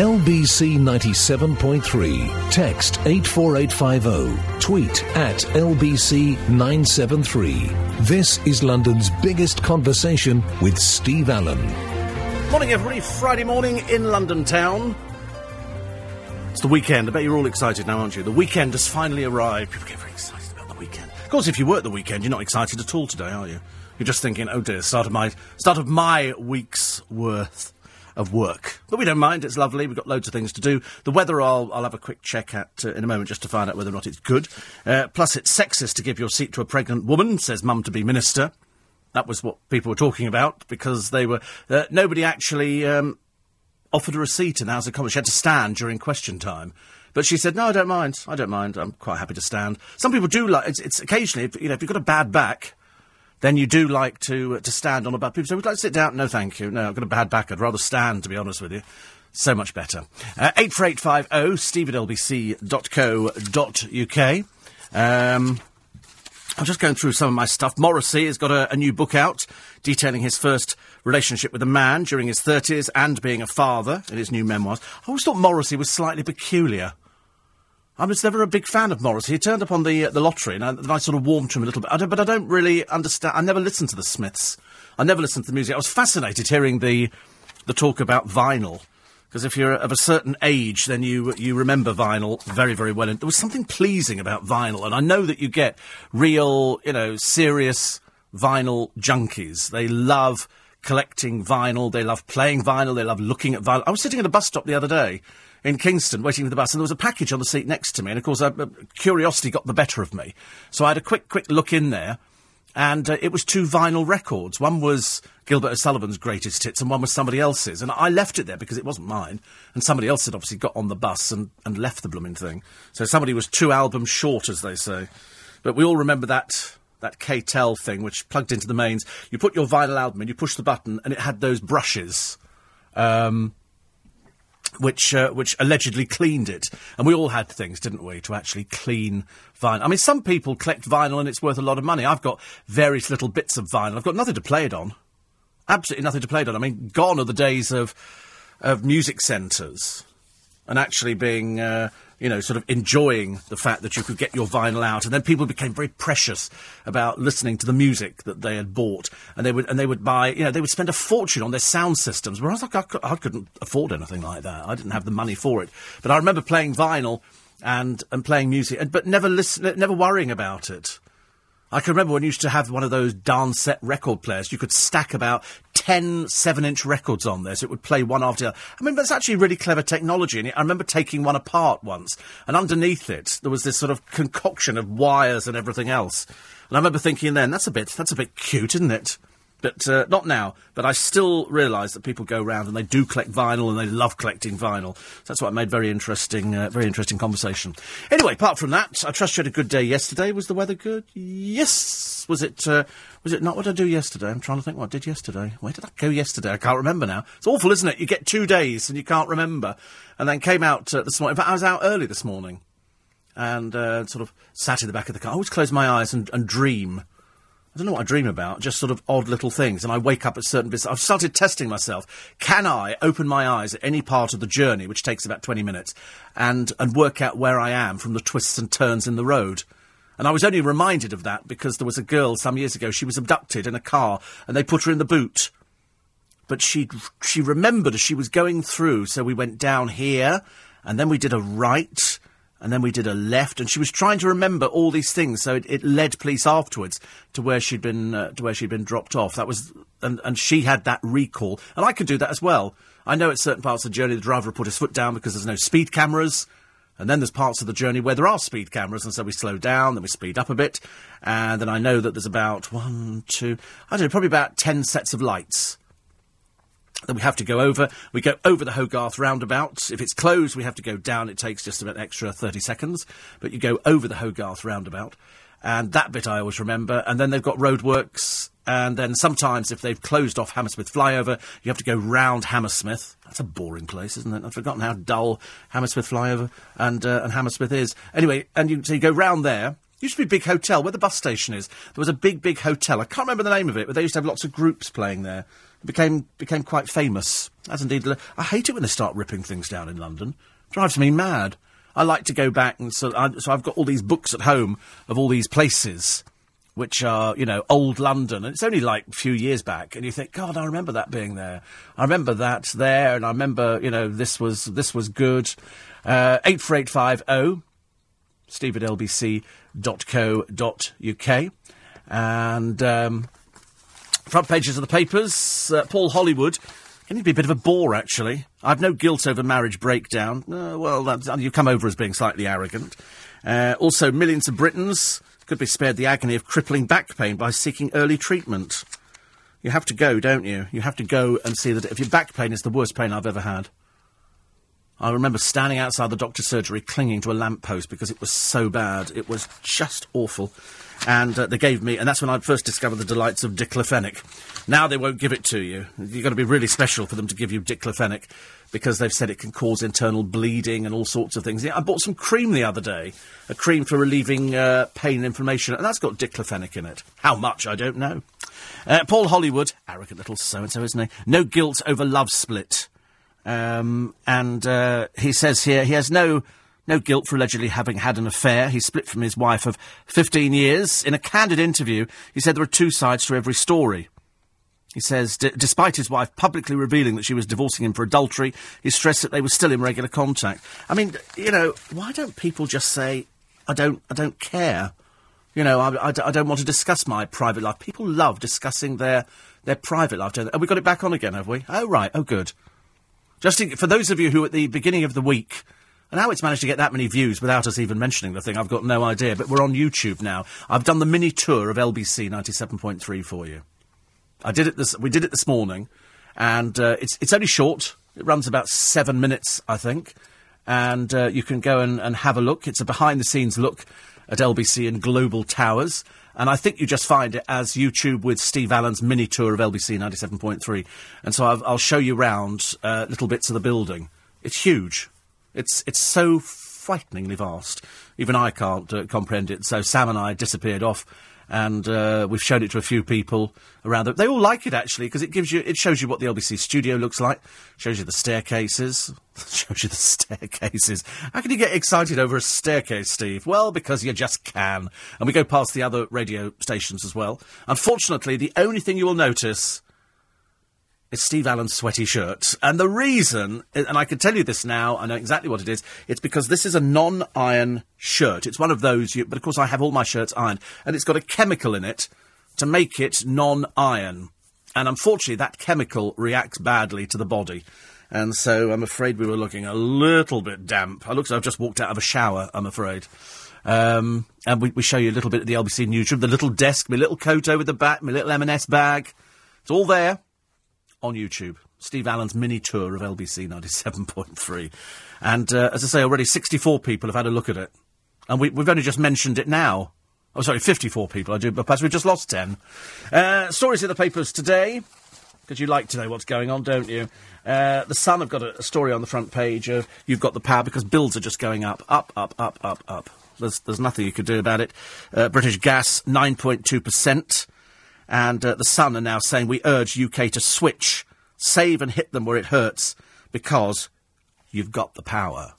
LBC 97.3. Text 84850. Tweet at LBC 973. This is London's biggest conversation with Steve Allen. Morning, everybody. Friday morning in London town. It's the weekend. I bet you're all excited now, aren't you? The weekend has finally arrived. People get very excited about the weekend. Of course, if you work the weekend, you're not excited at all today, are you? You're just thinking, oh dear, start of my start of my week's worth of work. But we don't mind. It's lovely. We've got loads of things to do. The weather, I'll, I'll have a quick check at uh, in a moment just to find out whether or not it's good. Uh, plus, it's sexist to give your seat to a pregnant woman, says mum to be minister. That was what people were talking about because they were uh, nobody actually um, offered her a seat in the House of Commons. She had to stand during question time. But she said, "No, I don't mind. I don't mind. I'm quite happy to stand." Some people do like. It's, it's occasionally, if, you know, if you've got a bad back, then you do like to uh, to stand on a back. People say, "Would you like to sit down?" No, thank you. No, I've got a bad back. I'd rather stand, to be honest with you. So much better. Uh, eight four eight five zero. Steve at lbc.co.uk. Um, I'm just going through some of my stuff. Morrissey has got a, a, new book out detailing his first relationship with a man during his 30s and being a father in his new memoirs. I always thought Morrissey was slightly peculiar. I was never a big fan of Morrissey. He turned up on the uh, the lottery, and I, and I, sort of warmed to him a little bit. I but I don't really understand. I never listened to the Smiths. I never listened to the music. I was fascinated hearing the the talk about vinyl because if you're of a certain age, then you you remember vinyl very very well. And there was something pleasing about vinyl, and I know that you get real, you know, serious vinyl junkies. They love collecting vinyl. They love playing vinyl. They love looking at vinyl. I was sitting at a bus stop the other day in Kingston waiting for the bus, and there was a package on the seat next to me. And of course, uh, curiosity got the better of me, so I had a quick quick look in there and uh, it was two vinyl records. One was Gilbert O'Sullivan's greatest hits, and one was somebody else's. And I left it there because it wasn't mine, and somebody else had obviously got on the bus and, and left the blooming thing. So somebody was two albums short, as they say. But we all remember that that K-tel thing, which plugged into the mains. You put your vinyl album in, you push the button, and it had those brushes. Um, which uh, which allegedly cleaned it. And we all had things, didn't we, to actually clean vinyl. I mean, some people collect vinyl and it's worth a lot of money. I've got various little bits of vinyl. I've got nothing to play it on. Absolutely nothing to play it on. I mean, gone are the days of of music centres and actually being uh, you know, sort of enjoying the fact that you could get your vinyl out, and then people became very precious about listening to the music that they had bought, and they would and they would buy, you know, they would spend a fortune on their sound systems. Whereas like, I, I couldn't afford anything like that. I didn't have the money for it. But I remember playing vinyl and and playing music, and, but never listen, never worrying about it. I can remember when you used to have one of those Dansette record players. You could stack about 10 7 inch records on there, so it would play one after the other. I mean, that's actually really clever technology. And I remember taking one apart once, and underneath it, there was this sort of concoction of wires and everything else. And I remember thinking then, that's a bit, that's a bit cute, isn't it? But uh, not now. But I still realise that people go round and they do collect vinyl and they love collecting vinyl. So that's what made very interesting, uh, very interesting conversation. Anyway, apart from that, I trust you had a good day yesterday. Was the weather good? Yes. Was it? Uh, was it not what I do yesterday? I'm trying to think what I did yesterday. Where did I go yesterday? I can't remember now. It's awful, isn't it? You get two days and you can't remember. And then came out uh, this morning. In fact, I was out early this morning and uh, sort of sat in the back of the car. I always close my eyes and, and dream I don't know what I dream about, just sort of odd little things. And I wake up at certain bits. I've started testing myself. Can I open my eyes at any part of the journey, which takes about 20 minutes, and, and work out where I am from the twists and turns in the road? And I was only reminded of that because there was a girl some years ago, she was abducted in a car, and they put her in the boot. But she, she remembered as she was going through, so we went down here, and then we did a right, and then we did a left, and she was trying to remember all these things, so it, it led police afterwards to where she'd been uh, to where she'd been dropped off. That was, and, and she had that recall, and I could do that as well. I know at certain parts of the journey the driver put his foot down because there's no speed cameras, and then there's parts of the journey where there are speed cameras, and so we slow down, then we speed up a bit, and then I know that there's about one, two, I don't know, probably about ten sets of lights that we have to go over. We go over the Hogarth roundabout. If it's closed, we have to go down. It takes just about an extra 30 seconds. But you go over the Hogarth roundabout. And that bit I always remember. And then they've got roadworks. And then sometimes, if they've closed off Hammersmith flyover, you have to go round Hammersmith. That's a boring place, isn't it? I've forgotten how dull Hammersmith flyover and, uh, and Hammersmith is. Anyway, and you, so you go round there Used to be a big hotel where the bus station is. There was a big, big hotel. I can't remember the name of it, but they used to have lots of groups playing there. Became became quite famous. As indeed, I hate it when they start ripping things down in London. Drives me mad. I like to go back and so, I, so I've got all these books at home of all these places which are, you know, old London. And it's only like a few years back. And you think, God, I remember that being there. I remember that there. And I remember, you know, this was, this was good. Uh, 84850, steve at lbc.co.uk. And, um, front pages of the papers, uh, Paul Hollywood. Can he be a bit of a bore, actually? I've no guilt over marriage breakdown. Uh, well, you come over as being slightly arrogant. Uh, also, millions of Britons could be spared the agony of crippling back pain by seeking early treatment. You have to go, don't you? You have to go and see that if your back pain is the worst pain I've ever had. I remember standing outside the doctor's surgery clinging to a lamppost because it was so bad. It was just awful. And uh, they gave me, and that's when I first discovered the delights of diclofenac. Now they won't give it to you. You've got to be really special for them to give you diclofenac because they've said it can cause internal bleeding and all sorts of things. I bought some cream the other day, a cream for relieving uh, pain and inflammation, and that's got diclofenac in it. How much, I don't know. Uh, Paul Hollywood, arrogant little so-and-so, isn't he? No guilt over love split. Um, and uh, he says here he has no no guilt for allegedly having had an affair. He split from his wife of 15 years. In a candid interview, he said there are two sides to every story. He says, despite his wife publicly revealing that she was divorcing him for adultery, he stressed that they were still in regular contact. I mean, you know, why don't people just say, I don't, I don't care? You know, I, I, I don't want to discuss my private life. People love discussing their, their private life. Don't they? Have we got it back on again, have we? Oh, right. Oh, good. Just for those of you who at the beginning of the week, and how it's managed to get that many views without us even mentioning the thing, I've got no idea. But we're on YouTube now. I've done the mini tour of LBC 97.3 for you. I did it this. We did it this morning, and uh, it's it's only short. It runs about seven minutes, I think, and uh, you can go and, and have a look. It's a behind the scenes look at LBC and Global Towers. And I think you just find it as YouTube with Steve Allen's mini tour of LBC 97.3. And so I'll, I'll show you round uh, little bits of the building. It's huge. It's, it's so frighteningly vast. Even I can't uh, comprehend it. So Sam and I disappeared off and uh, we've shown it to a few people around. The, they all like it actually because it gives you, it shows you what the LBC studio looks like, shows you the staircases, shows you the staircases. How can you get excited over a staircase, Steve? Well, because you just can. And we go past the other radio stations as well. Unfortunately, the only thing you will notice it's Steve Allen's sweaty shirt. And the reason, and I can tell you this now, I know exactly what it is, it's because this is a non iron shirt. It's one of those, you, but of course I have all my shirts ironed, and it's got a chemical in it to make it non iron. And unfortunately, that chemical reacts badly to the body. And so I'm afraid we were looking a little bit damp. I look as I've just walked out of a shower, I'm afraid. Um, and we, we, show you a little bit of the LBC newsroom, the little desk, my little coat over the back, my little M&S bag. It's all there on YouTube. Steve Allen's mini tour of LBC 97.3. And uh, as I say, already 64 people have had a look at it. And we, have only just mentioned it now. Oh, sorry, 54 people, I do, but perhaps we've just lost 10. Uh, stories in the papers today, because you like to know what's going on, don't you? Uh, the Sun have got a, a, story on the front page of you've got the power because bills are just going up, up, up, up, up, up. There's, there's nothing you could do about it. Uh, British gas, 9.2%. And uh, the Sun are now saying we urge UK to switch, save and hit them where it hurts, because you've got the power.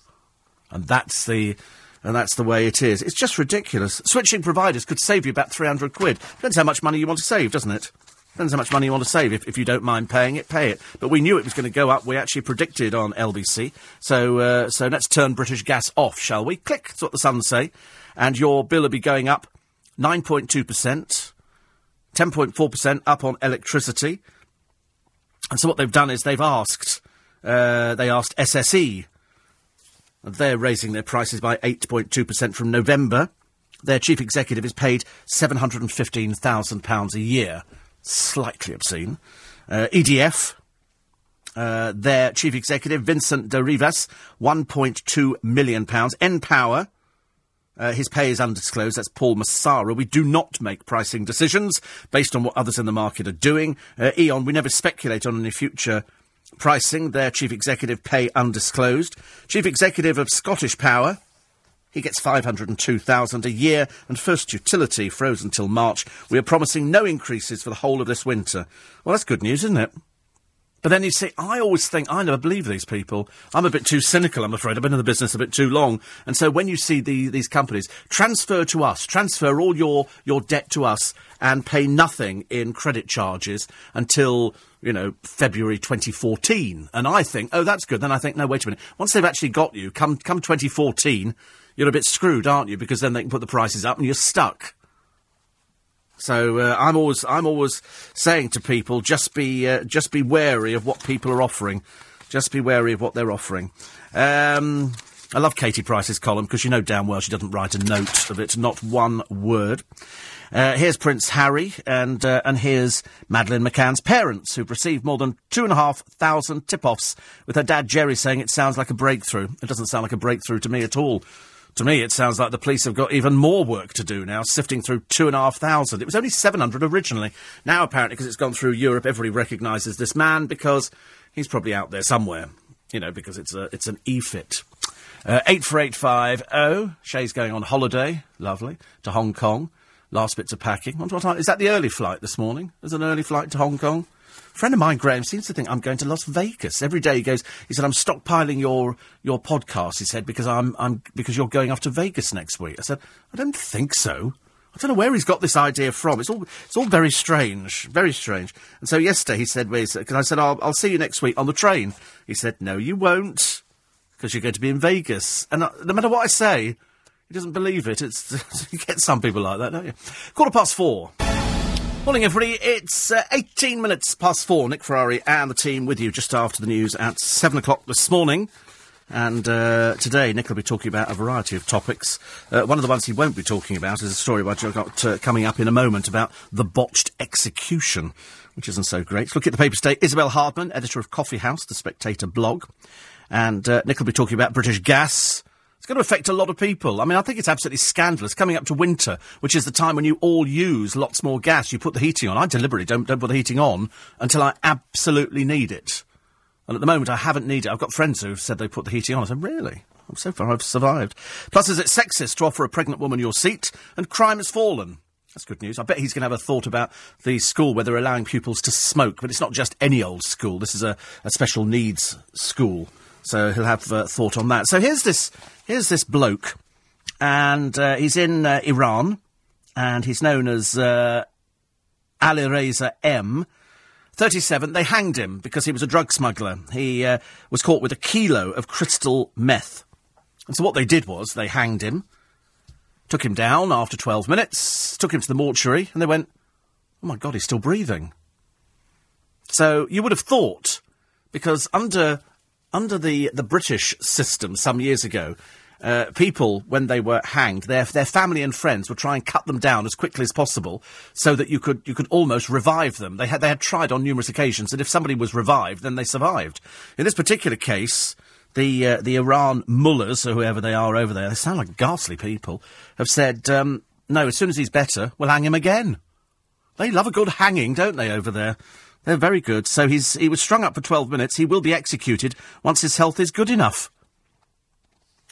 And that's the and that's the way it is. It's just ridiculous. Switching providers could save you about 300 quid. Depends how much money you want to save, doesn't it? Depends how much money you want to save. If, if you don't mind paying it, pay it. But we knew it was going to go up. We actually predicted on LBC. So, uh, so let's turn British gas off, shall we? Click. That's what the Sun say. And your bill will be going up 9.2%. 10.4% up on electricity. And so what they've done is they've asked, uh, they asked SSE. They're raising their prices by 8.2% from November. Their chief executive is paid £715,000 a year. Slightly obscene. Uh, EDF, uh, their chief executive, Vincent de Rivaz, £1.2 million. Npower, uh, his pay is undisclosed. That's Paul Massara. We do not make pricing decisions based on what others in the market are doing. Uh, E.ON, we never speculate on any future pricing. Their chief executive pay undisclosed. Chief executive of Scottish Power, He gets 502,000 a year and first utility frozen till March. We are promising no increases for the whole of this winter. Well, that's good news, isn't it? But then you see, I always think, I never believe these people. I'm a bit too cynical, I'm afraid. I've been in the business a bit too long. And so when you see the, these companies, transfer to us, transfer all your, your debt to us and pay nothing in credit charges until, you know, February 2014. And I think, oh, that's good. Then I think, no, wait a minute. Once they've actually got you, come, come 2014, you're a bit screwed, aren't you? Because then they can put the prices up and you're stuck. So uh, I'm always I'm always saying to people, just be uh, just be wary of what people are offering. Just be wary of what they're offering. Um, I love Katie Price's column because you know damn well she doesn't write a note of it, not one word. Uh, here's Prince Harry, and uh, and here's Madeleine McCann's parents, who've received more than two and a half thousand tip-offs, with her dad Gerry saying it sounds like a breakthrough. It doesn't sound like a breakthrough to me at all. To me, it sounds like the police have got even more work to do now, sifting through two and a half thousand. It was only 700 originally. Now, apparently, because it's gone through Europe, everybody recognises this man because he's probably out there somewhere. You know, because it's a, it's an e-fit. Uh, 84850. Shay's going on holiday. Lovely. To Hong Kong. Last bits of packing. What, what? Is that the early flight this morning? There's an early flight to Hong Kong? A friend of mine, Graham, seems to think I'm going to Las Vegas every day. He goes, he said, I'm stockpiling your your podcast. He said because I'm I'm because you're going off to Vegas next week. I said, I don't think so. I don't know where he's got this idea from. It's all it's all very strange, very strange. And so yesterday he said, because I said, I'll, I'll see you next week on the train. He said, No, you won't, because you're going to be in Vegas. And I, no matter what I say, he doesn't believe it. It's you get some people like that, don't you? Quarter past four. Morning, everybody. It's uh, 18 minutes past four. Nick Ferrari and the team with you just after the news at 7 o'clock this morning. And uh, today, Nick will be talking about a variety of topics. Uh, one of the ones he won't be talking about is a story got uh, coming up in a moment about the botched execution, which isn't so great. Look at the paper today. Isabel Hardman, editor of Coffee House, the Spectator blog. And uh, Nick will be talking about British gas it's going to affect a lot of people. I mean, I think it's absolutely scandalous. Coming up to winter, which is the time when you all use lots more gas, you put the heating on. I deliberately don't, don't put the heating on until I absolutely need it. And at the moment, I haven't needed it. I've got friends who've said they put the heating on. I said, really? So far, I've survived. Plus, is it sexist to offer a pregnant woman your seat? And crime has fallen. That's good news. I bet he's going to have a thought about the school where they're allowing pupils to smoke. But it's not just any old school. This is a, a special needs school. So he'll have uh, thought on that. So here's this here's this bloke, and uh, he's in uh, Iran, and he's known as uh, Ali Reza M. 37, they hanged him because he was a drug smuggler. He uh, was caught with a kilo of crystal meth. And so what they did was they hanged him, took him down after 12 minutes, took him to the mortuary, and they went, oh my God, he's still breathing. So you would have thought, because under under the, the British system some years ago, uh, people, when they were hanged, their, their family and friends would try and cut them down as quickly as possible so that you could, you could almost revive them. They had, they had tried on numerous occasions that if somebody was revived, then they survived. In this particular case, the, uh, the Iran mullahs, or whoever they are over there, they sound like ghastly people, have said, um, no, as soon as he's better, we'll hang him again. They love a good hanging, don't they, over there? They're very good. So he's, he was strung up for 12 minutes. He will be executed once his health is good enough.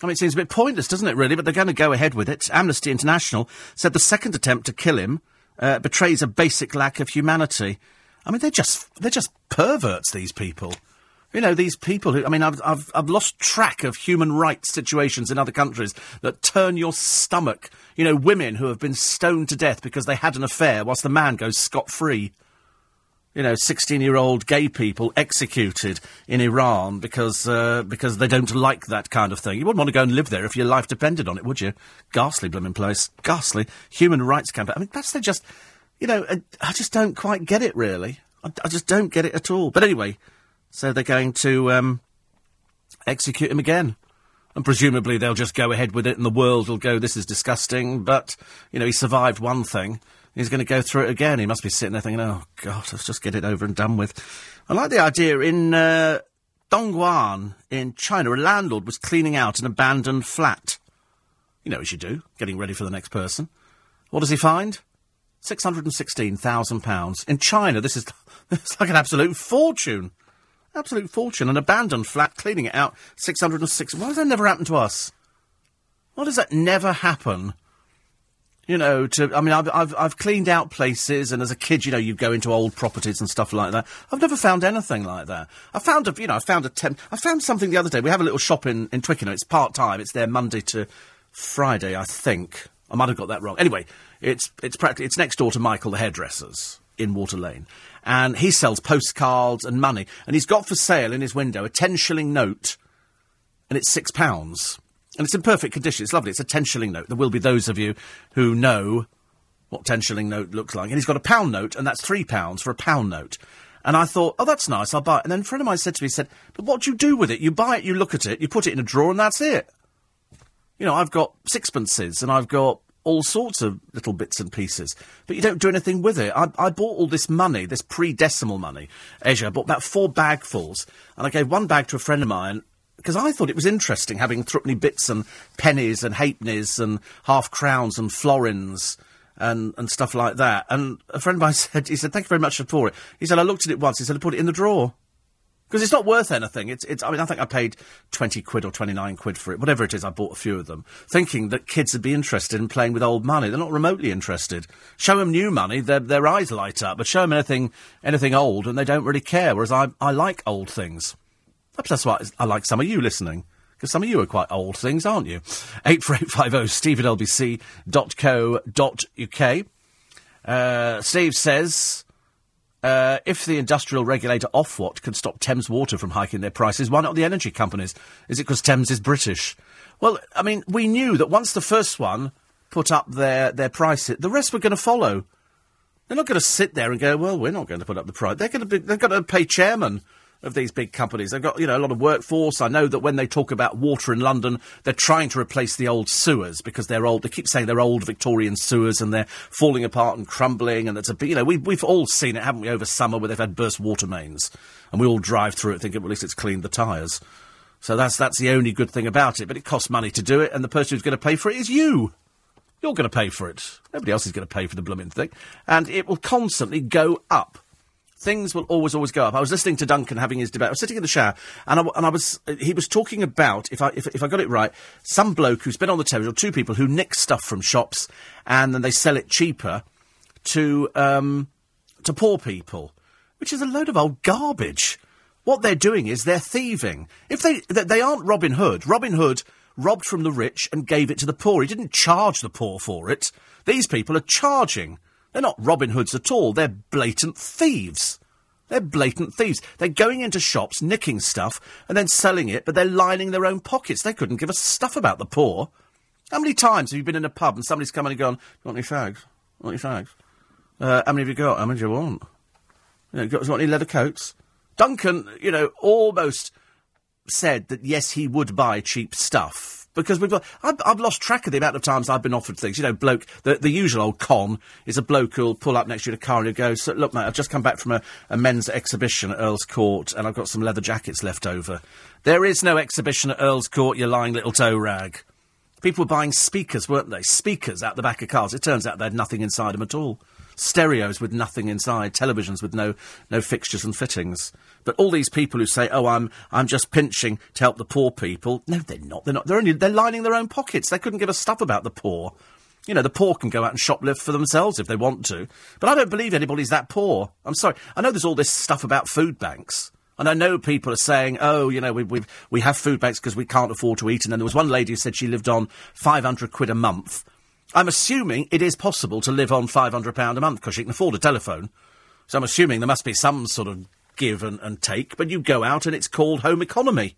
I mean, it seems a bit pointless, doesn't it, really? But they're going to go ahead with it. Amnesty International said the second attempt to kill him uh, betrays a basic lack of humanity. I mean, they're just, they're just perverts, these people. You know, these people who, I mean, I've, I've, I've lost track of human rights situations in other countries that turn your stomach. You know, women who have been stoned to death because they had an affair whilst the man goes scot free you know, 16 year old gay people executed in Iran because, uh, because they don't like that kind of thing. You wouldn't want to go and live there if your life depended on it, would you? Ghastly blooming place. Ghastly. Human rights campaign. I mean, that's they just, you know, I, just don't quite get it, really. I, I, just don't get it at all. But anyway, so they're going to um, execute him again. And presumably they'll just go ahead with it and the world will go, this is disgusting. But, you know, he survived one thing he's going to go through it again. He must be sitting there thinking, oh, God, let's just get it over and done with. I like the idea in uh, Dongguan in China, a landlord was cleaning out an abandoned flat. You know as you do, getting ready for the next person. What does he find? £616,000. In China, this is it's like an absolute fortune. Absolute fortune. An abandoned flat, cleaning it out, 606. Why does that never happen to us? Why does that never happen? You know, to I mean, I've, I've I've cleaned out places, and as a kid, you know, you go into old properties and stuff like that. I've never found anything like that. I found a, you know, I found a temp. I found something the other day. We have a little shop in in Twickenham. It's part time. It's there Monday to Friday, I think. I might have got that wrong. Anyway, it's it's practically it's next door to Michael the hairdresser's in Water Lane, and he sells postcards and money, and he's got for sale in his window a ten shilling note, and it's six pounds. And it's in perfect condition. It's lovely. It's a 10 shilling note. There will be those of you who know what 10 shilling note looks like. And he's got a pound note, and that's three pounds for a pound note. And I thought, oh, that's nice, I'll buy it. And then a friend of mine said to me, he said, but what do you do with it? You buy it, you look at it, you put it in a drawer, and that's it. You know, I've got sixpences, and I've got all sorts of little bits and pieces, but you don't do anything with it. I, I bought all this money, this pre-decimal money. Asia, I bought about four bagfuls, and I gave one bag to a friend of mine, because I thought it was interesting having threepenny bits and pennies and halfpennies and half crowns and florins and, and stuff like that. And a friend of mine said, he said, thank you very much for it. He said, I looked at it once. He said, I put it in the drawer. Because it's not worth anything. It's, it's, I mean, I think I paid 20 quid or 29 quid for it. Whatever it is, I bought a few of them. Thinking that kids would be interested in playing with old money. They're not remotely interested. Show them new money, their, their eyes light up. But show them anything, anything old and they don't really care. Whereas I, I like old things. Perhaps that's why I like some of you listening. Because some of you are quite old things, aren't you? 84850 steve at lbc.co.uk. Uh, Steve says, uh, if the industrial regulator Ofwat can stop Thames Water from hiking their prices, why not the energy companies? Is it because Thames is British? Well, I mean, we knew that once the first one put up their, their price, the rest were going to follow. They're not going to sit there and go, well, we're not going to put up the price. They're going to be, they've got to pay chairman of these big companies. They've got, you know, a lot of workforce. I know that when they talk about water in London, they're trying to replace the old sewers because they're old. They keep saying they're old Victorian sewers and they're falling apart and crumbling. And it's a, you know, we, we've all seen it, haven't we, over summer where they've had burst water mains. And we all drive through it thinking, well, at least it's cleaned the tyres. So that's, that's the only good thing about it. But it costs money to do it, and the person who's going to pay for it is you. You're going to pay for it. Nobody else is going to pay for the blooming thing. And it will constantly go up things will always, always go up. I was listening to Duncan having his debate. I was sitting in the shower, and I, and I was, he was talking about, if I, if, if I got it right, some bloke who's been on the television, or two people who nick stuff from shops, and then they sell it cheaper to, um, to poor people, which is a load of old garbage. What they're doing is they're thieving. If they, they aren't Robin Hood. Robin Hood robbed from the rich and gave it to the poor. He didn't charge the poor for it. These people are charging. They're not Robin Hoods at all. They're blatant thieves. They're blatant thieves. They're going into shops, nicking stuff, and then selling it, but they're lining their own pockets. They couldn't give a stuff about the poor. How many times have you been in a pub and somebody's come in and gone, You want any fags? Want any fags? Uh, how many have you got? How many do you want? You know, want any leather coats? Duncan, you know, almost said that yes, he would buy cheap stuff because we've got. I've, I've, lost track of the amount of times I've been offered things. You know, bloke, the, the usual old con is a bloke who'll pull up next to you in a car and he'll go, so, "Look, mate, I've just come back from a, a men's exhibition at Earl's Court and I've got some leather jackets left over." There is no exhibition at Earl's Court, you lying little toe rag. People were buying speakers, weren't they? Speakers out the back of cars. It turns out they had nothing inside them at all stereos with nothing inside, televisions with no, no fixtures and fittings. But all these people who say, "Oh, I'm I'm just pinching to help the poor people," no, they're not. They're not. They're only they're lining their own pockets. They couldn't give a stuff about the poor. You know, the poor can go out and shoplift for themselves if they want to. But I don't believe anybody's that poor. I'm sorry. I know there's all this stuff about food banks. And I know people are saying, oh, you know, we, we, we have food banks because we can't afford to eat. And then there was one lady who said she lived on 500 quid a month I'm assuming it is possible to live on £500 a month because you can afford a telephone. So I'm assuming there must be some sort of give and, and take, but you go out and it's called home economy.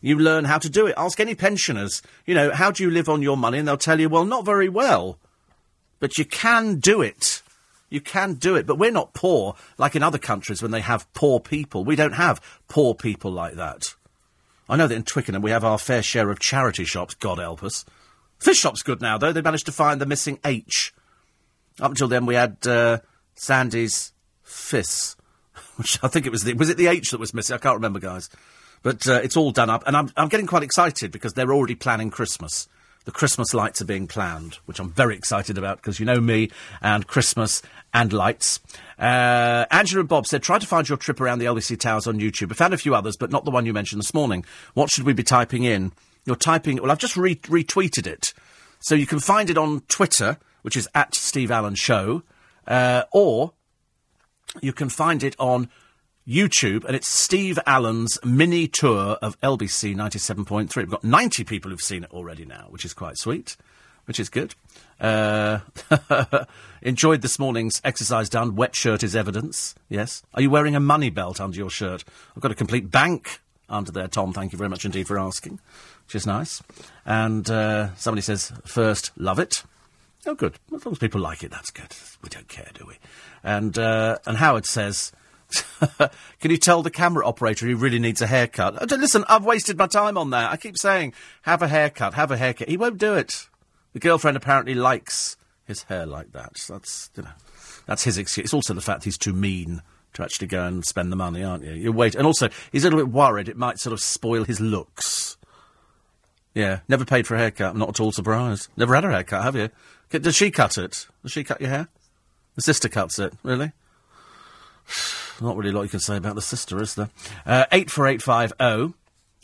You learn how to do it. Ask any pensioners, you know, how do you live on your money? And they'll tell you, well, not very well. But you can do it. You can do it. But we're not poor like in other countries when they have poor people. We don't have poor people like that. I know that in Twickenham we have our fair share of charity shops, God help us. Fish shop's good now, though. They managed to find the missing H. Up until then, we had uh, Sandy's Fiss, which I think it was the was it the H that was missing? I can't remember, guys. But uh, it's all done up, and I'm I'm getting quite excited because they're already planning Christmas. The Christmas lights are being planned, which I'm very excited about because you know me and Christmas and lights. Uh, Angela and Bob said, try to find your trip around the LBC Towers on YouTube. I found a few others, but not the one you mentioned this morning. What should we be typing in? You're typing. Well, I've just re- retweeted it, so you can find it on Twitter, which is at Steve Allen Show, uh, or you can find it on YouTube, and it's Steve Allen's mini tour of LBC 97.3. We've got 90 people who've seen it already now, which is quite sweet, which is good. Uh, enjoyed this morning's exercise done. Wet shirt is evidence. Yes. Are you wearing a money belt under your shirt? I've got a complete bank under there, Tom. Thank you very much indeed for asking, which is nice. And uh, somebody says, first, love it. Oh, good. As long as people like it, that's good. We don't care, do we? And uh, and Howard says, Can you tell the camera operator he really needs a haircut? Uh, listen, I've wasted my time on that. I keep saying, have a haircut, have a haircut. He won't do it. The girlfriend apparently likes his hair like that. That's, you know, that's his excuse. It's also the fact he's too mean to actually go and spend the money, aren't you? You wait. And also, he's a little bit worried it might sort of spoil his looks. Yeah, never paid for a haircut. I'm not at all surprised. Never had a haircut, have you? Does she cut it? Does she cut your hair? The sister cuts it, really? Not really a lot you can say about the sister, is there? Uh, 84850.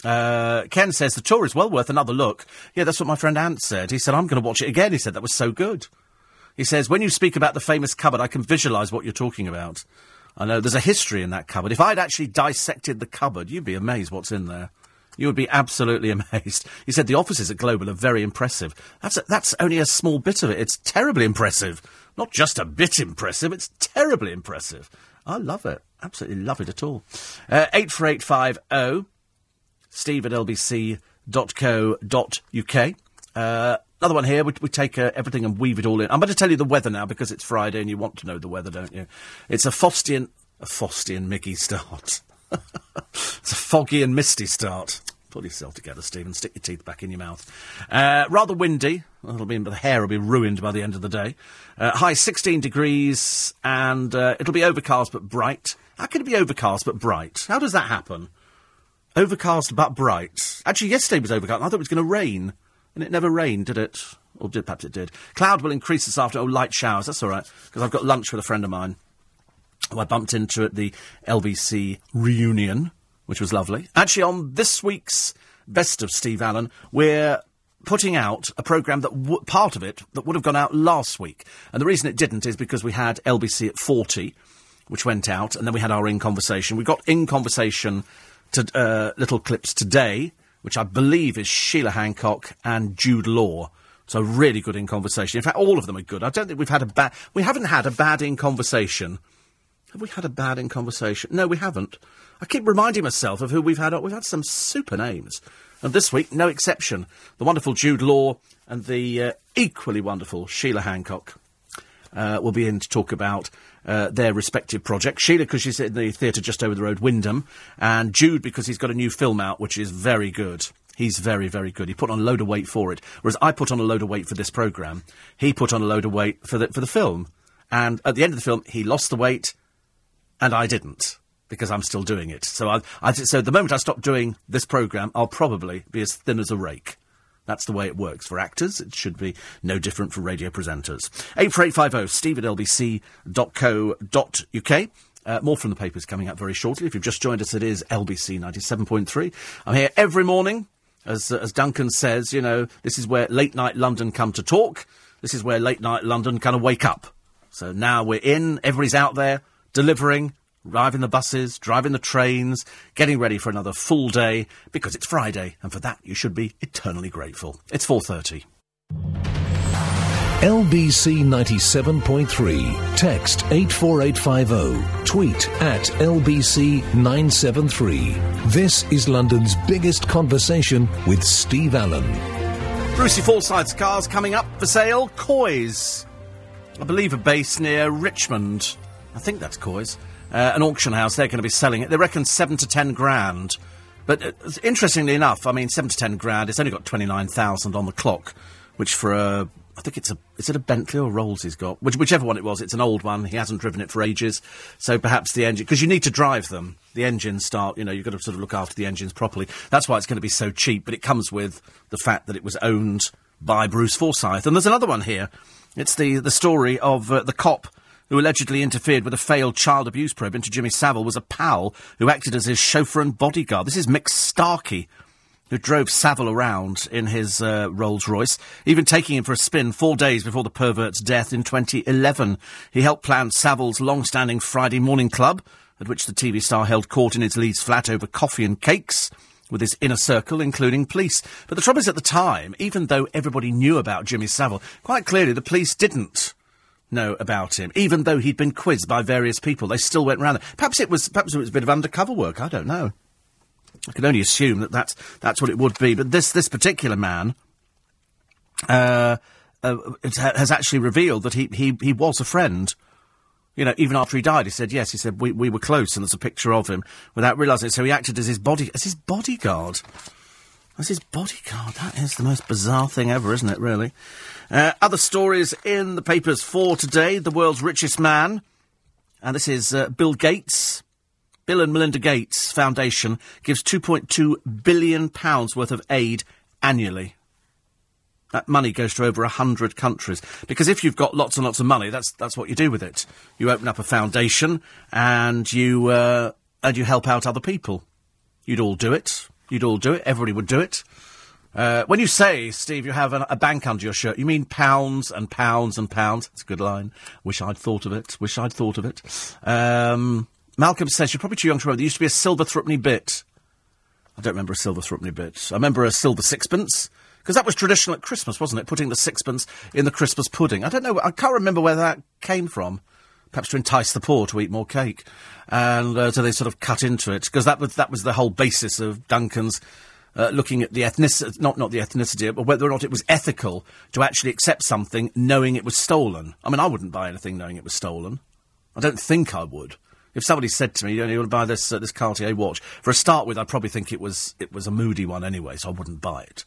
Uh, Ken says the tour is well worth another look. Yeah, that's what my friend Ant said. He said, I'm going to watch it again. He said, that was so good. He says, when you speak about the famous cupboard, I can visualise what you're talking about. I know there's a history in that cupboard. If I'd actually dissected the cupboard, you'd be amazed what's in there. You would be absolutely amazed. He said the offices at Global are very impressive. That's, a, that's only a small bit of it. It's terribly impressive. Not just a bit impressive, it's terribly impressive. I love it. Absolutely love it at all. Uh, 84850 steve at lbc.co.uk. Uh, another one here. We, we take uh, everything and weave it all in. I'm going to tell you the weather now because it's Friday and you want to know the weather, don't you? It's a Faustian, a Faustian Mickey start. It's a foggy and misty start. Pull yourself together, Stephen. Stick your teeth back in your mouth. Uh, rather windy. That'll be, the hair will be ruined by the end of the day. Uh, high 16 degrees, and uh, it'll be overcast but bright. How can it be overcast but bright? How does that happen? Overcast but bright. Actually, yesterday was overcast. I thought it was going to rain, and it never rained, did it? Or did, perhaps it did. Cloud will increase this afternoon. Oh, light showers. That's all right, because I've got lunch with a friend of mine who I bumped into at the LBC reunion which was lovely. Actually, on this week's Best of Steve Allen, we're putting out a programme that w- part of it that would have gone out last week. And the reason it didn't is because we had LBC at 40, which went out, and then we had our In Conversation. We got In Conversation to uh, little clips today, which I believe is Sheila Hancock and Jude Law. So really good in conversation. In fact, all of them are good. I don't think we've had a bad. We haven't had a bad in conversation. Have we had a bad in conversation? No, we haven't. I keep reminding myself of who we've had. We've had some super names. And this week, no exception. The wonderful Jude Law and the uh, equally wonderful Sheila Hancock uh, will be in to talk about uh, their respective projects. Sheila, because she's in the theatre just over the road, Wyndham, and Jude, because he's got a new film out, which is very good. He's very, very good. He put on a load of weight for it, whereas I put on a load of weight for this programme. He put on a load of weight for the, for the film. And at the end of the film, he lost the weight, and I didn't because I'm still doing it. So I, I, so the moment I stop doing this program, I'll probably be as thin as a rake. That's the way it works for actors. It should be no different for radio presenters. 84850 steve at lbc.co.uk. Uh, more from the papers coming up very shortly. If you've just joined us, it is LBC 97.3. I'm here every morning. As, uh, as Duncan says, you know, this is where late night London come to talk. This is where late night London kind of wake up. So now we're in, everybody's out there delivering, driving the buses, driving the trains, getting ready for another full day because it's Friday, and for that you should be eternally grateful. It's 4:30. LBC 97.3. Text 84850. Tweet at LBC 973. This is London's biggest conversation with Steve Allen. Brucey Forsyth's cars coming up for sale. Coys. I believe a base near Richmond. I think that's Coys uh, an auction house, they're going to be selling it. They reckon seven to ten grand. But uh, interestingly enough, I mean, seven to ten grand, it's only got 29,000 on the clock, which for a, I think it's a, is it a Bentley or Rolls he's got? Which, whichever one it was, it's an old one. He hasn't driven it for ages. So perhaps the engine, because you need to drive them. The engines start, you know, you've got to sort of look after the engines properly. That's why it's going to be so cheap, but it comes with the fact that it was owned by Bruce Forsyth. And there's another one here. It's the, the story of uh, the cop who allegedly interfered with a failed child abuse probe into Jimmy Savile was a pal who acted as his chauffeur and bodyguard. This is Mick Starkey. who drove Savile around in his uh, Rolls Royce, even taking him for a spin four days before the pervert's death in 2011. He helped plan Savile's long standing Friday morning club, at which the TV star held court in his Leeds flat over coffee and cakes. With his inner circle, including police. But the trouble is, at the time, even though everybody knew about Jimmy Savile, quite clearly the police didn't know about him. Even though he'd been quizzed by various people, they still went round. Perhaps it was, perhaps it was a bit of undercover work. I don't know. I can only assume that that's, that's what it would be. But this, this particular man, uh, uh, has actually revealed that he, he, he was a friend. You know, even after he died, he said yes. He said we, we were close, and there's a picture of him without realising. So he acted as his body as his bodyguard. As his bodyguard. That is the most bizarre thing ever, isn't it? Really. Uh, other stories in the papers for today: the world's richest man, and this is uh, Bill Gates. Bill and Melinda Gates Foundation gives 2.2 billion pounds worth of aid annually. That money goes to over a hundred countries. Because if you've got lots and lots of money, that's that's what you do with it. You open up a foundation and you uh, and you help out other people. You'd all do it. You'd all do it. Everybody would do it. Uh, when you say, Steve, you have a, a bank under your shirt, you mean pounds and pounds and pounds. It's a good line. Wish I'd thought of it. Wish I'd thought of it. Um, Malcolm says, you're probably too young to remember, there used to be a silver threepenny bit. I don't remember a silver threepenny bit. I remember a silver sixpence. Because that was traditional at Christmas, wasn't it? Putting the sixpence in the Christmas pudding. I don't know. I can't remember where that came from. Perhaps to entice the poor to eat more cake, and uh, so they sort of cut into it because that was that was the whole basis of Duncan's uh, looking at the ethnicity, not not the ethnicity, but whether or not it was ethical to actually accept something knowing it was stolen. I mean, I wouldn't buy anything knowing it was stolen. I don't think I would. If somebody said to me, you, know, you want to buy this uh, this Cartier watch, for a start with, I'd probably think it was it was a moody one anyway, so I wouldn't buy it.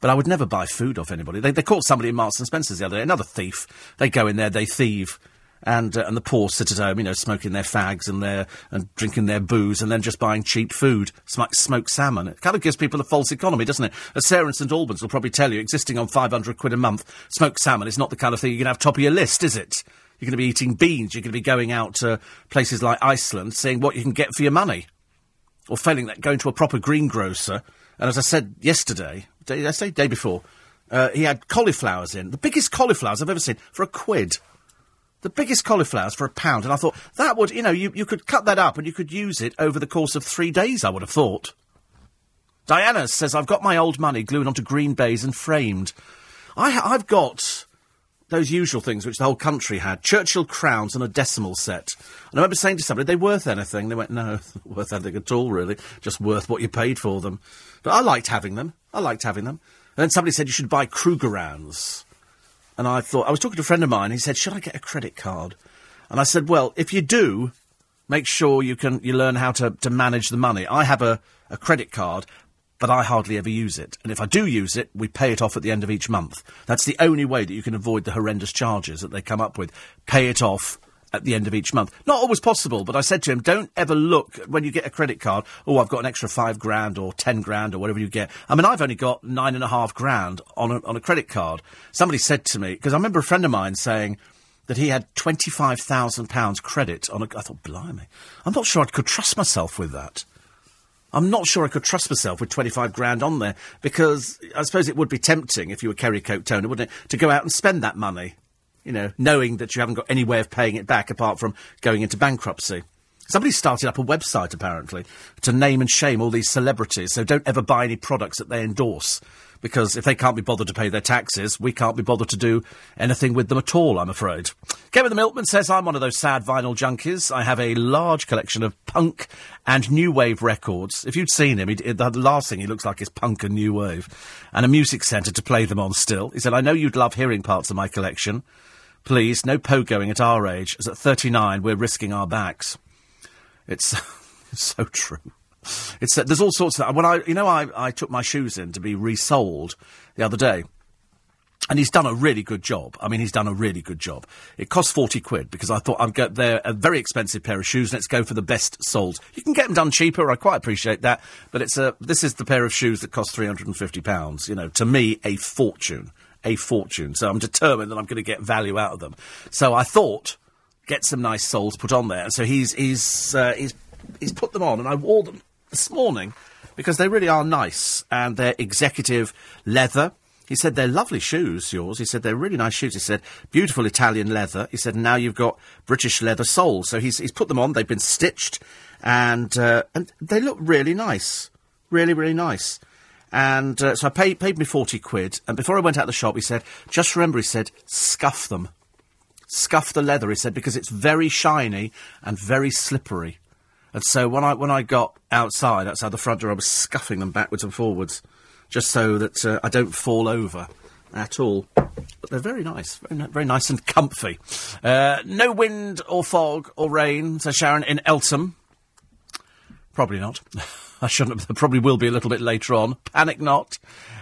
But I would never buy food off anybody. They, they caught somebody in Marks and Spencer's the other day, another thief. They go in there, they thieve, and uh, and the poor sit at home, you know, smoking their fags and their and drinking their booze, and then just buying cheap food, sm- smoked salmon. It kind of gives people a false economy, doesn't it? As Sarah in St Albans will probably tell you, existing on five hundred quid a month, smoked salmon is not the kind of thing you're going to have top of your list, is it? You're going to be eating beans. You're going to be going out to places like Iceland, seeing what you can get for your money. Or failing that, going to a proper greengrocer. And as I said yesterday, day, I say day before, uh, he had cauliflowers in. The biggest cauliflowers I've ever seen for a quid. The biggest cauliflowers for a pound. And I thought, that would, you know, you, you could cut that up and you could use it over the course of three days, I would have thought. Diana says, I've got my old money glued onto green baize and framed. I, I've got those usual things which the whole country had Churchill crowns and a decimal set. And I remember saying to somebody, they worth anything? They went, no, worth anything at all, really. Just worth what you paid for them. But I liked having them. I liked having them. And then somebody said you should buy Krugerrands. And I thought, I was talking to a friend of mine. He said, should I get a credit card? And I said, well, if you do, make sure you can you learn how to, to manage the money. I have a, a credit card, but I hardly ever use it. And if I do use it, we pay it off at the end of each month. That's the only way that you can avoid the horrendous charges that they come up with. Pay it off at the end of each month. Not always possible, but I said to him, don't ever look when you get a credit card, oh, I've got an extra five grand or ten grand or whatever you get. I mean, I've only got nine and a half grand on a, on a credit card. Somebody said to me, because I remember a friend of mine saying, that he had £25,000 credit on a. I thought, blimey. I'm not sure I could trust myself with that. I'm not sure I could trust myself with 25 grand on there because I suppose it would be tempting if you were Kerry Katona, wouldn't it, to go out and spend that money, you know, knowing that you haven't got any way of paying it back apart from going into bankruptcy. Somebody started up a website apparently to name and shame all these celebrities, so don't ever buy any products that they endorse because if they can't be bothered to pay their taxes, we can't be bothered to do anything with them at all, I'm afraid. Kevin the Milkman says, I'm one of those sad vinyl junkies. I have a large collection of punk and new wave records. If you'd seen him, the last thing he looks like is punk and new wave. And a music centre to play them on still. He said, I know you'd love hearing parts of my collection. Please, no pogoing at our age, as at 39 we're risking our backs. It's, so true. It's uh, there's all sorts of when I you know I, I took my shoes in to be resold the other day. And he's done a really good job. I mean, he's done a really good job. It cost 40 quid because I thought I'd get there a very expensive pair of shoes. Let's go for the best sold. You can get them done cheaper. I quite appreciate that. But it's a, this is the pair of shoes that cost 350 pounds. You know, to me, a fortune. A fortune. So I'm determined that I'm going to get value out of them. So I thought, get some nice soles put on there. So he's, he's, uh, he's, he's put them on and I wore them this morning, because they really are nice and they're executive leather. He said they're lovely shoes, yours. He said they're really nice shoes. He said beautiful Italian leather. He said now you've got British leather soles. So he's he's put them on. They've been stitched, and uh, and they look really nice, really really nice. And uh, so I paid paid me forty quid. And before I went out of the shop, he said, just remember, he said, scuff them, scuff the leather. He said because it's very shiny and very slippery. And so when I when I got outside outside the front door, I was scuffing them backwards and forwards just so that uh, I don't fall over at all. But they're very nice, very, very nice and comfy. Uh, no wind or fog or rain, says Sharon, in Eltham. Probably not. I shouldn't. There probably will be a little bit later on. Panic not.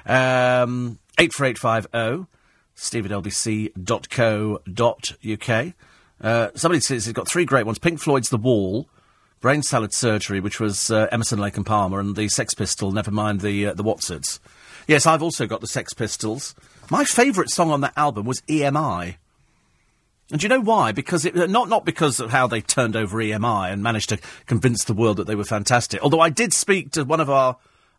Um, 84850 steve at lbc.co.uk. Uh, somebody says he's got three great ones. Pink Floyd's The Wall, Brain Salad Surgery, which was uh, Emerson, Lake and Palmer, and the Sex Pistol, never mind the, uh, the Watsits. Yes, I've also got the Sex Pistols. My favourite song on that album was EMI. And do you know why? Because it, not not because of how they turned over EMI and managed to convince the world that they were fantastic. Although I did speak to one of our,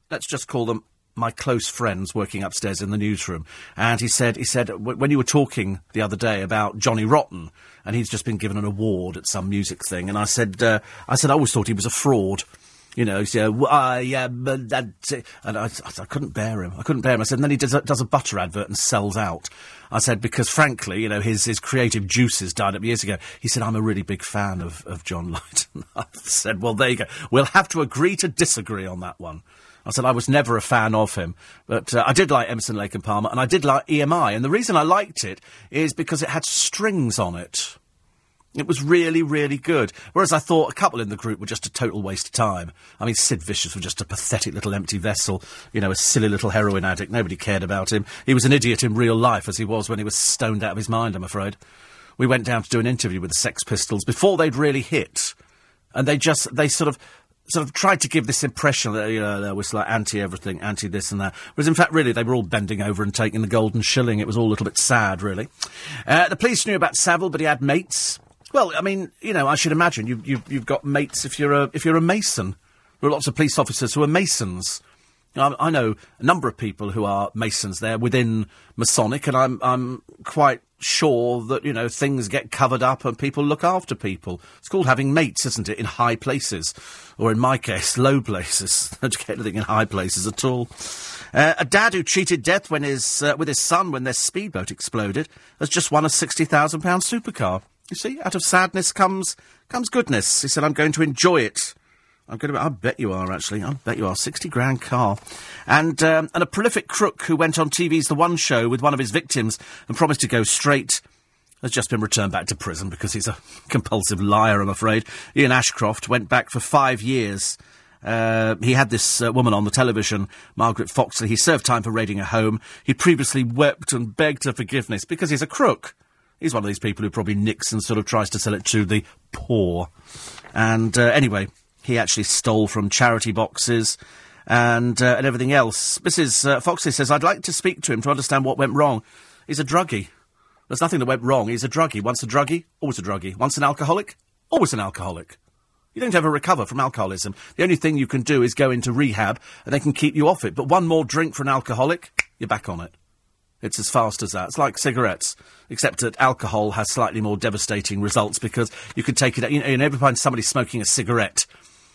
let's just call them my close friends working upstairs in the newsroom, and he said he said when you were talking the other day about Johnny Rotten, and he's just been given an award at some music thing, and I said uh, I said I always thought he was a fraud. You know, well, I am, and I, I, couldn't bear him. I couldn't bear him. I said, and then he does a, does a butter advert and sells out. I said, because frankly, you know, his, his creative juices died up years ago. He said, I'm a really big fan of, of John Lydon. I said, well, there you go. We'll have to agree to disagree on that one. I said I was never a fan of him, but uh, I did like Emerson, Lake and Palmer, and I did like EMI. And the reason I liked it is because it had strings on it. It was really, really good. Whereas I thought a couple in the group were just a total waste of time. I mean, Sid Vicious was just a pathetic little empty vessel, you know, a silly little heroin addict. Nobody cared about him. He was an idiot in real life, as he was when he was stoned out of his mind, I'm afraid. We went down to do an interview with the Sex Pistols before they'd really hit. And they just, they sort of, sort of tried to give this impression that, you know, there was like anti everything, anti this and that. Whereas in fact, really, they were all bending over and taking the golden shilling. It was all a little bit sad, really. Uh, the police knew about Savile, but he had mates. Well, I mean, you know, I should imagine you, you, you've got mates if you're a if you're a mason. There are lots of police officers who are masons. I, I know a number of people who are masons there within Masonic, and I'm I'm quite sure that you know things get covered up and people look after people. It's called having mates, isn't it? In high places, or in my case, low places. Don't get anything in high places at all. Uh, a dad who cheated death when his uh, with his son when their speedboat exploded has just won a sixty thousand pound supercar. You see, out of sadness comes comes goodness. He said, "I'm going to enjoy it." I'm going to. I bet you are actually. I bet you are. Sixty grand car, and um, and a prolific crook who went on TV's The One Show with one of his victims and promised to go straight has just been returned back to prison because he's a compulsive liar. I'm afraid. Ian Ashcroft went back for five years. Uh, he had this uh, woman on the television, Margaret Foxley. He served time for raiding her home. He previously wept and begged her forgiveness because he's a crook. He's one of these people who probably nicks and sort of tries to sell it to the poor. And uh, anyway, he actually stole from charity boxes and uh, and everything else. Mrs. Uh, Foxley says, "I'd like to speak to him to understand what went wrong. He's a druggie. There's nothing that went wrong. He's a druggie. Once a druggie, always a druggie. Once an alcoholic, always an alcoholic." You don't ever recover from alcoholism. The only thing you can do is go into rehab and they can keep you off it. But one more drink for an alcoholic, you're back on it. It's as fast as that. It's like cigarettes, except that alcohol has slightly more devastating results because you could take it. You know, you never find somebody smoking a cigarette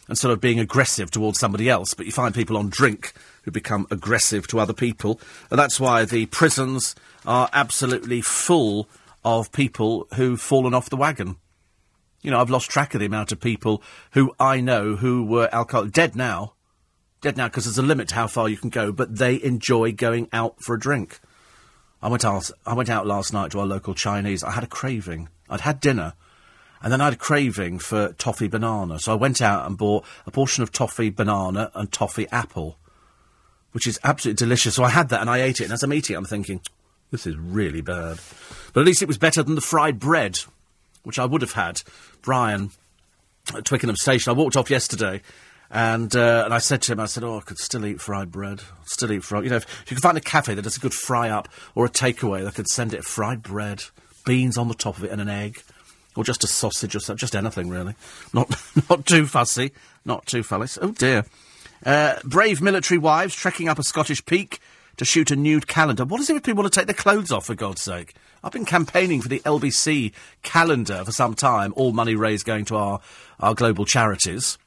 and sort of being aggressive towards somebody else, but you find people on drink who become aggressive to other people, and that's why the prisons are absolutely full of people who've fallen off the wagon. You know, I've lost track of the amount of people who I know who were alcohol dead now, dead now because there's a limit to how far you can go, but they enjoy going out for a drink. I went out. I went out last night to our local Chinese. I had a craving. I'd had dinner, and then I had a craving for toffee banana. So I went out and bought a portion of toffee banana and toffee apple, which is absolutely delicious. So I had that and I ate it. And as I'm eating it, I'm thinking, this is really bad. But at least it was better than the fried bread, which I would have had. Brian at Twickenham Station. I walked off yesterday. And uh, and I said to him, I said, "Oh, I could still eat fried bread. Still eat fried. You know, if, if you can find a cafe that does a good fry up or a takeaway that could send it fried bread, beans on the top of it, and an egg, or just a sausage or something, just anything really. Not not too fussy, not too fussy. Oh dear. Uh, brave military wives trekking up a Scottish peak to shoot a nude calendar. What is it if people want to take their clothes off, for God's sake? I've been campaigning for the LBC calendar for some time, all money raised going to our, our global charities.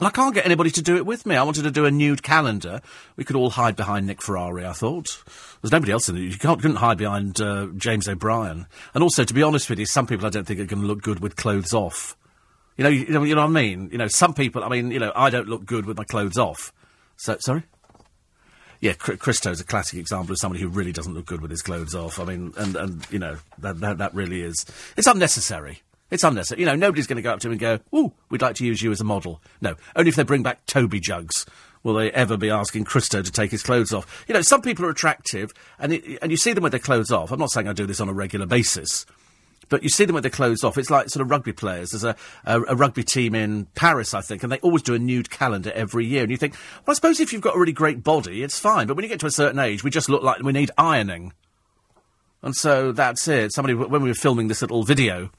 I can't get anybody to do it with me. I wanted to do a nude calendar. We could all hide behind Nick Ferrari, I thought. There's nobody else in it. You can't, couldn't hide behind uh, James O'Brien. And also, to be honest with you, some people I don't think are going to look good with clothes off. You know, you, know, you know what I mean? You know, some people, I mean, you know, I don't look good with my clothes off. So, sorry? Yeah, Christo's a classic example of somebody who really doesn't look good with his clothes off. I mean, and, and you know, that, that, that really is. It's unnecessary. It's unnecessary. You know, nobody's going to go up to him and go, "Ooh, we'd like to use you as a model." No, only if they bring back Toby jugs will they ever be asking Christo to take his clothes off. You know, some people are attractive, and it, and you see them with their clothes off. I'm not saying I do this on a regular basis. But you see them with their clothes off. It's like sort of rugby players. There's a, a, a, rugby team in Paris, I think, and they always do a nude calendar every year. And you think, well, I suppose if you've got a really great body, it's fine. But when you get to a certain age, we just look like we need ironing. And so that's it. Somebody, when we were filming this little video,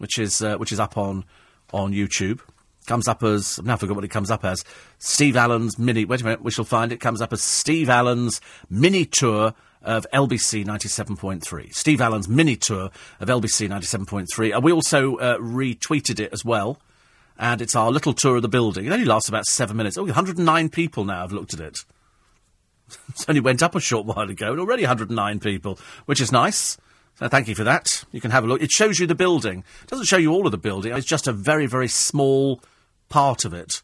which is uh, which is up on on YouTube. Comes up as I've now forgot what it comes up as. Steve Allen's mini. Wait a minute, we shall find it. Comes up as Steve Allen's mini tour of LBC 97.3. Steve Allen's mini tour of LBC 97.3. Uh, we also uh, retweeted it as well. And it's our little tour of the building. It only lasts about seven minutes. Oh, 109 people now have looked at it. it only went up a short while ago, and already 109 people, which is nice. So thank you for that. You can have a look. It shows you the building. It doesn't show you all of the building. It's just a very, very small part of it.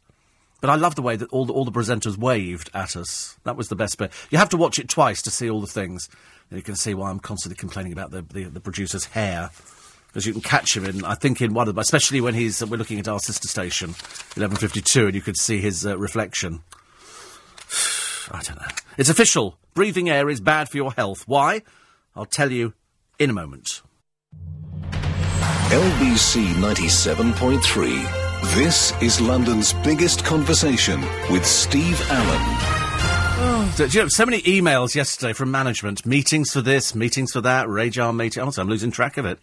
But I love the way that all the, all the presenters waved at us. That was the best bit. You have to watch it twice to see all the things. And you can see why I'm constantly complaining about the, the, the producer's hair. Because you can catch him in, I think, in one of them, especially when he's, uh, we're looking at our sister station, 1152, and you could see his uh, reflection. I don't know. It's official. Breathing air is bad for your health. Why? I'll tell you in a moment. LBC 97.3. This is London's biggest conversation with Steve Allen. Oh, do you know, so many emails yesterday from management. Meetings for this, meetings for that, Rajar meeting. Honestly, I'm losing track of it.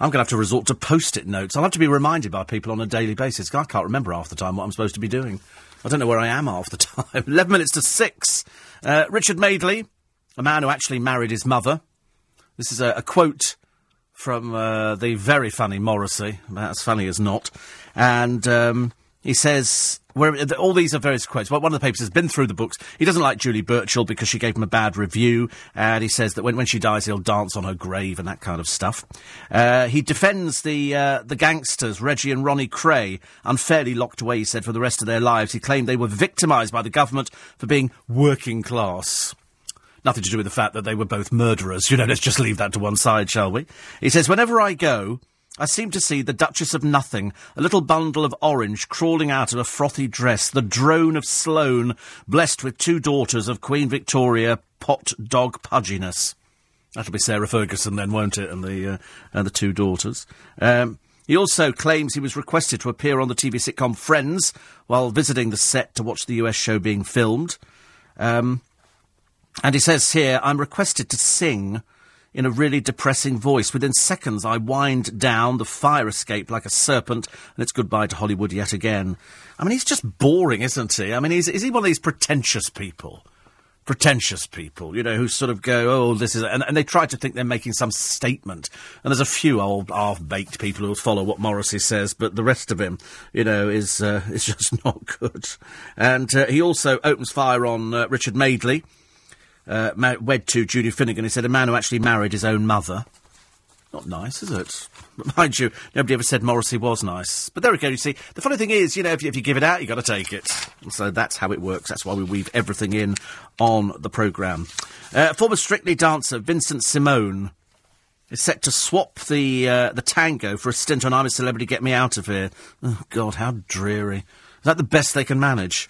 I'm going to have to resort to post-it notes. I'll have to be reminded by people on a daily basis. I can't remember half the time what I'm supposed to be doing. I don't know where I am half the time. Eleven minutes to six. Uh, Richard Madeley, a man who actually married his mother, this is a, a quote from uh, the very funny Morrissey, about as funny as not. And um, he says, where, all these are various quotes. One of the papers has been through the books. He doesn't like Julie Burchill because she gave him a bad review. And he says that when, when she dies, he'll dance on her grave and that kind of stuff. Uh, he defends the, uh, the gangsters, Reggie and Ronnie Kray, unfairly locked away, he said, for the rest of their lives. He claimed they were victimised by the government for being working class. Nothing to do with the fact that they were both murderers. You know, let's just leave that to one side, shall we? He says, whenever I go, I seem to see the Duchess of Nothing, a little bundle of orange crawling out of a frothy dress, the drone of Sloane, blessed with two daughters of Queen Victoria, pot dog pudginess. That'll be Sarah Ferguson then, won't it? And the, uh, and the two daughters. Um, he also claims he was requested to appear on the TV sitcom Friends while visiting the set to watch the US show being filmed. Um, and he says here, I'm requested to sing in a really depressing voice. Within seconds, I wind down, the fire escape like a serpent, and it's goodbye to Hollywood yet again. I mean, he's just boring, isn't he? I mean, is he one of these pretentious people? Pretentious people, you know, who sort of go, oh, this is, and, and they try to think they're making some statement. And there's a few old half-baked people who follow what Morrissey says, but the rest of him, you know, is uh, is just not good. And uh, he also opens fire on uh, Richard Madeley uh, wed to Judy Finnegan. He said a man who actually married his own mother. Not nice, is it? But mind you, nobody ever said Morrissey was nice. But there we go, you see. The funny thing is, you know, if you, if you give it out, you've got to take it. So that's how it works. That's why we weave everything in on the programme. Uh, former Strictly dancer Vincent Simone is set to swap the uh, the tango for a stint on I'm a Celebrity, Get Me Out of Here. Oh, God, how dreary. Is that the best they can manage?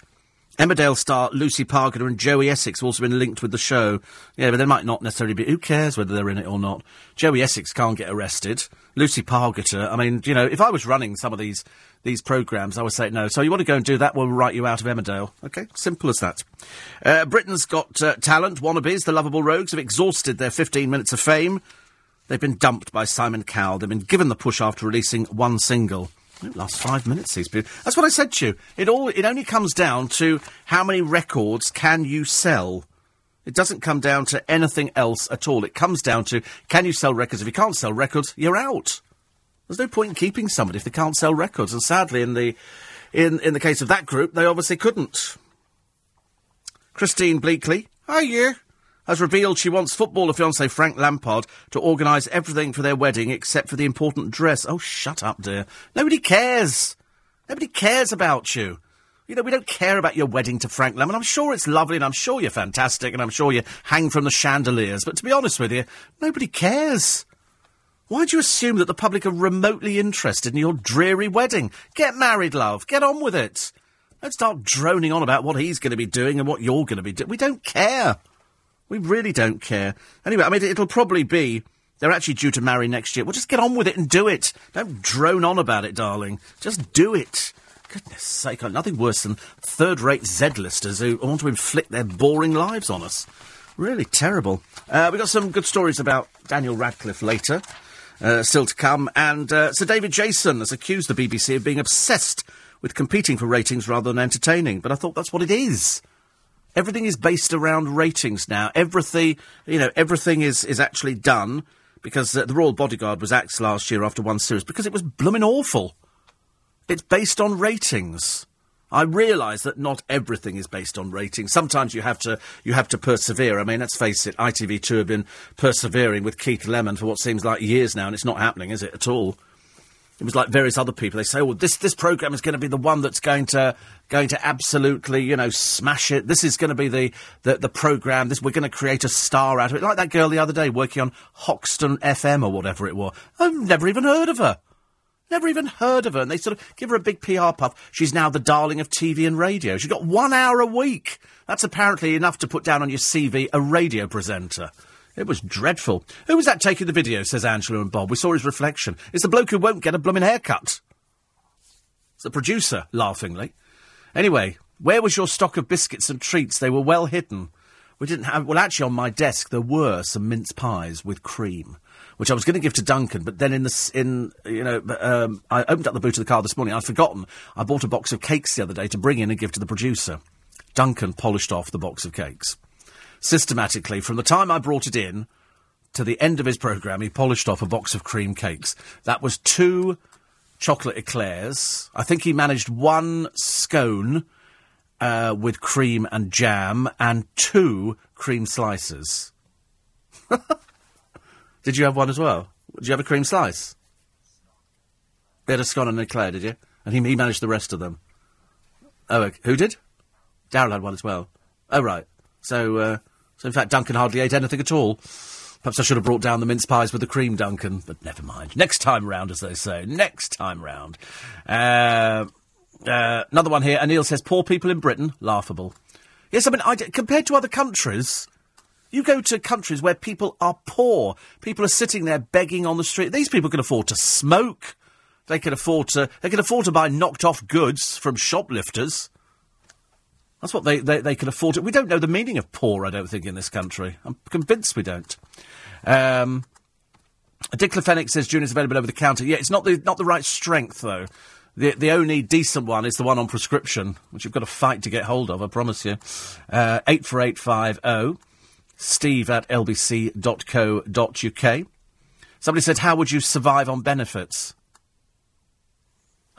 Emmerdale star Lucy Pargeter and Joey Essex have also been linked with the show. Yeah, but they might not necessarily be. Who cares whether they're in it or not? Joey Essex can't get arrested. Lucy Pargeter, I mean, you know, if I was running some of these these programs, I would say no. So you want to go and do that? We'll write you out of Emmerdale. Okay, simple as that. Uh, Britain's got uh, talent. Wannabes, the lovable rogues, have exhausted their 15 minutes of fame. They've been dumped by Simon Cowell. They've been given the push after releasing one single. It lasts five minutes, these people. That's what I said to you. It all it only comes down to how many records can you sell. It doesn't come down to anything else at all. It comes down to can you sell records? If you can't sell records, you're out. There's no point in keeping somebody if they can't sell records. And sadly, in the in in the case of that group, they obviously couldn't. Christine Bleakley, hi you, has revealed she wants footballer fiancé Frank Lampard to organise everything for their wedding except for the important dress. Oh, shut up, dear. Nobody cares. Nobody cares about you. You know, we don't care about your wedding to Frank Lampard. I'm sure it's lovely and I'm sure you're fantastic and I'm sure you hang from the chandeliers. But to be honest with you, nobody cares. Why do you assume that the public are remotely interested in your dreary wedding? Get married, love. Get on with it. Don't start droning on about what he's going to be doing and what you're going to be doing. We don't care. We really don't care. Anyway, I mean, it'll probably be. They're actually due to marry next year. Well, just get on with it and do it. Don't drone on about it, darling. Just do it. Goodness sake, nothing worse than third rate Z listers who want to inflict their boring lives on us. Really terrible. Uh, we've got some good stories about Daniel Radcliffe later, uh, still to come. And uh, Sir David Jason has accused the BBC of being obsessed with competing for ratings rather than entertaining. But I thought that's what it is. Everything is based around ratings now. Everything, you know, everything is, is actually done because uh, the Royal Bodyguard was axed last year after one series because it was blooming awful. It's based on ratings. I realise that not everything is based on ratings. Sometimes you have to you have to persevere. I mean, let's face it, ITV2 have been persevering with Keith Lemon for what seems like years now, and it's not happening, is it at all? It was like various other people. They say, "Oh, this this program is going to be the one that's going to going to absolutely, you know, smash it. This is going to be the the, the program. This we're going to create a star out of it." Like that girl the other day working on Hoxton FM or whatever it was. I've never even heard of her. Never even heard of her. And they sort of give her a big PR puff. She's now the darling of TV and radio. She's got one hour a week. That's apparently enough to put down on your CV a radio presenter. It was dreadful. Who was that taking the video, says Angela and Bob. We saw his reflection. It's the bloke who won't get a blooming haircut. It's the producer, laughingly. Anyway, where was your stock of biscuits and treats? They were well hidden. We didn't have. Well, actually, on my desk there were some mince pies with cream, which I was going to give to Duncan. But then in the in you know, um, I opened up the boot of the car this morning. I'd forgotten. I bought a box of cakes the other day to bring in and give to the producer. Duncan polished off the box of cakes systematically from the time I brought it in to the end of his programme. He polished off a box of cream cakes. That was two chocolate eclairs. I think he managed one scone uh, with cream and jam and two cream slices. did you have one as well? Did you have a cream slice? They had a scone and an eclair, did you? And he, he managed the rest of them. Oh, who did? Daryl had one as well. Oh, right. So, uh, so in fact, Duncan hardly ate anything at all. Perhaps I should have brought down the mince pies with the cream, Duncan, but never mind. Next time round, as they say. Next time round. Uh, uh, another one here. Anil says, poor people in Britain, laughable. Yes, I mean, compared to other countries, you go to countries where people are poor. People are sitting there begging on the street. These people can afford to smoke. They can afford to, they can afford to buy knocked off goods from shoplifters. That's what they, they, they can afford. We don't know the meaning of poor, I don't think, in this country. I'm convinced we don't. Um, Diclofenac says June is available over the counter. Yeah, it's not the, not the right strength, though. The, the only decent one is the one on prescription, which you've got to fight to get hold of, I promise you. Uh, 84850 steve at lbc.co.uk. Somebody said, How would you survive on benefits?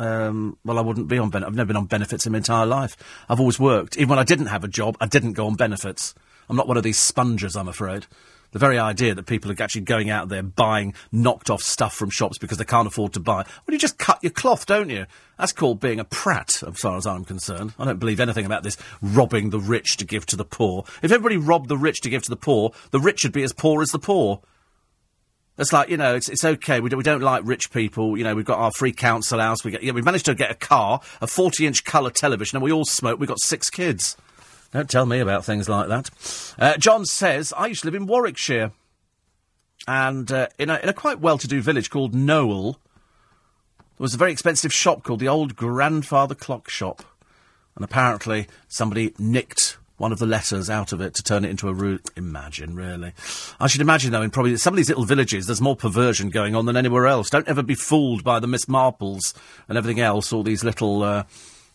Um, well, I wouldn't be on benefits. I've never been on benefits in my entire life. I've always worked. Even when I didn't have a job, I didn't go on benefits. I'm not one of these sponges, I'm afraid. The very idea that people are actually going out there buying knocked off stuff from shops because they can't afford to buy. Well, you just cut your cloth, don't you? That's called being a prat, as far as I'm concerned. I don't believe anything about this robbing the rich to give to the poor. If everybody robbed the rich to give to the poor, the rich would be as poor as the poor. It's like you know, it's it's okay. We don't, we don't like rich people. You know, we've got our free council house. We get yeah, we managed to get a car, a forty-inch colour television, and we all smoke. We've got six kids. Don't tell me about things like that. Uh, John says I used to live in Warwickshire, and uh, in a in a quite well-to-do village called Knowle, there was a very expensive shop called the Old Grandfather Clock Shop, and apparently somebody nicked one of the letters out of it to turn it into a root. Imagine, really. I should imagine, though, in probably some of these little villages, there's more perversion going on than anywhere else. Don't ever be fooled by the Miss Marples and everything else, all these little, uh,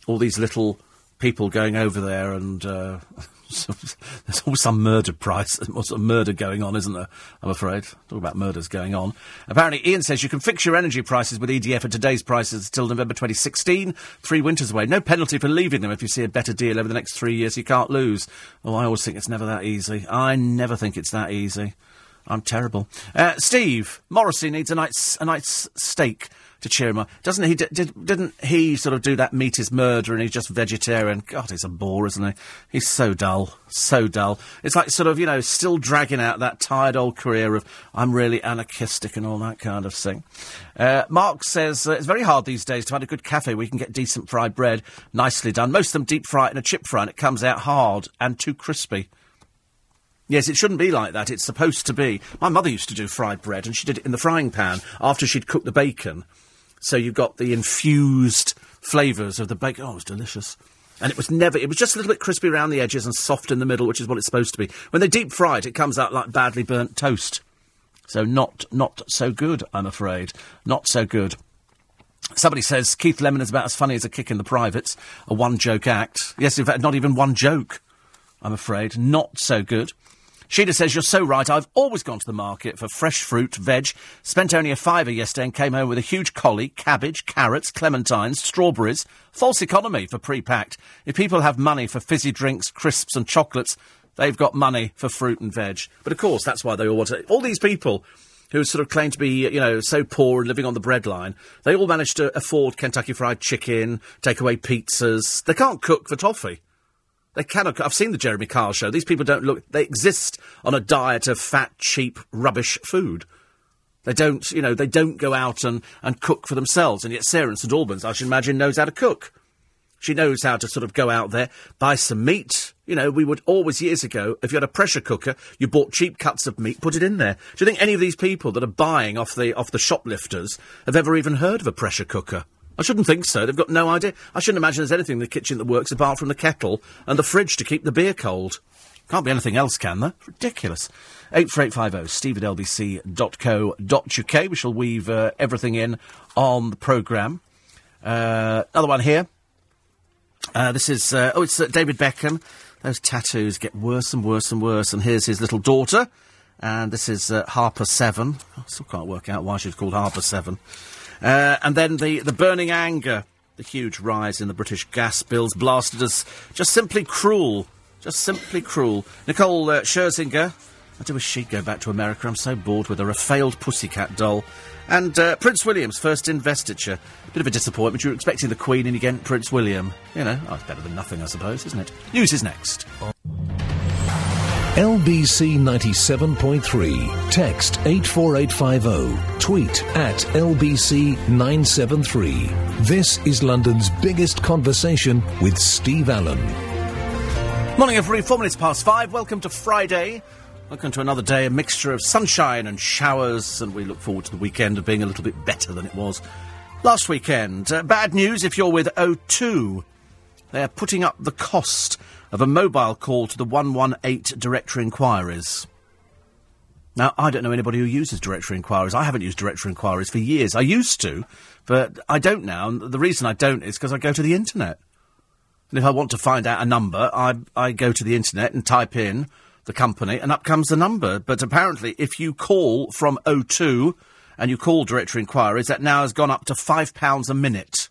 all these little people going over there and, uh, there's always some murder price, some murder going on, isn't there? I'm afraid. Talk about murders going on. Apparently, Ian says you can fix your energy prices with EDF at today's prices till November 2016, three winters away. No penalty for leaving them if you see a better deal over the next three years. You can't lose. Oh, I always think it's never that easy. I never think it's that easy. I'm terrible. Uh, Steve Morrissey needs a night's a night's steak to cheer him up. Doesn't he? Did, didn't he sort of do that meat is murder and he's just vegetarian? God, he's a bore, isn't he? He's so dull, so dull. It's like sort of you know still dragging out that tired old career of I'm really anarchistic and all that kind of thing. Uh, Mark says uh, it's very hard these days to find a good cafe where you can get decent fried bread, nicely done. Most of them deep fry in a chip fry and it comes out hard and too crispy. Yes, it shouldn't be like that. It's supposed to be. My mother used to do fried bread, and she did it in the frying pan after she'd cooked the bacon. So you've got the infused flavours of the bacon. Oh, it was delicious. And it was never, it was just a little bit crispy around the edges and soft in the middle, which is what it's supposed to be. When they deep fry it, it comes out like badly burnt toast. So not, not so good, I'm afraid. Not so good. Somebody says Keith Lemon is about as funny as a kick in the privates, a one joke act. Yes, in fact, not even one joke, I'm afraid. Not so good. Sheila says, You're so right. I've always gone to the market for fresh fruit, veg. Spent only a fiver yesterday and came home with a huge collie, cabbage, carrots, clementines, strawberries. False economy for pre packed. If people have money for fizzy drinks, crisps, and chocolates, they've got money for fruit and veg. But of course, that's why they all want to. All these people who sort of claim to be, you know, so poor and living on the breadline, they all manage to afford Kentucky Fried Chicken, takeaway pizzas. They can't cook for toffee. They cannot. I've seen the Jeremy Kyle show. These people don't look. They exist on a diet of fat, cheap, rubbish food. They don't, you know, they don't go out and, and cook for themselves. And yet Sarah in St Albans, I should imagine, knows how to cook. She knows how to sort of go out there, buy some meat. You know, we would always years ago, if you had a pressure cooker, you bought cheap cuts of meat, put it in there. Do you think any of these people that are buying off the off the shoplifters have ever even heard of a pressure cooker? I shouldn't think so. They've got no idea. I shouldn't imagine there's anything in the kitchen that works apart from the kettle and the fridge to keep the beer cold. Can't be anything else, can there? Ridiculous. 84850 steve at lbc.co.uk. We shall weave uh, everything in on the programme. Uh, another one here. Uh, this is, uh, oh, it's uh, David Beckham. Those tattoos get worse and worse and worse. And here's his little daughter. And this is uh, Harper 7. I still can't work out why she's called Harper 7. Uh, and then the, the burning anger, the huge rise in the British gas bills blasted us just simply cruel. Just simply cruel. Nicole uh, Scherzinger, I do wish she'd go back to America. I'm so bored with her. A failed pussycat doll. And uh, Prince William's first investiture. Bit of a disappointment. You were expecting the Queen and again Prince William. You know, oh, it's better than nothing, I suppose, isn't it? News is next. LBC 97.3. Text 84850. Tweet at LBC 973. This is London's biggest conversation with Steve Allen. Morning, everybody. Four minutes past five. Welcome to Friday. Welcome to another day, a mixture of sunshine and showers, and we look forward to the weekend of being a little bit better than it was last weekend. Uh, bad news if you're with O2. They're putting up the cost of a mobile call to the 118 directory inquiries. Now, I don't know anybody who uses directory inquiries. I haven't used directory inquiries for years. I used to, but I don't now. And the reason I don't is because I go to the internet. And if I want to find out a number, I, I go to the internet and type in the company, and up comes the number. But apparently, if you call from O2 and you call directory inquiries, that now has gone up to £5 a minute.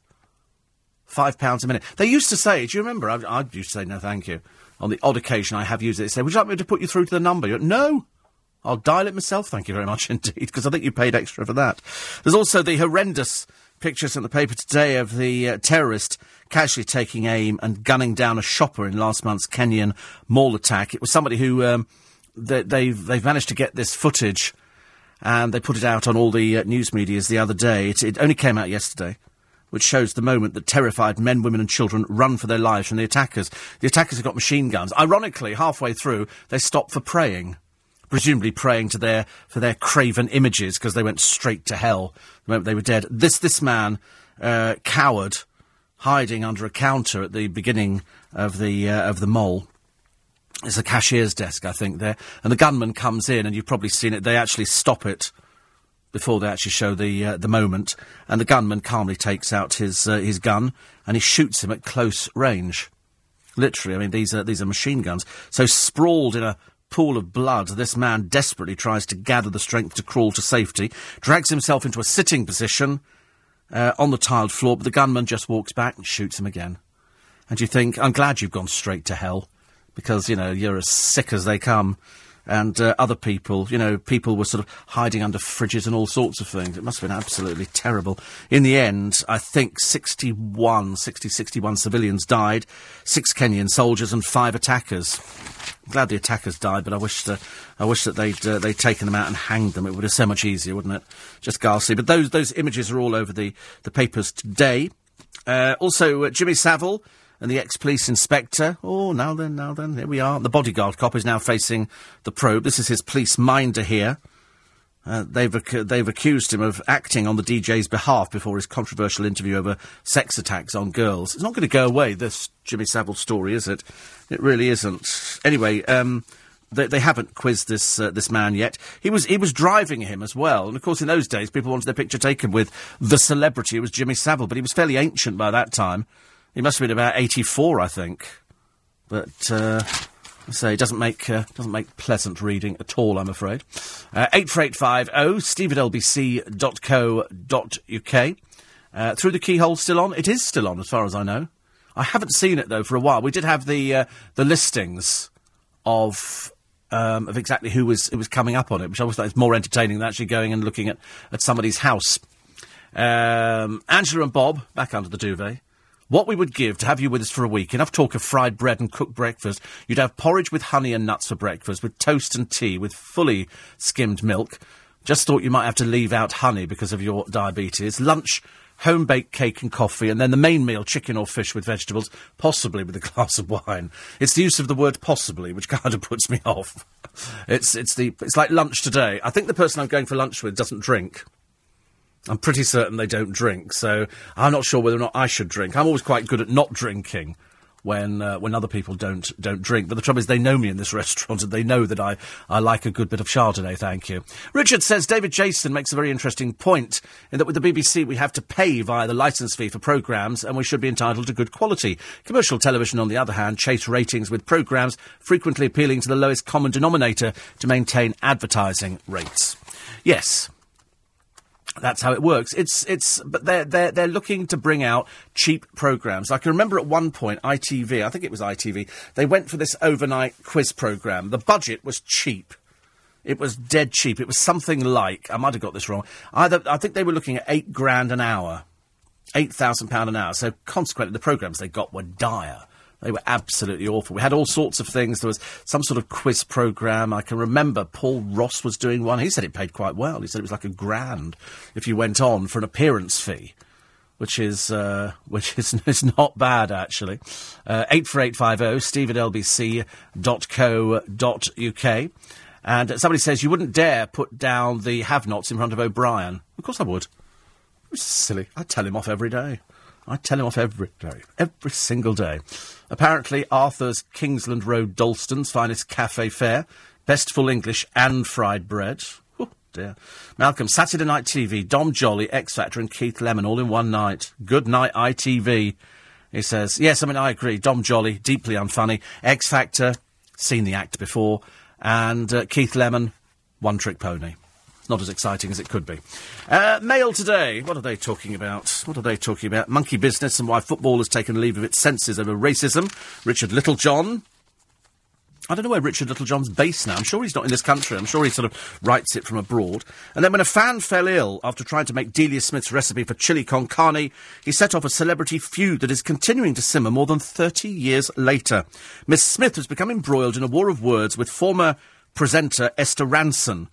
Five pounds a minute. They used to say, do you remember? I, I used to say no, thank you. On the odd occasion I have used it, they say, would you like me to put you through to the number? No, I'll dial it myself, thank you very much indeed, because I think you paid extra for that. There's also the horrendous pictures in the paper today of the uh, terrorist casually taking aim and gunning down a shopper in last month's Kenyan mall attack. It was somebody who um, they, they've they've managed to get this footage, and they put it out on all the uh, news medias the other day. It, it only came out yesterday which shows the moment that terrified men, women, and children run for their lives from the attackers. The attackers have got machine guns. Ironically, halfway through, they stop for praying. Presumably praying to their for their craven images because they went straight to hell the moment they were dead. This this man, uh, coward, hiding under a counter at the beginning of the uh, of the mole. It's a cashier's desk, I think, there. And the gunman comes in, and you've probably seen it. They actually stop it before they actually show the uh, the moment. And the gunman calmly takes out his uh, his gun and he shoots him at close range. Literally, I mean, these are these are machine guns. So sprawled in a pool of blood, this man desperately tries to gather the strength to crawl to safety, drags himself into a sitting position uh, on the tiled floor, but the gunman just walks back and shoots him again. And you think, I'm glad you've gone straight to hell because, you know, you're as sick as they come. And uh, other people, you know, people were sort of hiding under fridges and all sorts of things. It must have been absolutely terrible. In the end, I think 61, 60, 61 civilians died, six Kenyan soldiers and five attackers. I'm glad the attackers died, but I wish, uh, I wish that they'd, uh, they'd taken them out and hanged them. It would have been so much easier, wouldn't it? Just ghastly. But those, those images are all over the, the papers today. Uh, also, uh, Jimmy Savile and the ex-police inspector. Oh, now then, now then, here we are. The bodyguard cop is now facing the probe. This is his police minder here. Uh, they've ac- they've accused him of acting on the DJ's behalf before his controversial interview over sex attacks on girls. It's not going to go away. This Jimmy Savile story, is it? It really isn't. Anyway, um, they, they, haven't quizzed this uh, this man yet. He was he was driving him as well, and of course in those days people wanted their picture taken with the celebrity. It was Jimmy Savile, but he was fairly ancient by that time. He must have been about 84, I think. But, uh, say, it doesn't make, uh, doesn't make pleasant reading at all, I'm afraid. Uh, 84850 steve at lbc.co.uk. Uh, through the keyhole still on? It is still on, as far as I know. I haven't seen it, though, for a while. We did have the, uh, the listings of um, of exactly who was who was coming up on it, which I always thought was more entertaining than actually going and looking at, at somebody's house. Um, Angela and Bob back under the duvet. What we would give to have you with us for a week, enough talk of fried bread and cooked breakfast. You'd have porridge with honey and nuts for breakfast, with toast and tea, with fully skimmed milk. Just thought you might have to leave out honey because of your diabetes. Lunch, home baked cake and coffee, and then the main meal, chicken or fish with vegetables, possibly with a glass of wine. It's the use of the word possibly which kind of puts me off. It's, it's, the, it's like lunch today. I think the person I'm going for lunch with doesn't drink. I'm pretty certain they don't drink, so I'm not sure whether or not I should drink. I'm always quite good at not drinking when uh, when other people don't don't drink. But the trouble is, they know me in this restaurant, and they know that I, I like a good bit of Chardonnay. Thank you. Richard says David Jason makes a very interesting point in that with the BBC we have to pay via the licence fee for programmes, and we should be entitled to good quality. Commercial television, on the other hand, chase ratings with programmes frequently appealing to the lowest common denominator to maintain advertising rates. Yes, that's how it works. It's it's but they're they're they're looking to bring out cheap programs. I can remember at one point ITV, I think it was ITV, they went for this overnight quiz program. The budget was cheap. It was dead cheap. It was something like I might have got this wrong. Either I think they were looking at eight grand an hour, eight thousand pound an hour. So consequently, the programs they got were dire. They were absolutely awful. We had all sorts of things. There was some sort of quiz program. I can remember Paul Ross was doing one. He said it paid quite well. He said it was like a grand if you went on for an appearance fee. Which is uh, which is, is not bad actually. Uh, eight four eight five zero Steve at lbc.co.uk. And somebody says you wouldn't dare put down the have-nots in front of O'Brien. Of course I would. It's silly. I tell him off every day. I tell him off every day, every single day. Apparently, Arthur's Kingsland Road Dalston's finest cafe fare, best full English and fried bread. Oh, dear. Malcolm, Saturday Night TV, Dom Jolly, X Factor, and Keith Lemon all in one night. Good night, ITV. He says, yes, I mean, I agree. Dom Jolly, deeply unfunny. X Factor, seen the act before. And uh, Keith Lemon, one trick pony not as exciting as it could be. Uh, Mail today. What are they talking about? What are they talking about? Monkey business and why football has taken leave of its senses over racism. Richard Littlejohn. I don't know where Richard Littlejohn's based now. I'm sure he's not in this country. I'm sure he sort of writes it from abroad. And then when a fan fell ill after trying to make Delia Smith's recipe for chili con carne, he set off a celebrity feud that is continuing to simmer more than 30 years later. Miss Smith has become embroiled in a war of words with former presenter Esther Rantzen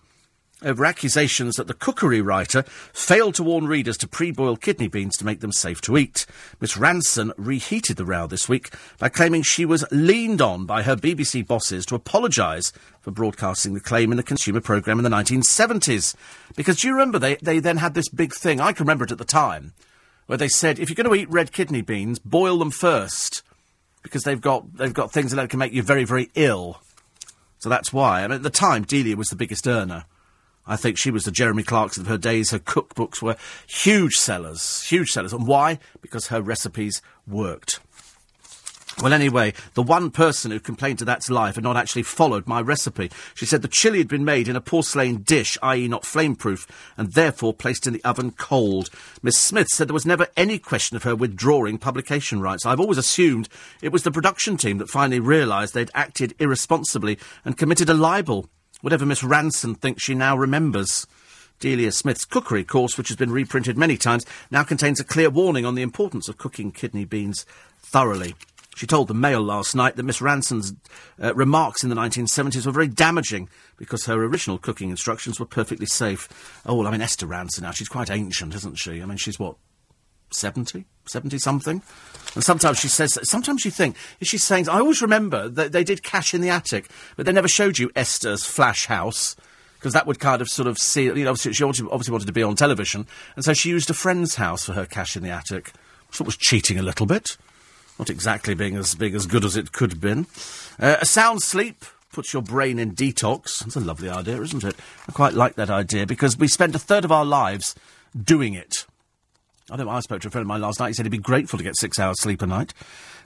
over accusations that the cookery writer failed to warn readers to pre-boil kidney beans to make them safe to eat. Miss Rantzen reheated the row this week by claiming she was leaned on by her BBC bosses to apologise for broadcasting the claim in a consumer programme in the 1970s. Because do you remember they, they then had this big thing, I can remember it at the time, where they said, if you're going to eat red kidney beans, boil them first. because they've got they've got things that can make you very very ill. So that's why. I mean, at the time, Delia was the biggest earner. I think she was the Jeremy Clarkson of her days. Her cookbooks were huge sellers, huge sellers. And why? Because her recipes worked. Well, anyway, the one person who complained to That's Life had not actually followed my recipe. She said the chili had been made in a porcelain dish, i.e., not flameproof, and therefore placed in the oven cold. Miss Smith said there was never any question of her withdrawing publication rights. I've always assumed it was the production team that finally realised they'd acted irresponsibly and committed a libel. Whatever Miss Rantzen thinks she now remembers. Delia Smith's cookery course, which has been reprinted many times, now contains a clear warning on the importance of cooking kidney beans thoroughly. She told the Mail last night that Miss Rantzen's uh, remarks in the 1970s were very damaging because her original cooking instructions were perfectly safe. Oh, well, I mean, Esther Rantzen now, she's quite ancient, isn't she? I mean, she's what, 70? 70 something? And sometimes she says, sometimes you think, is she saying, I always remember that they did Cash in the Attic, but they never showed you Esther's flash house. Because that would kind of sort of see, you know, obviously, she obviously, wanted to be on television, and so she used a friend's house for her cash in the attic. So it was cheating a little bit. Not exactly being as big as good as it could have been. Uh, a sound sleep puts your brain in detox. That's a lovely idea, isn't it? I quite like that idea because we spend a third of our lives doing it. I don't know I spoke to a friend of mine last night. He said he'd be grateful to get six hours sleep a night.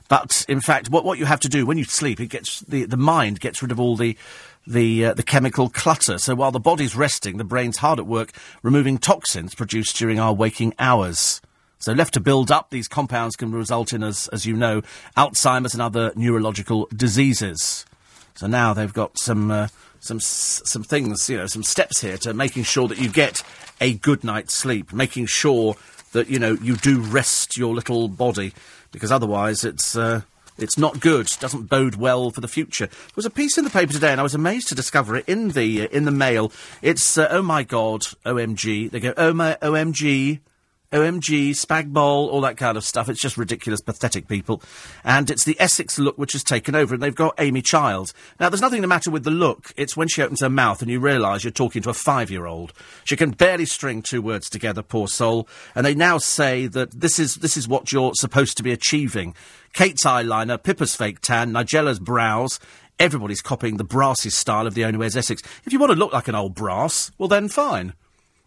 But in fact, what, what you have to do when you sleep, it gets the, the mind gets rid of all the the uh, the chemical clutter. So while the body's resting, the brain's hard at work removing toxins produced during our waking hours. So left to build up, these compounds can result in, as as you know, Alzheimer's and other neurological diseases. So now they've got some uh, some some things, you know, some steps here to making sure that you get a good night's sleep, making sure that you know you do rest your little body because otherwise it's uh, it's not good. Doesn't bode well for the future. There was a piece in the paper today, and I was amazed to discover it in the uh, in the mail. It's uh, oh my god, OMG. They go oh my OMG. OMG, spag bowl, all that kind of stuff. It's just ridiculous, pathetic people. And it's the Essex look which has taken over, and they've got Amy Childs. Now, there's nothing the matter with the look. It's when she opens her mouth and you realise you're talking to a five-year-old. She can barely string two words together, poor soul. And they now say that this is, this is what you're supposed to be achieving. Kate's eyeliner, Pippa's fake tan, Nigella's brows. Everybody's copying the brassy style of the Only Way Is Essex. If you want to look like an old brass, well then fine.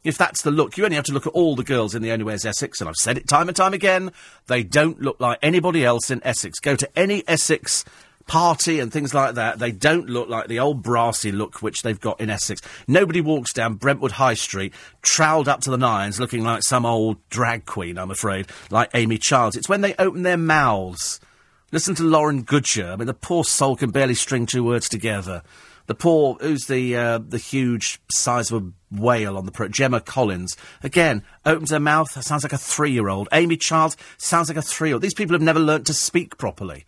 If that's the look, you only have to look at all the girls in the Only Way Is Essex, and I've said it time and time again, they don't look like anybody else in Essex. Go to any Essex party and things like that, they don't look like the old brassy look which they've got in Essex. Nobody walks down Brentwood High Street, troweled up to the nines, looking like some old drag queen, I'm afraid, like Amy Childs. It's when they open their mouths. Listen to Lauren Goodger. I mean, the poor soul can barely string two words together. The poor, who's the uh, the huge size of a whale on the pro, Gemma Collins. Again, opens her mouth, sounds like a three year old. Amy Childs sounds like a three year old. These people have never learnt to speak properly.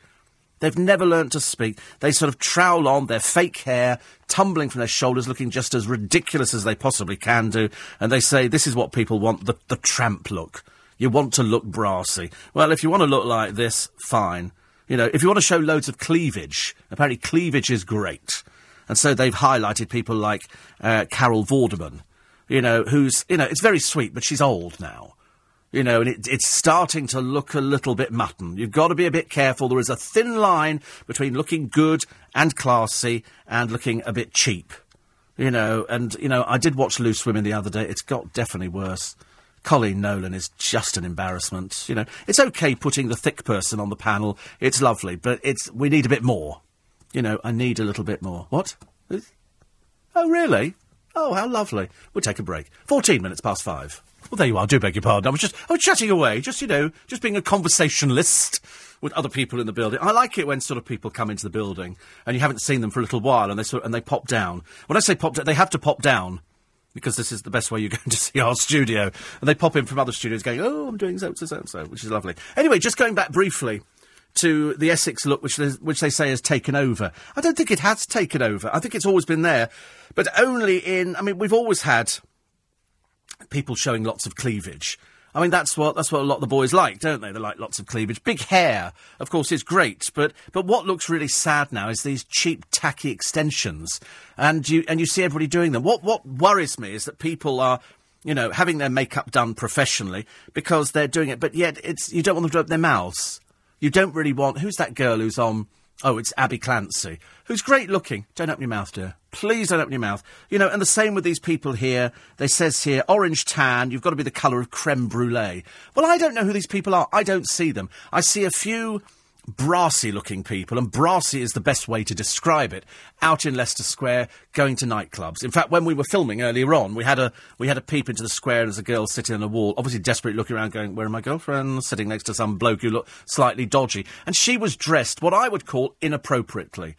They've never learnt to speak. They sort of trowel on, their fake hair tumbling from their shoulders, looking just as ridiculous as they possibly can do. And they say, this is what people want, the, the tramp look. You want to look brassy. Well, if you want to look like this, fine. You know, if you want to show loads of cleavage, apparently cleavage is great. And so they've highlighted people like uh, Carol Vorderman, you know, who's, you know, it's very sweet, but she's old now. You know, and it, it's starting to look a little bit mutton. You've got to be a bit careful. There is a thin line between looking good and classy and looking a bit cheap. You know, and, you know, I did watch Loose Women the other day. It's got definitely worse. Coleen Nolan is just an embarrassment. You know, it's okay putting the thick person on the panel. It's lovely, but it's we need a bit more. You know, I need a little bit more. What? Oh, really? Oh, how lovely. We'll take a break. Fourteen minutes past five. Well, there you are. Do beg your pardon. I was just, I was chatting away, just, you know, just being a conversationalist with other people in the building. I like it when sort of people come into the building and you haven't seen them for a little while and they sort of, and they pop down. When I say pop down, they have to pop down because this is the best way you're going to see our studio. And they pop in from other studios going, oh, I'm doing so, so, so, so, which is lovely. Anyway, just going back briefly to the Essex look, which they, which they say has taken over. I don't think it has taken over. I think it's always been there, but only in. I mean, we've always had people showing lots of cleavage. I mean, that's what that's what a lot of the boys like, don't they? They like lots of cleavage. Big hair, of course, is great, but but what looks really sad now is these cheap, tacky extensions, and you and you see everybody doing them. What what worries me is that people are. You know, having their makeup done professionally because they're doing it, but yet it's you don't want them to open their mouths. You don't really want. Who's that girl who's on? Oh, it's Abbey Clancy, who's great looking. Don't open your mouth, dear. Please don't open your mouth. You know, and the same with these people here. They says here, orange tan, you've got to be the colour of creme brulee. Well, I don't know who these people are. I don't see them. I see a few brassy looking people, and brassy is the best way to describe it, out in Leicester Square, going to nightclubs. In fact, when we were filming earlier on, we had a we had a peep into the square and there's a girl sitting on a wall, obviously desperately looking around going, Where are my girlfriends? Sitting next to some bloke who looked slightly dodgy. And she was dressed what I would call inappropriately.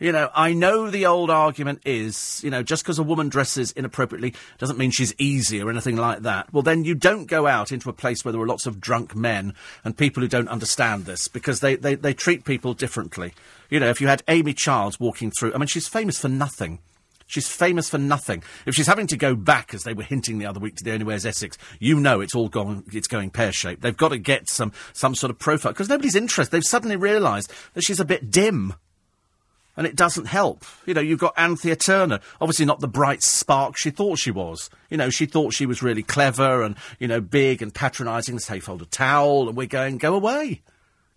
You know, I know the old argument is, you know, just because a woman dresses inappropriately doesn't mean she's easy or anything like that. Well, then you don't go out into a place where there are lots of drunk men and people who don't understand this because they, they, they treat people differently. You know, if you had Amy Childs walking through, I mean, she's famous for nothing. She's famous for nothing. If she's having to go back, as they were hinting the other week, to the Only is Essex, you know it's all gone. It's going pear shaped. They've got to get some some sort of profile because nobody's interested. They've suddenly realised that she's a bit dim and it doesn't help. You know, you've got Anthea Turner, obviously not the bright spark she thought she was. You know, she thought she was really clever and, you know, big and patronising. Let's say fold a towel, and we're going, go away.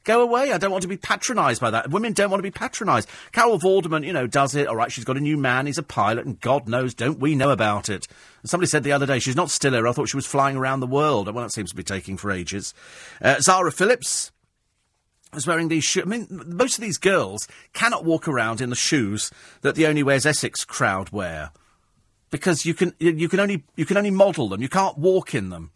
Go away. I don't want to be patronised by that. Women don't want to be patronised. Carol Vorderman, you know, does it. All right, she's got a new man. He's a pilot, and God knows, don't we know about it? And somebody said the other day, she's not still here. I thought she was flying around the world. Well, that seems to be taking for ages. Uh, Zara Phillips, was wearing these shoes. I mean, most of these girls cannot walk around in the shoes that the Only Way Is Essex crowd wear, because you can you can only you can only model them. You can't walk in them.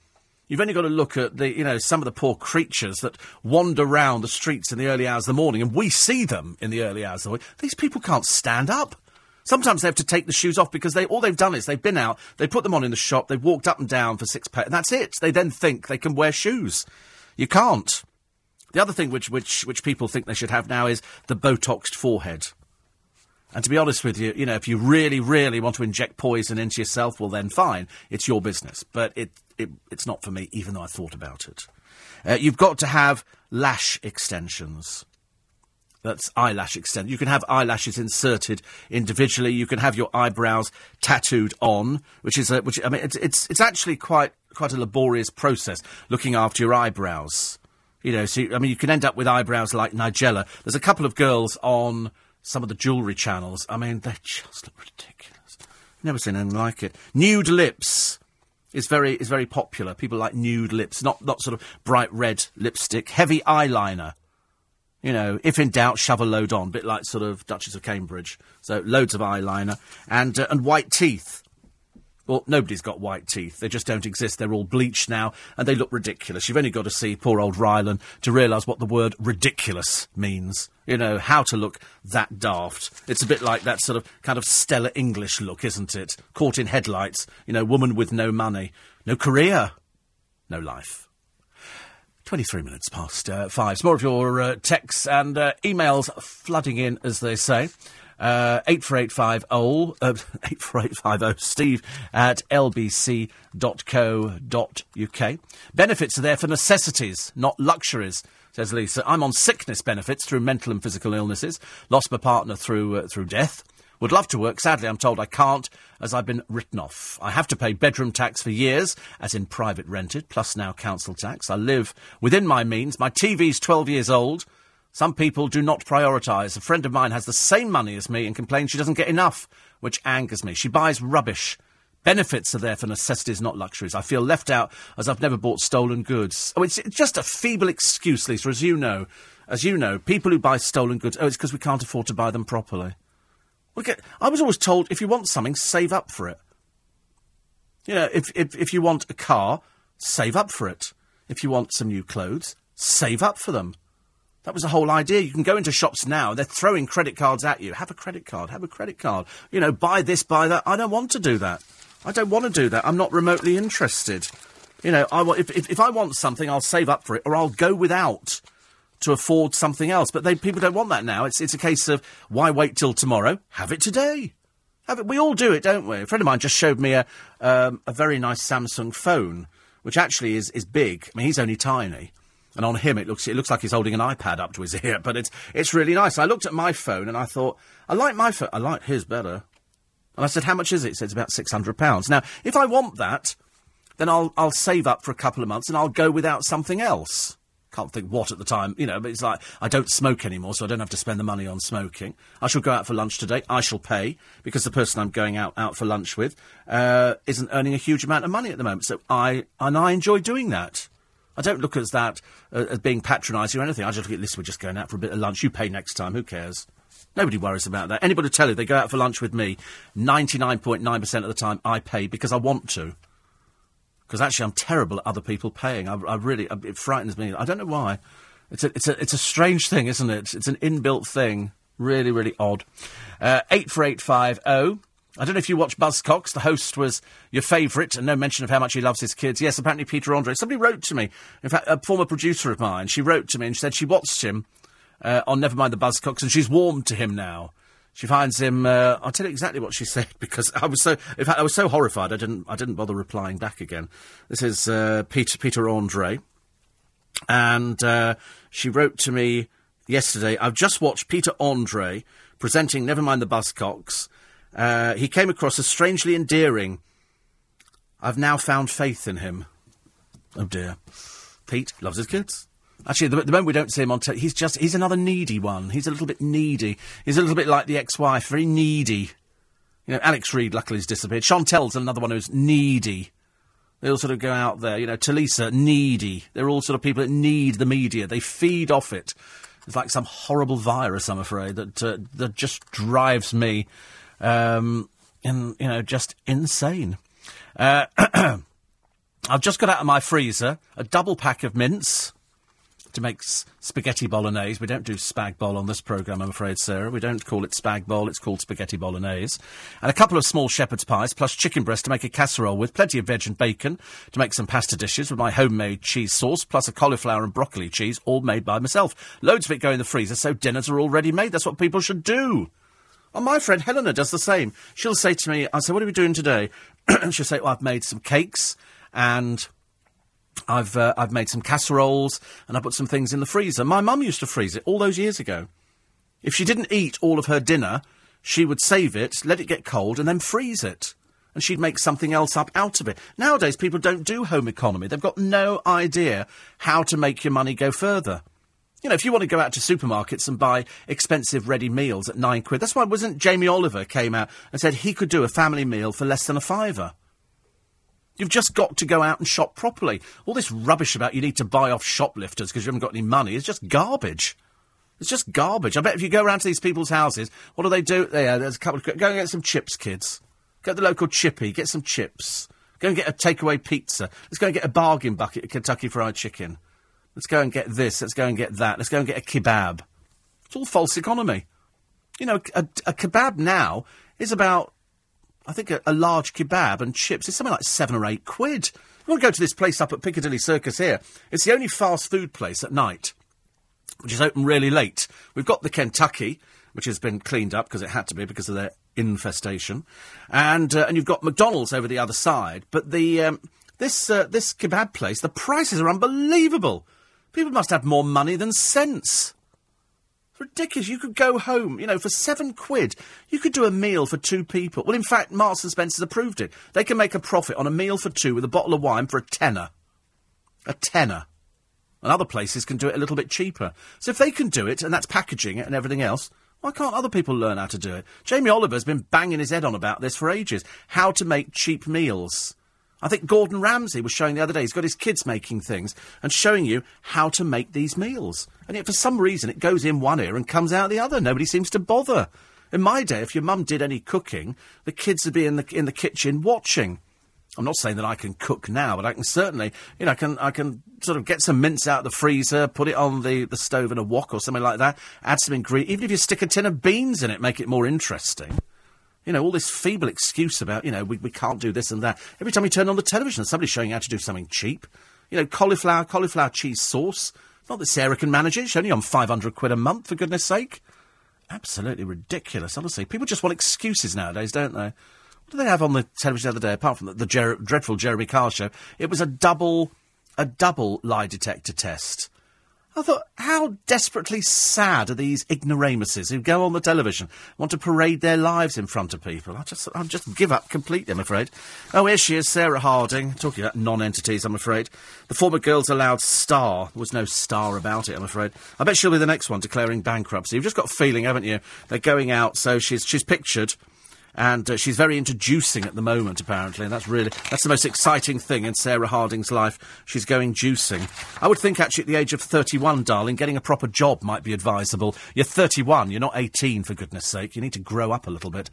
You've only got to look at the you know some of the poor creatures that wander round the streets in the early hours of the morning, and we see them in the early hours of the morning. These people can't stand up. Sometimes they have to take the shoes off because they all they've done is they've been out, they put them on in the shop, they've walked up and down for six pence, and that's it. They then think they can wear shoes. You can't. The other thing which, which, which people think they should have now is the Botoxed forehead. And to be honest with you, you know, if you really, really want to inject poison into yourself, well, then fine, it's your business. But it, it it's not for me, even though I thought about it. Uh, you've got to have lash extensions. That's eyelash extension. You can have eyelashes inserted individually. You can have your eyebrows tattooed on, which is a, which I mean, it's it's, it's actually quite quite a laborious process looking after your eyebrows. You know, so I mean, you can end up with eyebrows like Nigella. There's a couple of girls on some of the jewellery channels. I mean, they just look ridiculous. Never seen anything like it. Nude lips is very is very popular. People like nude lips, not not sort of bright red lipstick. Heavy eyeliner. You know, if in doubt, shove a load on. Bit like sort of Duchess of Cambridge. So loads of eyeliner and uh, and white teeth. Well, nobody's got white teeth. They just don't exist. They're all bleached now, and they look ridiculous. You've only got to see poor old Rylan to realise what the word ridiculous means. You know, how to look that daft. It's a bit like that sort of kind of Stella English look, isn't it? Caught in headlights. You know, woman with no money, no career, no life. 23 minutes past uh, five. Some more of your uh, texts and uh, emails flooding in, as they say. Uh, 84850, uh, 84850, steve at lbc.co.uk. Benefits are there for necessities, not luxuries, says Lisa. I'm on sickness benefits through mental and physical illnesses. Lost my partner through, uh, through death. Would love to work. Sadly, I'm told I can't, as I've been written off. I have to pay bedroom tax for years, as in private rented, plus now council tax. I live within my means. My TV's 12 years old. Some people do not prioritise. A friend of mine has the same money as me and complains she doesn't get enough, which angers me. She buys rubbish. Benefits are there for necessities, not luxuries. I feel left out as I've never bought stolen goods. Oh, it's just a feeble excuse, Lisa, as you know. As you know, people who buy stolen goods, oh, it's because we can't afford to buy them properly. Look at, I was always told if you want something, save up for it. You know, if, if, if you want a car, save up for it. If you want some new clothes, save up for them. That was the whole idea. You can go into shops now, they're throwing credit cards at you. Have a credit card, have a credit card. You know, buy this, buy that. I don't want to do that. I don't want to do that. I'm not remotely interested. You know, I if, if, if I want something, I'll save up for it, or I'll go without to afford something else. But they, people don't want that now. It's, it's a case of why wait till tomorrow? Have it today. Have it. We all do it, don't we? A friend of mine just showed me a, um, a very nice Samsung phone, which actually is, is big. I mean, he's only tiny and on him it looks it looks like he's holding an iPad up to his ear, but it's it's really nice. I looked at my phone and I thought I like my phone. I like his better. And I said, "How much is it?" He said, "It's about six hundred pounds." Now, if I want that, then I'll I'll save up for a couple of months and I'll go without something else. can't think what at the time, you know, but it's like, I don't smoke anymore, so I don't have to spend the money on smoking. I shall go out for lunch today. I shall pay, because the person I'm going out, out for lunch with, uh, isn't earning a huge amount of money at the moment. So I, and I enjoy doing that. I don't look at that uh, as being patronising or anything. I just look at this, we're just going out for a bit of lunch. You pay next time, who cares? Nobody worries about that. Anybody tell you they go out for lunch with me, 99.9% of the time I pay because I want to. Because actually I'm terrible at other people paying. I, I really, it frightens me. I don't know why. It's a, it's a, it's a strange thing, isn't it? It's an inbuilt thing. Really, really odd. Uh, 84850. I don't know if you watch Buzzcocks. The host was your favourite, and no mention of how much he loves his kids. Yes, apparently Peter Andre. Somebody wrote to me. In fact, a former producer of mine. She wrote to me and she said she watched him uh, on Never Mind the Buzzcocks, and she's warmed to him now. She finds him. Uh, I'll tell you exactly what she said because I was so. In fact, I was so horrified. I didn't. I didn't bother replying back again. This is uh, Peter Peter Andre, and uh, she wrote to me yesterday. I've just watched Peter Andre presenting Never Mind the Buzzcocks. Uh, he came across as strangely endearing. I've now found faith in him. Oh dear. Pete loves his kids. Actually, the, the moment we don't see him on telly, he's just, he's another needy one. He's a little bit needy. He's a little bit like the ex-wife, very needy. You know, Alex Reid luckily has disappeared. Chantel's another one who's needy. They all sort of go out there. You know, Tulisa, needy. They're all sort of people that need the media. They feed off it. It's like some horrible virus, I'm afraid, that, uh, that just drives me, um, in, you know, just insane. Uh, I've just got out of my freezer a double pack of mince to make spaghetti bolognese. We don't do spag bol on this programme, I'm afraid, Sarah. We don't call it spag bol, it's called spaghetti bolognese. And a couple of small shepherd's pies, plus chicken breast to make a casserole with, plenty of veg and bacon to make some pasta dishes with my homemade cheese sauce, plus a cauliflower and broccoli cheese, all made by myself. Loads of it go in the freezer, so dinners are already made. That's what people should do. My friend Helena does the same. She'll say to me, I say, what are we doing today? and she'll say, well, I've made some cakes and I've uh, I've made some casseroles and I put some things in the freezer. My mum used to freeze it all those years ago. If she didn't eat all of her dinner, she would save it, let it get cold, and then freeze it. And she'd make something else up out of it. Nowadays, people don't do home economy. They've got no idea how to make your money go further. You know, if you want to go out to supermarkets and buy expensive ready meals at nine quid, that's why wasn't Jamie Oliver came out and said he could do a family meal for less than a fiver. You've just got to go out and shop properly. All this rubbish about you need to buy off shoplifters because you haven't got any money is just garbage. It's just garbage. I bet if you go around to these people's houses, what do they do? There, uh, there's a couple of. Go and get some chips, kids. Go to the local chippy, get some chips. Go and get a takeaway pizza. Let's go and get a bargain bucket of Kentucky Fried Chicken. Let's go and get this. Let's go and get that. Let's go and get a kebab. It's all false economy. You know, a, a kebab now is about I think a, a, large kebab and chips is something like seven or eight quid. You want to go to this place up at Piccadilly Circus here? It's the only fast food place at night, which is open really late. We've got the Kentucky, which has been cleaned up because it had to be because of their infestation, and uh, and you've got McDonald's over the other side. But the um, this uh, this kebab place, the prices are unbelievable. People must have more money than sense. It's ridiculous. You could go home, you know, for seven quid. You could do a meal for two people. Well, in fact, Marks and Spencer's approved it. They can make a profit on a meal for two with a bottle of wine for a tenner. A tenner. And other places can do it a little bit cheaper. So if they can do it, and that's packaging it and everything else, why can't other people learn how to do it? Jamie Oliver's been banging his head on about this for ages. How to make cheap meals. I think Gordon Ramsay was showing the other day, he's got his kids making things and showing you how to make these meals. And yet, for some reason, it goes in one ear and comes out the other. Nobody seems to bother. In my day, if your mum did any cooking, the kids would be in the, in the kitchen watching. I'm not saying that I can cook now, but I can certainly, you know, I can, I can sort of get some mince out of the freezer, put it on the, the stove in a wok or something like that, add some ingredients. Even if you stick a tin of beans in it, make it more interesting. You know, all this feeble excuse about, you know, we, we can't do this and that. Every time you turn on the television, somebody's showing you how to do something cheap. You know, cauliflower, cauliflower cheese sauce. Not that Sarah can manage it. She's only on 500 quid a month, for goodness sake. Absolutely ridiculous, honestly. People just want excuses nowadays, don't they? What did they have on the television the other day, apart from the, the Jer- dreadful Jeremy Kyle show? It was a double, a double lie detector test. I thought, how desperately sad are these ignoramuses who go on the television, want to parade their lives in front of people? I just, I just give up completely, I'm afraid. Oh, here she is, Sarah Harding, talking about non-entities, I'm afraid. The former Girls Aloud star. There was no star about it, I'm afraid. I bet she'll be the next one declaring bankruptcy. You've just got a feeling, haven't you? They're going out, so she's, she's pictured and uh, she's very into juicing at the moment, apparently, and that's really that's the most exciting thing in Sarah Harding's life. She's going juicing. I would think, actually, at the age of 31, darling, getting a proper job might be advisable. You're 31, you're not 18, for goodness sake. You need to grow up a little bit.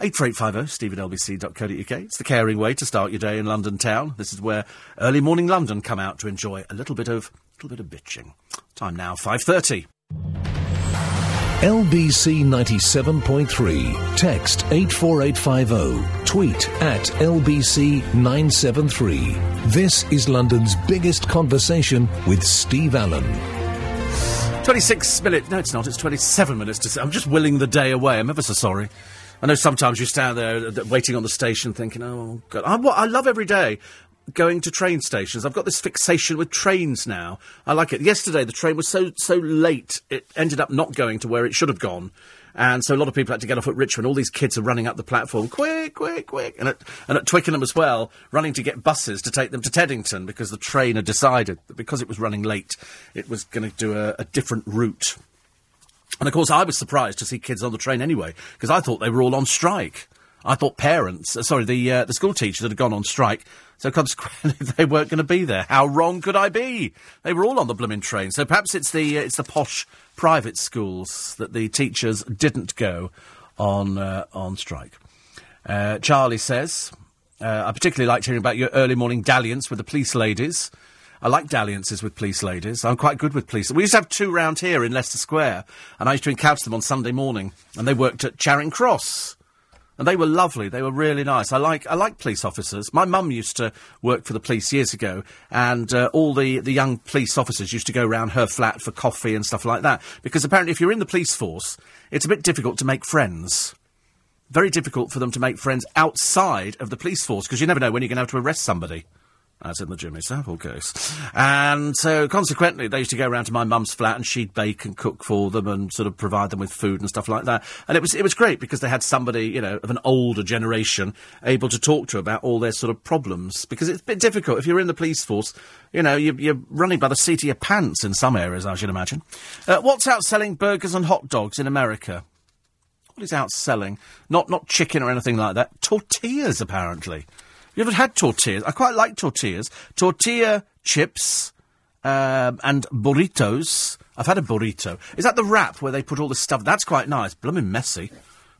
84850 steve at lbc.co.uk. It's the caring way to start your day in London town. This is where early morning London come out to enjoy a little bit of, a little bit of bitching. Time now, 5.30. LBC 97.3. Text 84850. Tweet at LBC 973. This is London's biggest conversation with Steve Allen. 26 minutes. No, it's not. It's 27 minutes to. I'm just willing the day away. I'm ever so sorry. I know sometimes you stand there uh, waiting on the station thinking, oh, God. I, I love every day going to train stations. I've got this fixation with trains now. I like it. Yesterday, the train was so so late, it ended up not going to where it should have gone. And so a lot of people had to get off at Richmond. All these kids are running up the platform, quick, quick, quick. And at, and at Twickenham as well, running to get buses to take them to Teddington because the train had decided that because it was running late, it was going to do a, a different route. And of course, I was surprised to see kids on the train anyway, because I thought they were all on strike. I thought parents, uh, sorry, the uh, the school teachers had gone on strike, so consequently they weren't going to be there. How wrong could I be? They were all on the blooming train. So perhaps it's the uh, it's the posh private schools that the teachers didn't go on uh, on strike. Uh, Charlie says, uh, I particularly liked hearing about your early morning dalliance with the police ladies. I like dalliances with police ladies. I'm quite good with police. We used to have two round here in Leicester Square, and I used to encounter them on Sunday morning, and they worked at Charing Cross and they were lovely. They were really nice. I like I like police officers. My mum used to work for the police years ago, and uh, all the the young police officers used to go around her flat for coffee and stuff like that. Because apparently, if you're in the police force, it's a bit difficult to make friends. Very difficult for them to make friends outside of the police force because you never know when you're going to have to arrest somebody as in the Jimmy Savile case. And so, consequently, they used to go around to my mum's flat and she'd bake and cook for them and sort of provide them with food and stuff like that. And it was, it was great because they had somebody, you know, of an older generation able to talk to about all their sort of problems. Because it's a bit difficult. If you're in the police force, you know, you're, you're running by the seat of your pants in some areas, I should imagine. Uh, what's outselling burgers and hot dogs in America? What is outselling? Not, not chicken or anything like that. Tortillas, apparently. You ever had tortillas? I quite like tortillas. Tortilla chips um, and burritos. I've had a burrito. Is that the wrap where they put all the stuff? That's quite nice. Blooming messy.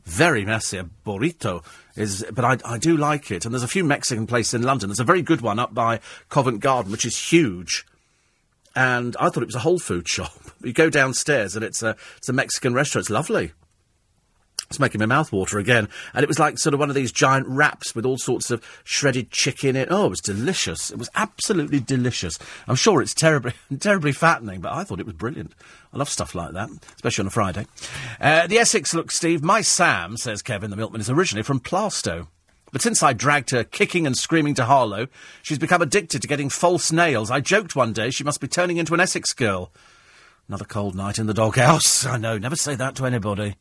Very messy. A burrito is, but I, I do like it. And there's a few Mexican places in London. There's a very good one up by Covent Garden, which is huge. And I thought it was a Whole Food shop. You go downstairs and it's a, it's a Mexican restaurant. It's lovely. It's making my mouth water again. And it was like sort of one of these giant wraps with all sorts of shredded chicken in it. Oh, it was delicious. It was absolutely delicious. I'm sure it's terribly, terribly fattening, but I thought it was brilliant. I love stuff like that, especially on a Friday. Uh, the Essex look, Steve. My Sam, says Kevin the milkman, is originally from Plaistow. But since I dragged her kicking and screaming to Harlow, she's become addicted to getting false nails. I joked one day she must be turning into an Essex girl. Another cold night in the doghouse. I know, never say that to anybody.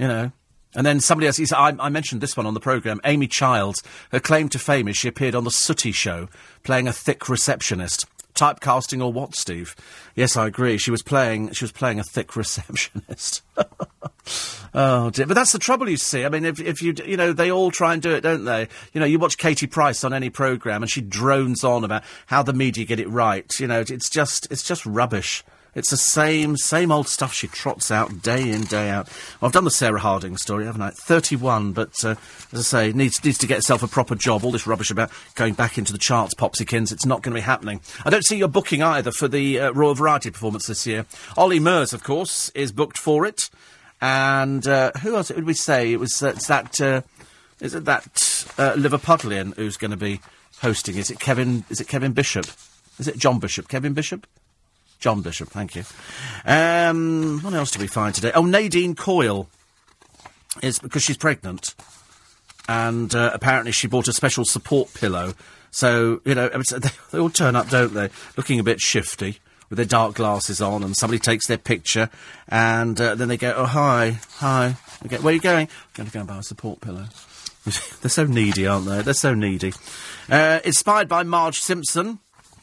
You know. And then somebody else, said, I, I, mentioned this one on the programme, Amy Childs. Her claim to fame is she appeared on The Sooty Show, playing a thick receptionist. Typecasting or what, Steve? Yes, I agree. She was playing, she was playing a thick receptionist. oh dear. But that's the trouble, you see. I mean, if, if you, you know, they all try and do it, don't they? You know, you watch Katie Price on any programme and she drones on about how the media get it right. You know, it's just, it's just rubbish. It's the same, same old stuff she trots out day in, day out. Well, I've done the Sarah Harding story, haven't I? 31, but uh, as I say, needs, needs to get herself a proper job. All this rubbish about going back into the charts, Popsykins, it's not going to be happening. I don't see your booking either for the uh, Royal Variety performance this year. Ollie Murs, of course, is booked for it. And uh, who else would we say? It was uh, it's that, uh, is it that uh, Liverpudlian who's going to be hosting? Is it Kevin, is it Kevin Bishop? Is it John Bishop? Kevin Bishop? John Bishop, thank you. Um, what else do we find today? Oh, Nadine Coyle is because she's pregnant, and uh, apparently she bought a special support pillow. So you know, they, all turn up, don't they? Looking a bit shifty with their dark glasses on, and somebody takes their picture, and uh, then they go, "Oh hi, hi." Where are you going? I'm going to go and buy a support pillow. They're so needy, aren't they? They're so needy. Uh, inspired by Marge Simpson.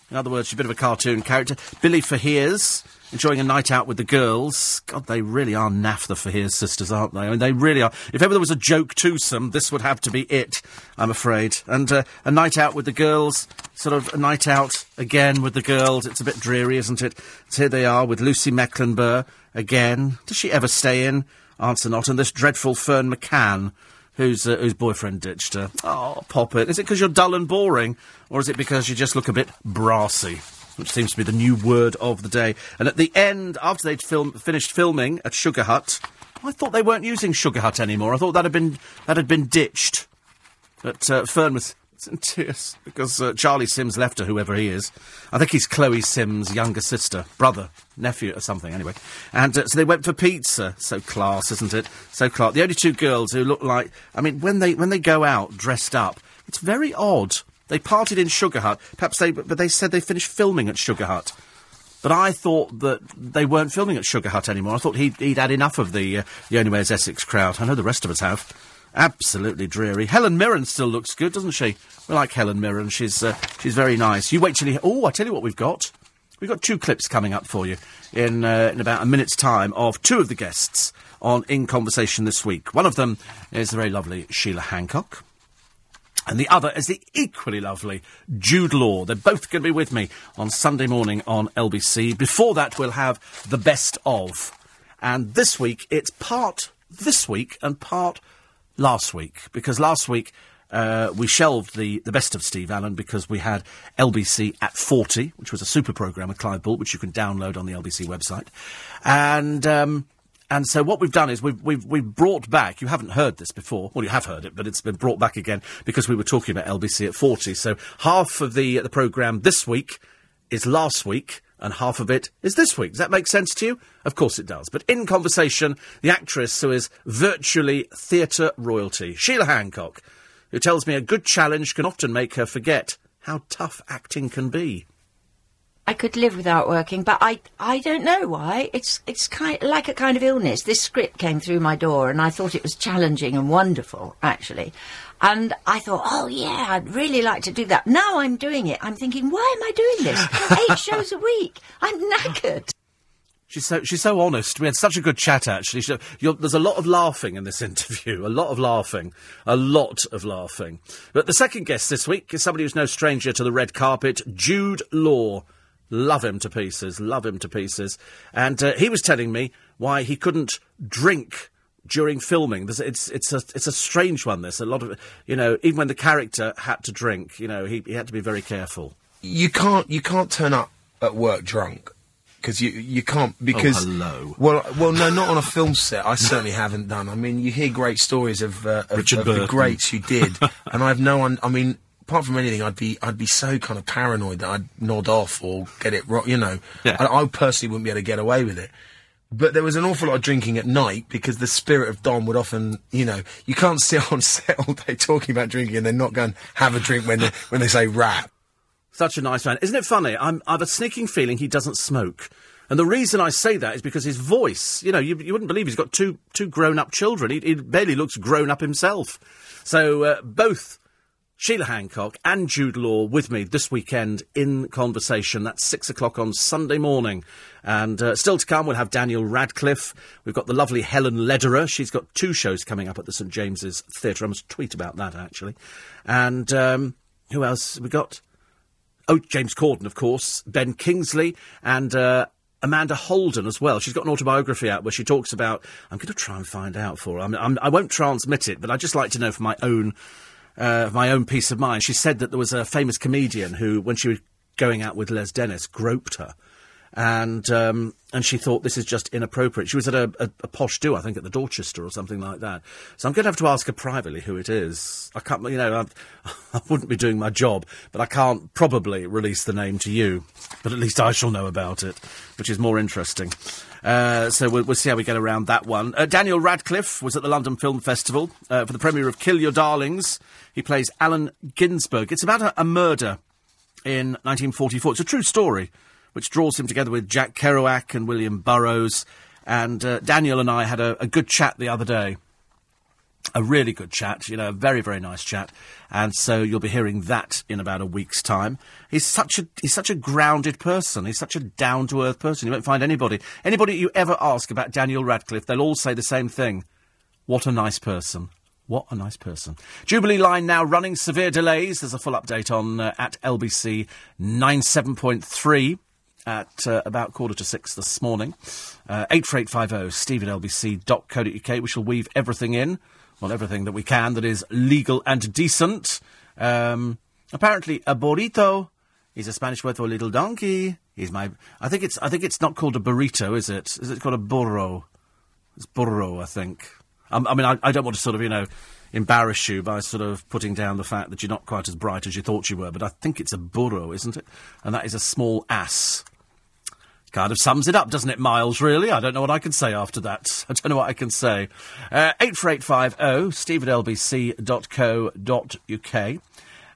In other words, she's a bit of a cartoon character. Billie Faiers, enjoying a night out with the girls. God, they really are naff, the Faiers sisters, aren't they? I mean, they really are. If ever there was a joke twosome, this would have to be it, I'm afraid. And uh, a night out with the girls, sort of a night out again with the girls. It's a bit dreary, isn't it? So here they are with Lucy Mecklenburgh again. Does she ever stay in? Answer not. And this dreadful Fern McCann whose uh, whose boyfriend ditched her. Oh, pop it. Is it because you're dull and boring, or is it because you just look a bit brassy? Which seems to be the new word of the day. And at the end, after they'd film, finished filming at Sugar Hut, I thought they weren't using Sugar Hut anymore. I thought that had been that had been ditched. But uh, Fern was in tears because uh, Charlie Sims left her, whoever he is. I think he's Chloe Sims' younger sister, brother, nephew, or something. Anyway, and uh, so they went for pizza. So class, isn't it? So class. The only two girls who look like, I mean, when they when they go out dressed up, it's very odd. They partied in Sugar Hut. Perhaps they, but they said they finished filming at Sugar Hut. But I thought that they weren't filming at Sugar Hut anymore. I thought he'd, he'd had enough of the uh, the Only Way is Essex crowd. I know the rest of us have. Absolutely dreary. Helen Mirren still looks good, doesn't she? We like Helen Mirren. She's uh, she's very nice. You wait till you. Oh, I tell you what, we've got. We've got two clips coming up for you in uh, in about a minute's time of two of the guests on In Conversation this week. One of them is the very lovely Sheila Hancock. And the other is the equally lovely Jude Law. They're both going to be with me on Sunday morning on LBC. Before that, we'll have the best of. And this week, it's part this week and part last week. Because last week, uh, we shelved the, the best of Steve Allen because we had LBC at 40, which was a super programme with Clive Bull, which you can download on the LBC website. And. Um, and so what we've done is we've, we've, we've brought back, you haven't heard this before, well you have heard it, but it's been brought back again because we were talking about LBC at 40. So half of the, the programme this week is last week and half of it is this week. Does that make sense to you? Of course it does. But in conversation, the actress who is virtually theatre royalty, Sheila Hancock, who tells me a good challenge can often make her forget how tough acting can be. I could live without working, but I I don't know why. It's it's kind like a kind of illness. This script came through my door, and I thought it was challenging and wonderful, actually. And I thought, oh yeah, I'd really like to do that. Now I'm doing it. I'm thinking, why am I doing this? Eight shows a week. I'm knackered. She's so she's so honest. We had such a good chat actually. She, there's a lot of laughing in this interview. A lot of laughing. A lot of laughing. But the second guest this week is somebody who's no stranger to the red carpet, Jude Law. Love him to pieces, love him to pieces. And uh, he was telling me why he couldn't drink during filming. There's, it's it's a it's a strange one. This a lot of you know even when the character had to drink, you know he, he had to be very careful. You can't you can't turn up at work drunk because you you can't because oh, hello. Well, well, no, not on a film set. I certainly haven't done. I mean, you hear great stories of, uh, of, Richard of the greats who did, and I've no one. I mean, apart from anything, I'd be I'd be so kind of paranoid that I'd nod off or get it wrong. You know, Yeah. I, I personally wouldn't be able to get away with it. But there was an awful lot of drinking at night because the spirit of Don would often, you know, you can't sit on set all day talking about drinking and then not go and have a drink when they, when they say wrap. Such a nice man. Isn't it funny? I'm, I have a sneaking feeling he doesn't smoke. And the reason I say that is because his voice, you know, you, you wouldn't believe he's got two, two grown up children. He, he barely looks grown up himself. So, uh, both Sheila Hancock and Jude Law with me this weekend in conversation. That's six o'clock on Sunday morning. And uh, still to come, we'll have Daniel Radcliffe. We've got the lovely Helen Lederer. She's got two shows coming up at the St James's Theatre. I must tweet about that, actually. And um, who else we got? Oh, James Corden, of course, Ben Kingsley, and uh, Amanda Holden as well. She's got an autobiography out where she talks about. I'm going to try and find out for her. I, mean, I'm, I won't transmit it, but I'd just like to know for my own, uh, my own peace of mind. She said that there was a famous comedian who, when she was going out with Les Dennis, groped her. And um, and she thought this is just inappropriate. She was at a, a, a posh do, I think, at the Dorchester or something like that. So I'm going to have to ask her privately who it is. I can't, you know, I, I wouldn't be doing my job, but I can't probably release the name to you. But at least I shall know about it, which is more interesting. Uh, so we'll, we'll see how we get around that one. Uh, Daniel Radcliffe was at the London Film Festival uh, for the premiere of Kill Your Darlings. He plays Allen Ginsberg. It's about a, a murder in 1944. It's a true story which draws him together with Jack Kerouac and William Burroughs. And uh, Daniel and I had a, a good chat the other day a really good chat, you know, a very, very nice chat. And so you'll be hearing that in about a week's time. He's such a, he's such a grounded person. He's such a down to earth person. You won't find anybody, anybody you ever ask about Daniel Radcliffe, they'll all say the same thing. What a nice person. What a nice person. Jubilee line now running severe delays. There's a full update on uh, at LBC 97.3 at uh, about quarter to six this morning. Uh, 84850 steve at lbc.co.uk. We shall weave everything in well, everything that we can that is legal and decent. Um, apparently, a burrito is a Spanish word for a little donkey. Is my? I think it's. I think it's not called a burrito, is it? Is it called a burro? It's burro, I think. Um, I mean, I, I don't want to sort of, you know, embarrass you by sort of putting down the fact that you're not quite as bright as you thought you were, but I think it's a burro, isn't it? And that is a small ass. Kind of sums it up, doesn't it, Miles, really? I don't know what I can say after that. I don't know what I can say. Uh, 84850, steve at lbc.co.uk.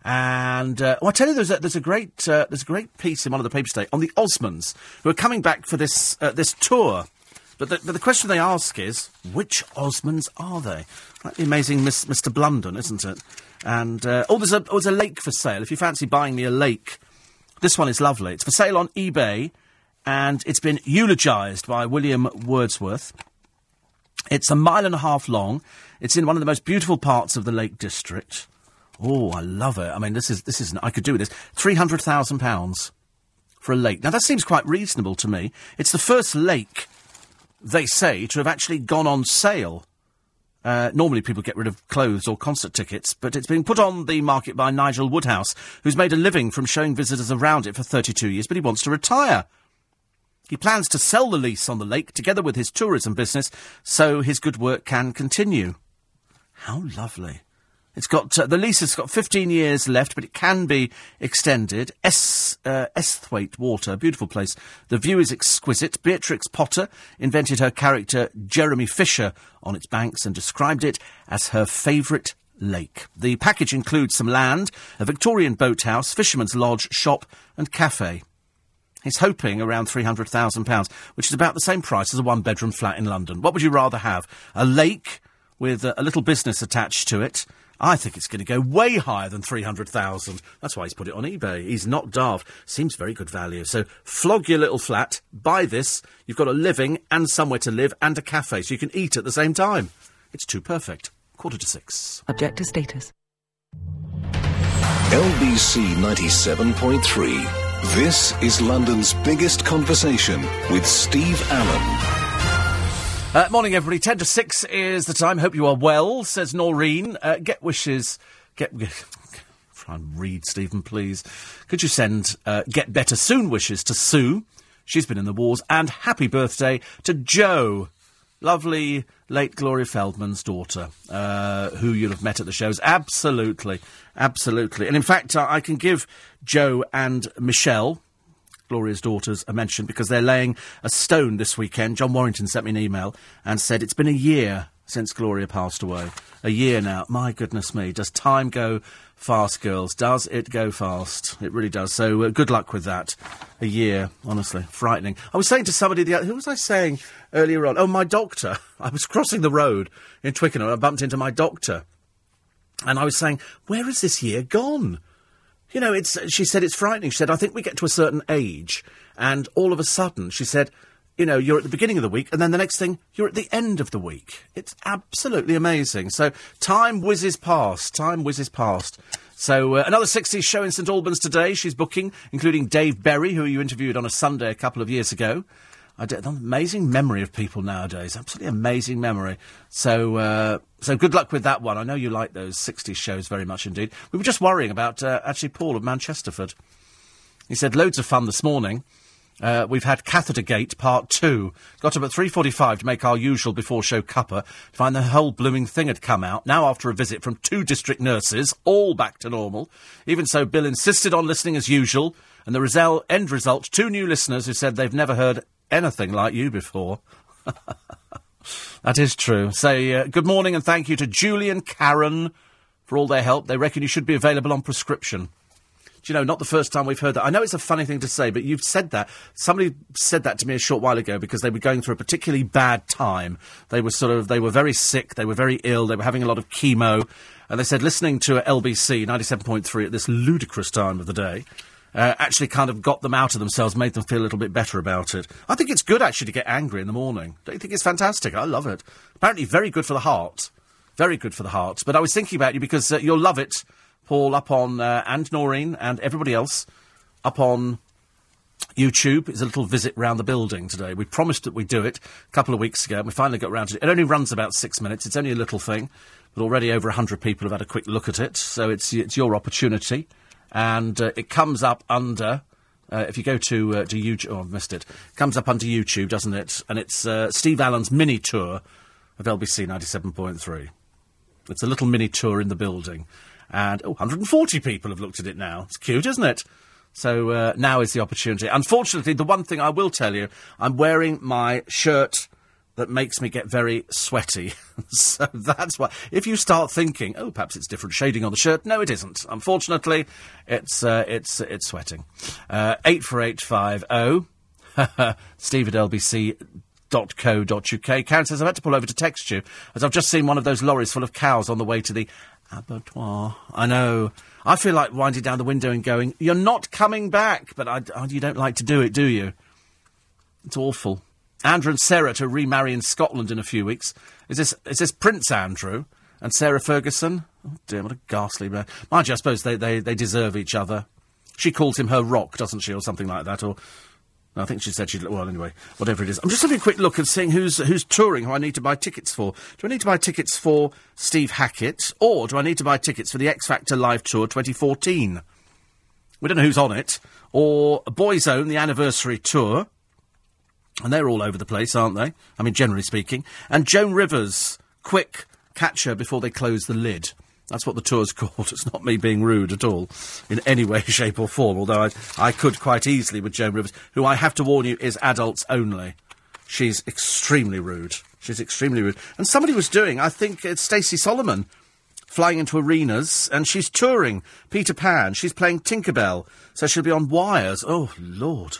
And uh, well, I tell you, there's a, there's a great uh, there's a great piece in one of the papers today on the Osmonds who are coming back for this uh, this tour. But the, but the question they ask is, which Osmonds are they? Like the amazing Miss, Mr. Blunden, isn't it? And uh, oh, there's a oh, there's a lake for sale. If you fancy buying me a lake, this one is lovely. It's for sale on eBay and it's been eulogised by William Wordsworth. It's a mile and a half long. It's in one of the most beautiful parts of the Lake District. Oh, I love it. I mean, this is this is I could do this. Three hundred thousand pounds for a lake. Now that seems quite reasonable to me. It's the first lake they say to have actually gone on sale. Uh, normally people get rid of clothes or concert tickets, but it's been put on the market by Nigel Woodhouse, who's made a living from showing visitors around it for 32 years, but he wants to retire. He plans to sell the lease on the lake together with his tourism business so his good work can continue. How lovely. It's got uh, the lease has got 15 years left, but it can be extended. Es, uh, Esthwaite Water, beautiful place. The view is exquisite. Beatrix Potter invented her character Jeremy Fisher on its banks and described it as her favourite lake. The package includes some land, a Victorian boathouse, fisherman's lodge, shop, and cafe. He's hoping around £300,000, which is about the same price as a one bedroom flat in London. What would you rather have? A lake with a, a little business attached to it? I think it's going to go way higher than 300,000. That's why he's put it on eBay. He's not daft. Seems very good value. So flog your little flat, buy this. You've got a living and somewhere to live and a cafe so you can eat at the same time. It's too perfect. Quarter to six. Objective status. LBC 97.3. This is London's biggest conversation with Steve Allen. Uh, morning, everybody. 10 to 6 is the time. Hope you are well, says Noreen. Uh, get wishes. Get. Try and read, Stephen, please. Could you send uh, get better soon wishes to Sue? She's been in the wars. And happy birthday to Joe lovely late Gloria Feldman's daughter, uh, who you'll have met at the shows. Absolutely, absolutely. And in fact, uh, I can give Joe and Michelle. Gloria's daughters a mention because they're laying a stone this weekend. John Warrington sent me an email and said it's been a year since Gloria passed away. A year now. My goodness me. Does time go fast, girls. Does it go fast? It really does. So uh, good luck with that. A year, honestly, frightening. I was saying to somebody the other, who was I saying earlier on? Oh, my doctor. I was crossing the road in Twickenham. I bumped into my doctor, and I was saying, where has this year gone? You know, it's. She said it's frightening. She said, I think we get to a certain age, and all of a sudden, she said you know, you're at the beginning of the week, and then the next thing, you're at the end of the week. It's absolutely amazing. So time whizzes past. Time whizzes past. So uh, another 60s show in St Albans today. She's booking, including Dave Berry, who you interviewed on a Sunday a couple of years ago. I did an amazing memory of people nowadays. Absolutely amazing memory. So, uh, so good luck with that one. I know you like those 60s shows very much indeed. We were just worrying about uh, actually Paul of Manchesterford. He said loads of fun this morning. Uh, we've had Catheter Gate Part 2. Got up at 3.45 to make our usual before-show cuppa, to find the whole blooming thing had come out. Now after a visit from two district nurses, all back to normal. Even so, Bill insisted on listening as usual, and the result, end result, two new listeners who said they've never heard anything like you before. that is true. Say uh, good morning and thank you to Julie and Karen for all their help. They reckon you should be available on prescription. Do you know, not the first time we've heard that. I know it's a funny thing to say, but you've said that. Somebody said that to me a short while ago because they were going through a particularly bad time. They were sort of, they were very sick, they were very ill, they were having a lot of chemo, and they said listening to LBC 97.3 at this ludicrous time of the day uh, actually kind of got them out of themselves, made them feel a little bit better about it. I think it's good actually to get angry in the morning. Don't you think it's fantastic? I love it. Apparently, very good for the heart. Very good for the heart. But I was thinking about you because uh, you'll love it, Paul, up on, uh, and Noreen and everybody else, up on YouTube. It's a little visit round the building today. We promised that we'd do it a couple of weeks ago, and we finally got round to it. It only runs about six minutes. It's only a little thing, but already over 100 people have had a quick look at it, so it's, it's your opportunity. And uh, it comes up under. Uh, if you go to uh, to YouTube, oh, I've missed it. Comes up under YouTube, doesn't it? And it's uh, Steve Allen's mini tour of LBC 97.3. It's a little mini tour in the building. And, oh, 140 people have looked at it now. It's cute, isn't it? So uh, now is the opportunity. Unfortunately, the one thing I will tell you, I'm wearing my shirt that makes me get very sweaty. so that's why. If you start thinking, oh, perhaps it's different shading on the shirt, no, it isn't. Unfortunately, it's uh, it's it's sweating. Uh, eight four eight five zero. Steve at LBC uk. Karen says, I've had to pull over to text you, as I've just seen one of those lorries full of cows on the way to the abattoir. I know. I feel like winding down the window and going, You're not coming back! But I, I, you don't like to do it, do you? It's awful. Andrew and Sarah to remarry in Scotland in a few weeks. Is this, is this Prince Andrew and Sarah Ferguson? Oh dear, what a ghastly man. Mind you, I suppose they, they, they deserve each other. She calls him her rock, doesn't she, or something like that, or I think she said she'd. Well, anyway, whatever it is. I'm just having a quick look and seeing who's who's touring, who I need to buy tickets for. Do I need to buy tickets for Steve Hackett, or do I need to buy tickets for the X Factor Live Tour 2014? We don't know who's on it. Or Boyzone, the anniversary tour. And they're all over the place, aren't they? I mean, generally speaking. And Joan Rivers, quick catch her before they close the lid. That's what the tour's called. It's not me being rude at all, in any way, shape, or form. Although I, I could quite easily with Joan Rivers, who I have to warn you is adults only. She's extremely rude. She's extremely rude. And somebody was doing, I think it's Stacey Solomon, flying into arenas, and she's touring Peter Pan. She's playing Tinkerbell, so she'll be on wires. Oh Lord.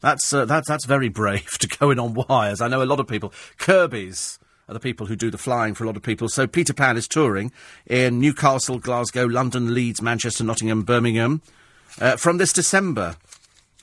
That's, uh, that's, that's very brave to go in on wires. I know a lot of people. Kirby's are the people who do the flying for a lot of people. So Peter Pan is touring in Newcastle, Glasgow, London, Leeds, Manchester, Nottingham, Birmingham uh, from this December.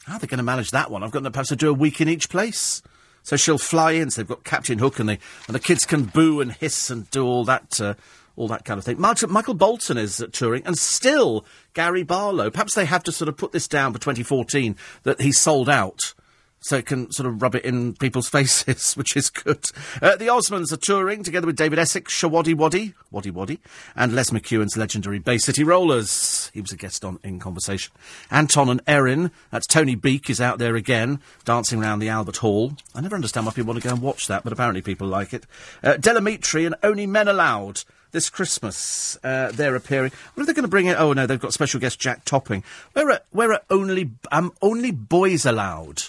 How are they going to manage that one? I've got to perhaps to do a week in each place. So she'll fly in. So they've got Captain Hook, and, they, and the kids can boo and hiss and do all that, uh, all that kind of thing. Michael, Michael Bolton is uh, touring, and still Gary Barlow. Perhaps they have to sort of put this down for 2014 that he's sold out so it can sort of rub it in people's faces, which is good. Uh, the Osmonds are touring together with David Essex, Showaddy Waddy, Waddy Waddy, and Les McKeown's legendary Bay City Rollers. He was a guest on In Conversation. Anton and Erin, that's Tony Beak, is out there again, dancing around the Albert Hall. I never understand why people want to go and watch that, but apparently people like it. Uh, Del Amitri and Only Men Aloud this Christmas. Uh, they're appearing. What are they going to bring in? Oh no, they've got special guest Jack Topping. Where are where are only um Only Boys Aloud?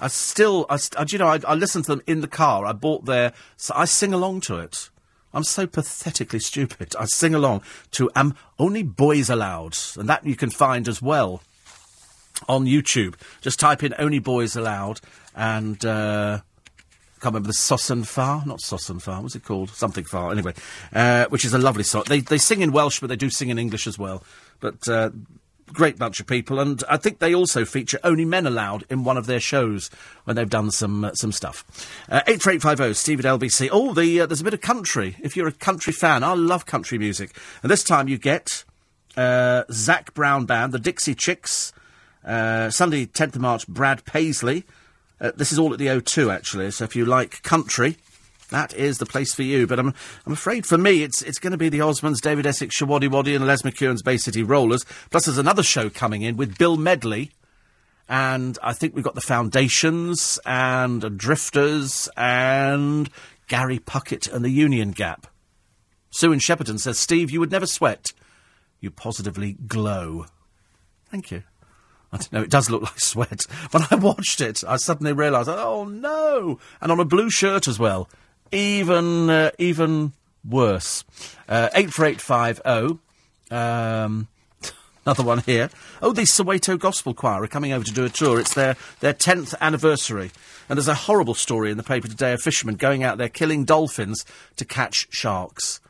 I still, I, I you know, I, I listen to them in the car. I bought their, so I sing along to it. I'm so pathetically stupid. I sing along to "Am Only Boys Aloud," and that you can find as well on YouTube. Just type in "Only Boys Aloud" and. Uh, can't remember the Sossen Far, not Sossen Far. What's it called? Something Far. Anyway, uh, which is a lovely song. They they sing in Welsh, but they do sing in English as well. But uh, great bunch of people, and I think they also feature Only Men Aloud in one of their shows when they've done some uh, some stuff. Uh, eight four eight five zero, Steve at LBC. Oh, the uh, there's a bit of country. If you're a country fan, I love country music, and this time you get uh, Zac Brown Band, the Dixie Chicks. Uh, Sunday, 10th of March, Brad Paisley. Uh, this is all at the O2, actually, so if you like country, that is the place for you. But I'm, I'm afraid for me, it's, it's going to be the Osmonds, David Essex, Showaddy Waddy, and Les McKeown's Bay City Rollers. Plus, there's another show coming in with Bill Medley. And I think we've got the Foundations and Drifters and Gary Puckett and the Union Gap. Sue in Shepperton says, Steve, you would never sweat. You positively glow. Thank you. I don't know, it does look like sweat. When I watched it, I suddenly realised, oh no! And on a blue shirt as well even uh, even worse. Uh, eight four eight five zero. Oh. Um, Another one here. Oh, the Soweto Gospel Choir are coming over to do a tour. It's their, their 10th anniversary. And there's a horrible story in the paper today of fishermen going out there killing dolphins to catch sharks.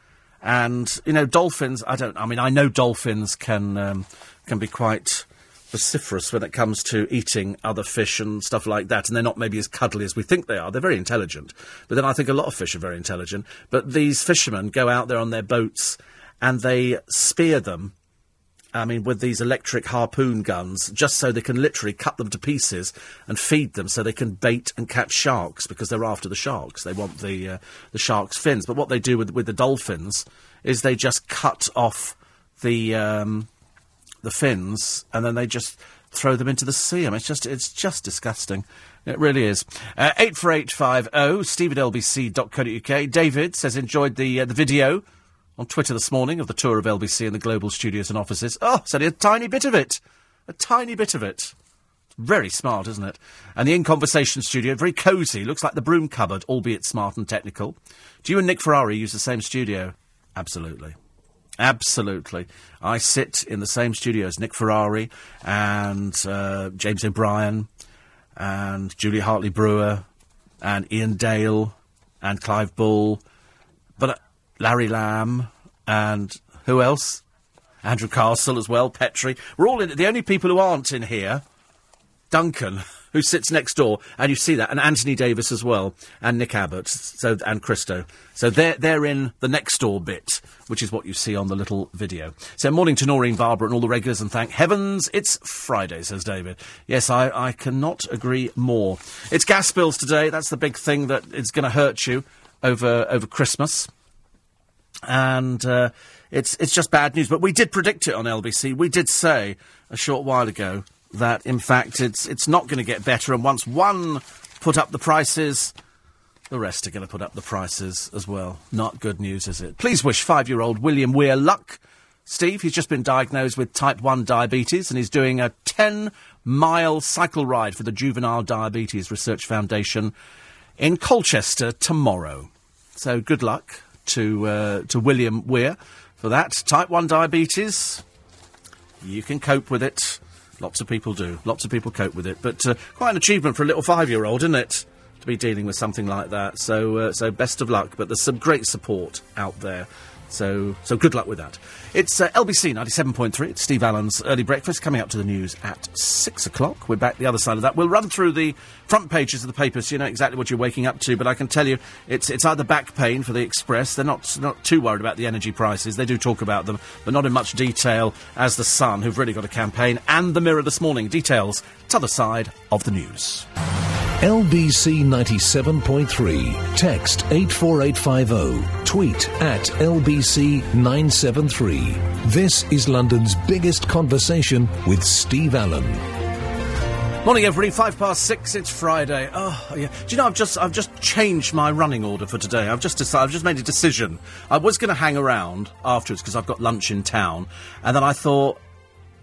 And, you know, dolphins, I don't, I mean, I know dolphins can, um, can be quite vociferous when it comes to eating other fish and stuff like that, and they're not maybe as cuddly as we think they are. They're very intelligent. But then I think a lot of fish are very intelligent. But these fishermen go out there on their boats and they spear them I mean, with these electric harpoon guns, just so they can literally cut them to pieces and feed them, so they can bait and catch sharks because they're after the sharks. They want the uh, the sharks' fins. But what they do with with the dolphins is they just cut off the um, the fins and then they just throw them into the sea. I mean, it's just it's just disgusting. It really is. Uh, eight four eight five zero. Steve at lbc.co.uk. David says enjoyed the uh, the video on Twitter this morning of the tour of LBC and the global studios and offices. Oh, it's only a tiny bit of it. A tiny bit of it. Very smart, isn't it? And the In Conversation studio, very cosy, looks like the broom cupboard, albeit smart and technical. Do you and Nick Ferrari use the same studio? Absolutely. Absolutely. I sit in the same studio as Nick Ferrari and uh, James O'Brien and Julia Hartley Brewer and Iain Dale and Clive Bull. But uh, Larry Lamb, and who else? Andrew Castle as well, Petrie. We're all in. The only people who aren't in here, Duncan, who sits next door, and you see that, and Anthony Davis as well, and Nick Abbott, so and Christo. So they're they're in the next door bit, which is what you see on the little video. So morning to Noreen, Barbara, and all the regulars, and thank heavens it's Friday, says David. Yes, I, I cannot agree more. It's gas bills today. That's the big thing that is going to hurt you over over Christmas and uh, it's it's just bad news. But we did predict it on LBC. We did say a short while ago that in fact it's it's not going to get better, and once one put up the prices. The rest are going to put up the prices as well. Not good news, is it? Please wish five year old William Weir luck. Steve, he's just been diagnosed with type 1 diabetes and he's doing a 10 mile cycle ride for the Juvenile Diabetes Research Foundation in Colchester tomorrow. So good luck to uh, to William Weir for that. Type 1 diabetes, you can cope with it. Lots of people do. Lots of people cope with it. But uh, quite an achievement for a little five year old, isn't it? To be dealing with something like that. So, uh, so best of luck. But there's some great support out there so, so good luck with that. It's uh, LBC 97.3. It's Steve Allen's Early Breakfast coming up to the news at 6 o'clock. We're back the other side of that. We'll run through the front pages of the papers so you know exactly what you're waking up to, but I can tell you it's, it's either back pain for the Express. They're not, not too worried about the energy prices. They do talk about them, but not in much detail as The Sun, who've really got a campaign, and The Mirror this morning. Details t'other side of the news. LBC 97.3. Text 84850. Tweet at LBC 973. This is London's biggest conversation with Steve Allen. Morning, everybody. Five past six. It's Friday. Oh, yeah. Do you know I've just I've just changed my running order for today. I've just decided. I've just made a decision. I was going to hang around afterwards because I've got lunch in town, and then I thought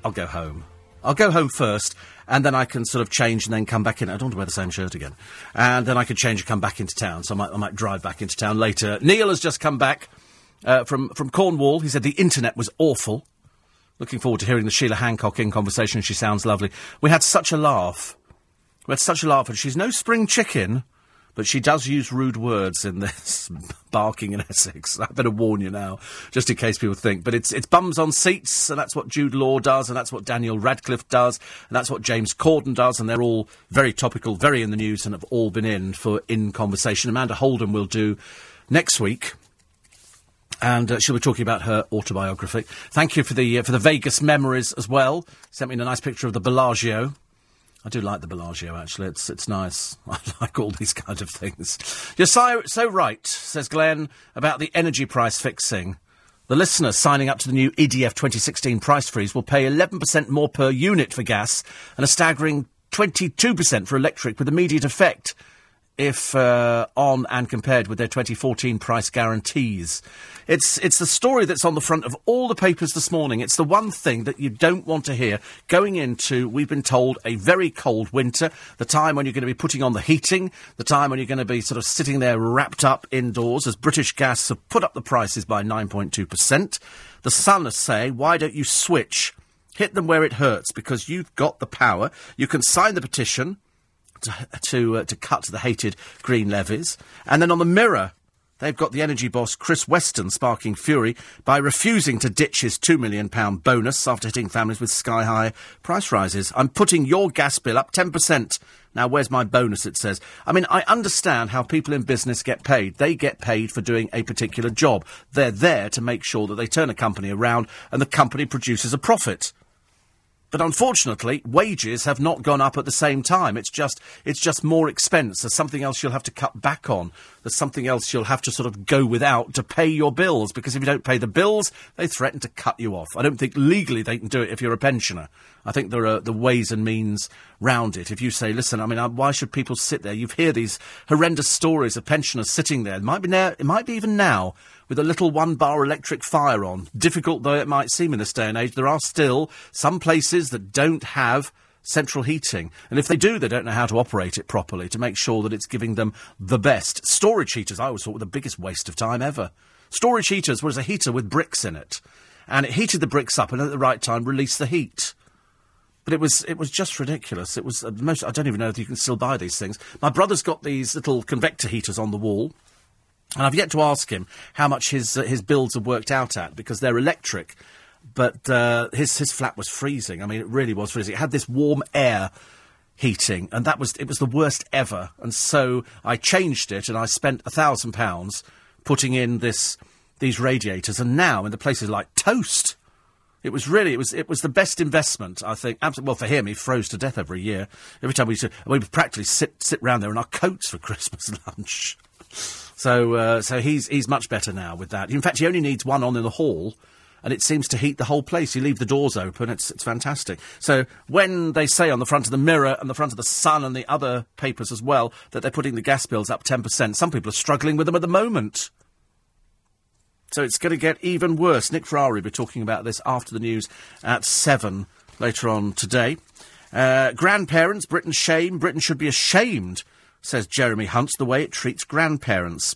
I'll go home. I'll go home first, and then I can sort of change and then come back in. I don't want to wear the same shirt again. And then I can change and come back into town. So I might, I might drive back into town later. Neil has just come back uh, from, from Cornwall. He said the internet was awful. Looking forward to hearing the Sheila Hancock in conversation. She sounds lovely. We had such a laugh. We had such a laugh, and she's no spring chicken. But she does use rude words in this barking in Essex. I better warn you now, just in case people think. But it's it's bums on seats, and that's what Jude Law does, and that's what Daniel Radcliffe does, and that's what James Corden does, and they're all very topical, very in the news, and have all been in for in conversation. Amanda Holden will do next week and uh, she'll be talking about her autobiography. Thank you for the uh, for the Vegas memories as well. Sent me a nice picture of the Bellagio. I do like the Bellagio, actually. It's, it's nice. I like all these kind of things. You're so, so right, says Glenn, about the energy price fixing. The listeners signing up to the new EDF 2016 price freeze will pay 11% more per unit for gas and a staggering 22% for electric with immediate effect if uh, on and compared with their 2014 price guarantees. It's it's the story that's on the front of all the papers this morning. It's the one thing that you don't want to hear going into. We've been told a very cold winter, the time when you're going to be putting on the heating, the time when you're going to be sort of sitting there wrapped up indoors, as British Gas have put up the prices by 9.2 percent. The Sun is saying, why don't you switch? Hit them where it hurts because you've got the power. You can sign the petition to to, uh, to cut the hated green levies, and then on the Mirror. They've got the energy boss Chris Weston sparking fury by refusing to ditch his £2 million bonus after hitting families with sky high price rises. I'm putting your gas bill up 10%. Now, where's my bonus? It says. I mean, I understand how people in business get paid. They get paid for doing a particular job. They're there to make sure that they turn a company around and the company produces a profit. But unfortunately, wages have not gone up at the same time. It's just it's just more expense. There's something else you'll have to cut back on. There's something else you'll have to sort of go without to pay your bills because if you don't pay the bills, they threaten to cut you off. I don't think legally they can do it if you're a pensioner. I think there are the ways and means round it. If you say, listen, I mean, uh, why should people sit there? You hear these horrendous stories of pensioners sitting there. It might be now, it might be even now with a little one bar electric fire on. Difficult though it might seem in this day and age, there are still some places that don't have central heating. And if they do, they don't know how to operate it properly to make sure that it's giving them the best. Storage heaters, I always thought were the biggest waste of time ever. Storage heaters was a heater with bricks in it. And it heated the bricks up and at the right time released the heat. But it was it was just ridiculous. It was uh, most. I don't even know if you can still buy these things. My brother's got these little convector heaters on the wall, and I've yet to ask him how much his uh, his builds have worked out at because they're electric. But uh, his his flat was freezing. I mean, it really was freezing. It had this warm air heating, and that was it was the worst ever. And so I changed it, and I spent a thousand pounds putting in this these radiators. And now in the places like toast. It was really, it was, it was the best investment, I think. Absolutely, well, for him, he froze to death every year. Every time we used to, we practically sit, sit round there in our coats for Christmas lunch. So, uh, so he's, he's much better now with that. In fact, he only needs one on in the hall, and it seems to heat the whole place. You leave the doors open, it's, it's fantastic. So when they say on the front of the Mirror and the front of the Sun and the other papers as well that they're putting the gas bills up 10%, some people are struggling with them at the moment. So it's going to get even worse. Nick Ferrari will be talking about this after the news at 7 later on today. Uh, grandparents, Britain's shame. Britain should be ashamed, says Jeremy Hunt, the way it treats grandparents.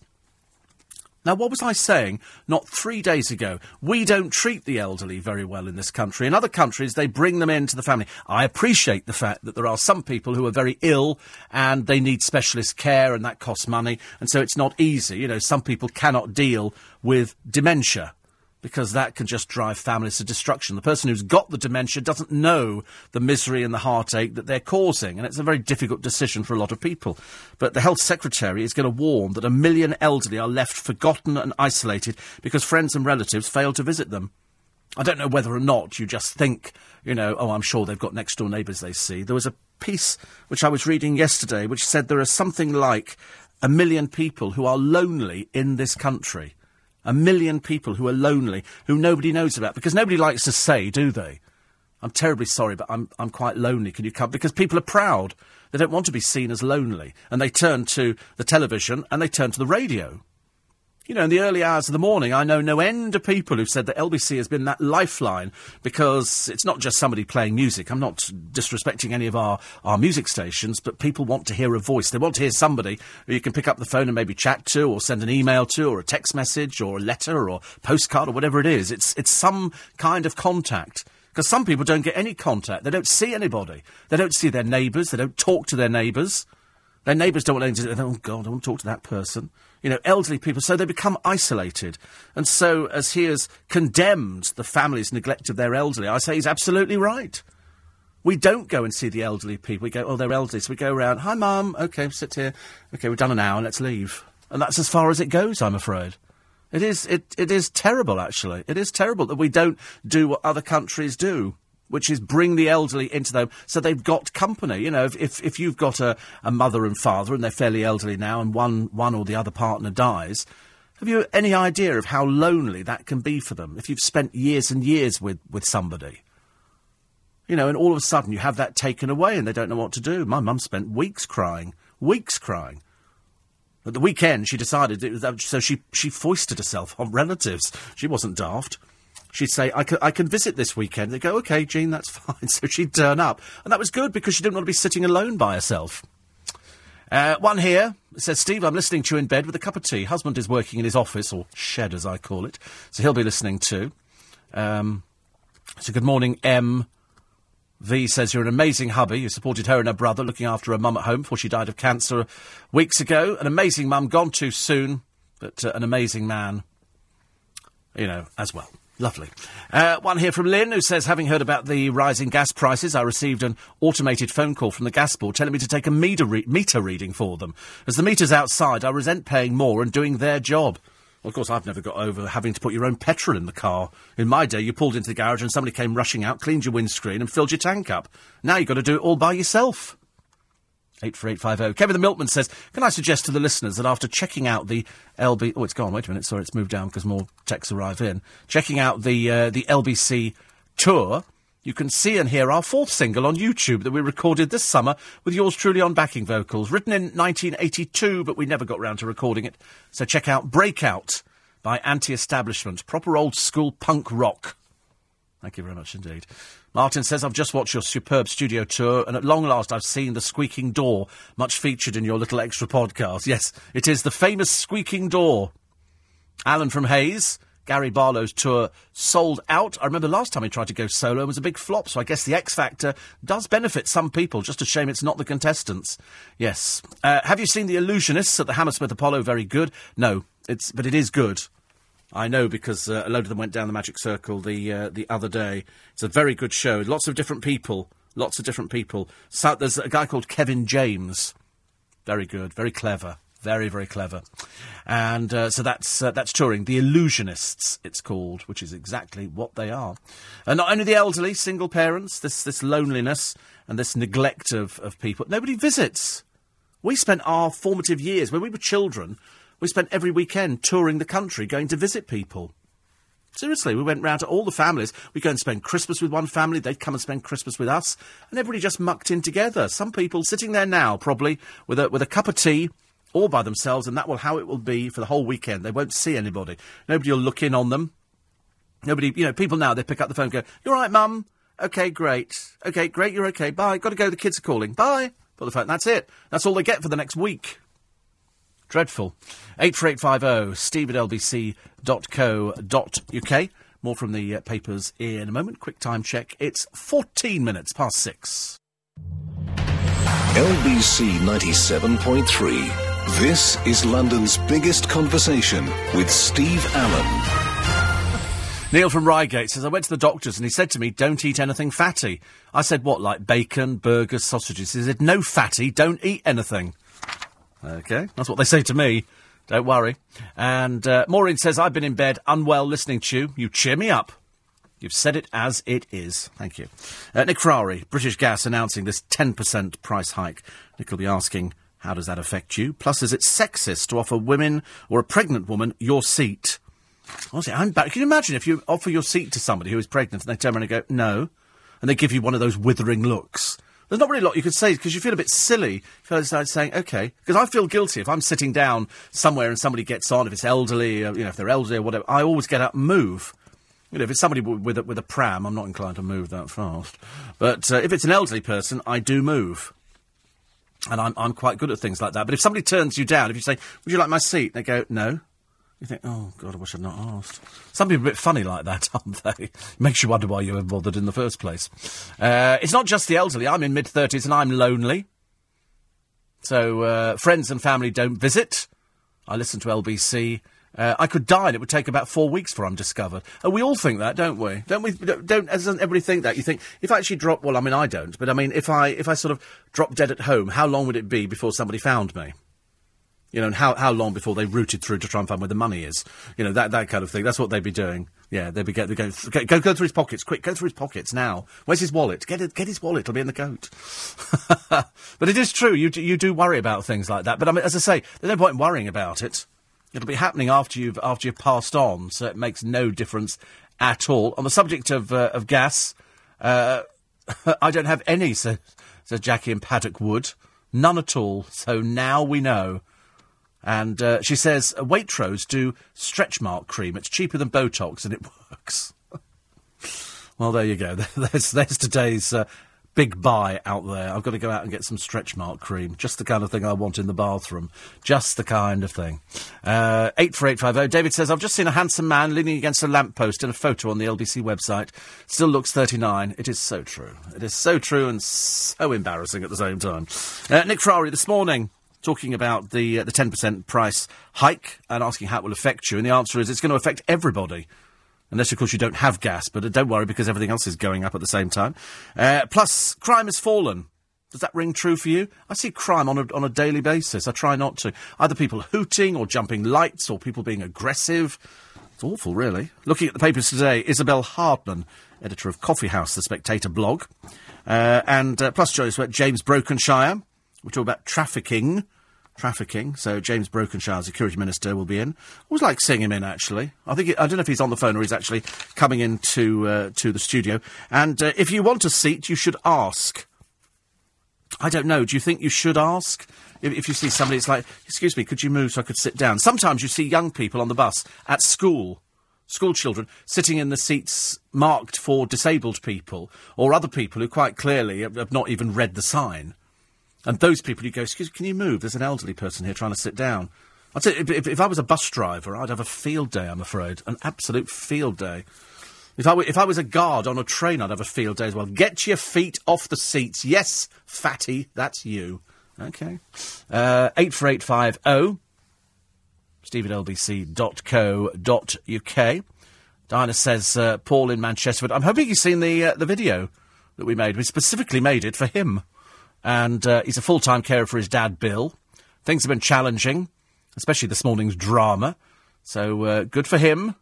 Now, what was I saying not three days ago? We don't treat the elderly very well in this country. In other countries, they bring them into the family. I appreciate the fact that there are some people who are very ill and they need specialist care and that costs money. And so it's not easy. You know, some people cannot deal with dementia because that can just drive families to destruction. The person who's got the dementia doesn't know the misery and the heartache that they're causing, and it's a very difficult decision for a lot of people. But the Health Secretary is going to warn that a million elderly are left forgotten and isolated because friends and relatives fail to visit them. I don't know whether or not you just think, you know, oh, I'm sure they've got next door neighbours they see. There was a piece which I was reading yesterday which said there are something like a million people who are lonely in this country a million people who are lonely, who nobody knows about, because nobody likes to say, do they? I'm terribly sorry, but I'm, I'm quite lonely. Can you come? Because people are proud. They don't want to be seen as lonely. And they turn to the television and they turn to the radio. You know, in the early hours of the morning, I know no end of people who've said that LBC has been that lifeline because it's not just somebody playing music. I'm not disrespecting any of our, our music stations, but people want to hear a voice. They want to hear somebody who you can pick up the phone and maybe chat to or send an email to or a text message or a letter or postcard or whatever it is. It's, it's some kind of contact. Because some people don't get any contact. They don't see anybody. They don't see their neighbours. They don't talk to their neighbours. Their neighbours don't want anything to do. Oh, God, I want to talk to that person you know, elderly people, so they become isolated. And so, as he has condemned the family's neglect of their elderly, I say he's absolutely right. We don't go and see the elderly people. We go, oh, they're elderly. So we go around, hi, mum, okay, sit here. Okay, we've done an hour, let's leave. And that's as far as it goes, I'm afraid. It is, it, it is terrible, actually. It is terrible that we don't do what other countries do which is bring the elderly into them so they've got company. You know, if, if, if you've got a, a mother and father and they're fairly elderly now and one, one or the other partner dies, have you any idea of how lonely that can be for them if you've spent years and years with, with somebody? You know, and all of a sudden you have that taken away and they don't know what to do. My mum spent weeks crying, weeks crying. At the weekend, she decided, it was, so she, she foisted herself on relatives. She wasn't daft she'd say, I can, I can visit this weekend. They'd go, okay, Jean, that's fine. So she'd turn up. And that was good because she didn't want to be sitting alone by herself. Uh, one here says, Steve, I'm listening to you in bed with a cup of tea. Husband is working in his office, or shed as I call it, so he'll be listening too. Um, So good morning, M. V says you're an amazing hubby. You supported her and her brother looking after her mum at home before she died of cancer weeks ago. An amazing mum, gone too soon, but uh, an amazing man, you know, as well. Lovely. Uh, one here from Lynn who says, having heard about the rising gas prices, I received an automated phone call from the gas board telling me to take a meter, re- meter reading for them. As the meter's outside, I resent paying more and doing their job. Well, of course, I've never got over having to put your own petrol in the car. In my day, you pulled into the garage and somebody came rushing out, cleaned your windscreen and filled your tank up. Now you've got to do it all by yourself. 84850. Kevin the Milkman says, Can I suggest to the listeners that after checking out the LB. Oh, it's gone. Wait a minute. Sorry, it's moved down because more texts arrive in. Checking out the, uh, the LBC tour, you can see and hear our fourth single on YouTube that we recorded this summer with yours truly on backing vocals. Written in 1982, but we never got round to recording it. So check out Breakout by Anti Establishment. Proper old school punk rock. Thank you very much indeed. Martin says, I've just watched your superb studio tour, and at long last I've seen the squeaking door, much featured in your little extra podcast. Yes, it is the famous squeaking door. Alan from Hayes, Gary Barlow's tour sold out. I remember last time he tried to go solo, it was a big flop, so I guess the X Factor does benefit some people. Just a shame it's not the contestants. Yes. Uh, have you seen The Illusionists at the Hammersmith Apollo? Very good. No, it's, but it is good. I know because uh, a load of them went down the Magic Circle the uh, the other day. It's a very good show. Lots of different people. Lots of different people. So, there's a guy called Kevin James. Very good. Very clever. Very very clever. And uh, so that's uh, that's touring. The Illusionists, it's called, which is exactly what they are. And not only the elderly, single parents, this this loneliness and this neglect of, of people. Nobody visits. We spent our formative years when we were children we spent every weekend touring the country, going to visit people. Seriously, we went round to all the families. We'd go and spend Christmas with one family, they'd come and spend Christmas with us, and everybody just mucked in together. Some people sitting there now, probably, with a, with a cup of tea, all by themselves, and that will how it will be for the whole weekend. They won't see anybody. Nobody will look in on them. Nobody, you know, people now, they pick up the phone and go, You all right, mum? Okay, great. Okay, great, you're okay. Bye. Got to go, the kids are calling. Bye. Put the phone, that's it. That's all they get for the next week. Dreadful. 84850 steve at lbc.co.uk. More from the uh, papers in a moment. Quick time check. It's 14 minutes past six. LBC 97.3. This is London's biggest conversation with Steve Allen. Neil from Reigate says, I went to the doctor's and he said to me, don't eat anything fatty. I said, what, like bacon, burgers, sausages? He said, no fatty, don't eat anything. Okay, that's what they say to me. Don't worry. And uh, Maureen says, I've been in bed unwell listening to you. You cheer me up. You've said it as it is. Thank you. Uh, Nick Ferrari, British Gas announcing this 10% price hike. Nick will be asking, how does that affect you? Plus, is it sexist to offer women or a pregnant woman your seat? Honestly, I'm back. Can you imagine if you offer your seat to somebody who is pregnant and they turn around and go, no, and they give you one of those withering looks? There's not really a lot you could say because you feel a bit silly. You feel like saying, okay, because I feel guilty if I'm sitting down somewhere and somebody gets on, if it's elderly, uh, you know, if they're elderly or whatever, I always get up and move. You know, if it's somebody with a, with a pram, I'm not inclined to move that fast. But uh, if it's an elderly person, I do move. And I'm, I'm quite good at things like that. But if somebody turns you down, if you say, would you like my seat? They go, no. You think, oh, God, I wish I'd not asked. Some people are a bit funny like that, aren't they? Makes you wonder why you were bothered in the first place. Uh, it's not just the elderly. I'm in mid 30s and I'm lonely. So, uh, friends and family don't visit. I listen to LBC. Uh, I could die and it would take about four weeks before I'm discovered. And we all think that, don't we? Don't we? Don't, doesn't everybody think that? You think, if I actually drop, well, I mean, I don't, but I mean, if I, if I sort of drop dead at home, how long would it be before somebody found me? You know, and how, how long before they routed through to try and find where the money is? You know, that, that kind of thing. That's what they'd be doing. Yeah, they'd be going, go, go, go through his pockets, quick, go through his pockets now. Where's his wallet? Get get his wallet, it'll be in the coat. but it is true, you, do- you do worry about things like that. But I mean, as I say, there's no point in worrying about it. It'll be happening after you've, after you've passed on, so it makes no difference at all. On the subject of, uh, of gas, uh, I don't have any, says, says Jackie in Paddock Wood. None at all. So now we know. And uh, she says Waitrose do stretch mark cream. It's cheaper than Botox and it works. well, there you go. There's, there's today's uh, big buy out there. I've got to go out and get some stretch mark cream. Just the kind of thing I want in the bathroom. Just the kind of thing. Uh, 84850. David says, I've just seen a handsome man leaning against a lamppost in a photo on the LBC website. Still looks 39. It is so true. It is so true and so embarrassing at the same time. Uh, Nick Ferrari this morning talking about the uh, the 10% price hike and asking how it will affect you. And the answer is it's going to affect everybody. Unless, of course, you don't have gas, but uh, don't worry because everything else is going up at the same time. Uh, plus, crime has fallen. Does that ring true for you? I see crime on a, on a daily basis. I try not to. Either people hooting or jumping lights or people being aggressive. It's awful, really. Looking at the papers today, Isabel Hardman, editor of Coffee House, the Spectator blog. Uh, and uh, plus, Joyce, James Brokenshire. We talk about trafficking trafficking. So James Brokenshire, Security Minister, will be in. I always like seeing him in. Actually, I think I don't know if he's on the phone or he's actually coming into uh, to the studio. And uh, if you want a seat, you should ask. I don't know. Do you think you should ask? If, if you see somebody, it's like, excuse me, could you move so I could sit down? Sometimes you see young people on the bus at school school children sitting in the seats marked for disabled people or other people who quite clearly have not even read the sign. And those people, you go, excuse can you move? There's an elderly person here trying to sit down. I'd say if, if, I was a bus driver, I'd have a field day, I'm afraid. An absolute field day. If I, if I was a guard on a train, I'd have a field day as well. Get your feet off the seats. Yes, fatty, that's you. Okay. Uh, 84850 steve lbc.co.uk. Diana says, uh, Paul in Manchester. I'm hoping you've seen the, uh, the video that we made. We specifically made it for him and uh, he's a full time carer for his dad, Bill. Things have been challenging, especially this morning's drama. So uh, good for him.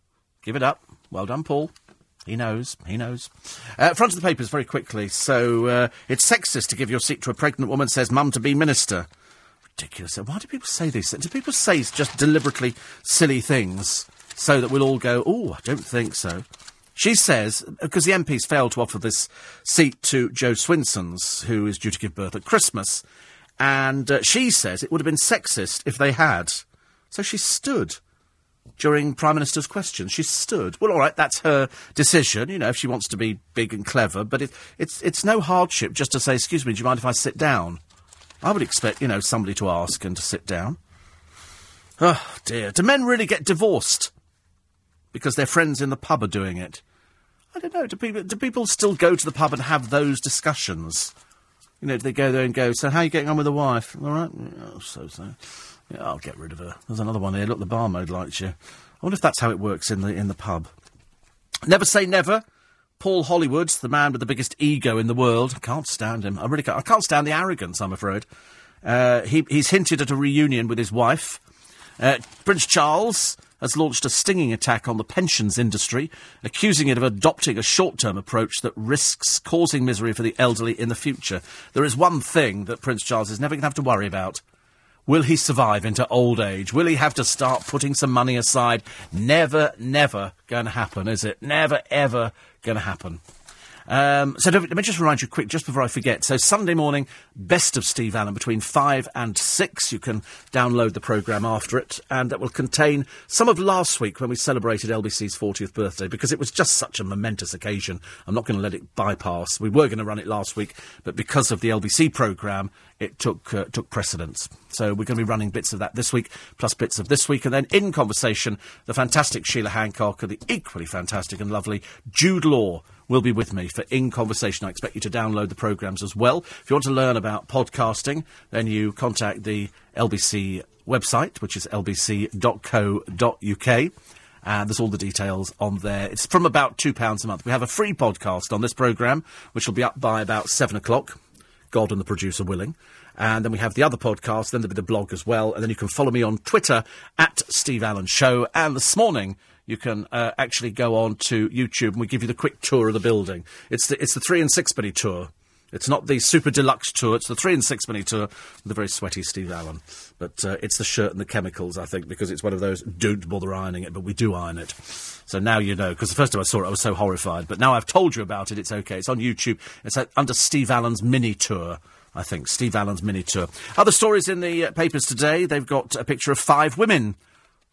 Give it up. Well done, Paul. He knows. He knows. Uh, front of the papers very quickly. So uh, it's sexist to give your seat to a pregnant woman, says mum to be minister. Ridiculous. Why do people say these? things? Do people say just deliberately silly things so that we'll all go, oh, I don't think so? She says, because the MPs failed to offer this seat to Jo Swinson's, who is due to give birth at Christmas, and uh, she says it would have been sexist if they had. So she stood during Prime Minister's questions. She stood. Well, all right, that's her decision, you know, if she wants to be big and clever, but it, it's, it's no hardship just to say, excuse me, do you mind if I sit down? I would expect, you know, somebody to ask and to sit down. Oh, dear. Do men really get divorced? because their friends in the pub are doing it. I don't know. Do people do people still go to the pub and have those discussions? You know, do they go there and go, so how are you getting on with the wife? All right? Oh, so, so. Yeah, I'll get rid of her. There's another one here. Look, the barmaid likes you. I wonder if that's how it works in the, in the pub. Never say never. Paul Hollywood, the man with the biggest ego in the world. I can't stand him. I really can't. I can't stand the arrogance, I'm afraid. Uh, he, he's hinted at a reunion with his wife. Uh, Prince Charles has launched a stinging attack on the pensions industry, accusing it of adopting a short term approach that risks causing misery for the elderly in the future. There is one thing that Prince Charles is never going to have to worry about. Will he survive into old age? Will he have to start putting some money aside? Never, never going to happen, is it? Never, ever going to happen. Um, so let me just remind you quick, just before I forget. So Sunday morning, best of Steve Allen between five and six. You can download the programme after it, and that will contain some of last week when we celebrated LBC's 40th birthday because it was just such a momentous occasion. I'm not going to let it bypass. We were going to run it last week, but because of the LBC programme, it took uh, took precedence. So we're going to be running bits of that this week, plus bits of this week, and then in conversation, the fantastic Sheila Hancock and the equally fantastic and lovely Jude Law will be with me for In Conversation. I expect you to download the programmes as well. If you want to learn about podcasting, then you contact the LBC website, which is lbc.co.uk. And there's all the details on there. It's from about £2 a month. We have a free podcast on this programme, which will be up by about 7 o'clock, God and the producer willing. And then we have the other podcast, then there'll be the blog as well. And then you can follow me on Twitter at Steve Allen Show. And this morning, you can uh, actually go on to YouTube and we give you the quick tour of the building. It's the, it's the three and sixpenny tour. It's not the super deluxe tour, it's the three and sixpenny tour the very sweaty Steve Allen. But uh, it's the shirt and the chemicals, I think, because it's one of those don't bother ironing it, but we do iron it. So now you know, because the first time I saw it, I was so horrified. But now I've told you about it, it's okay. It's on YouTube. It's under Steve Allen's mini tour. I think Steve Allen's mini tour. Other stories in the uh, papers today. They've got a picture of five women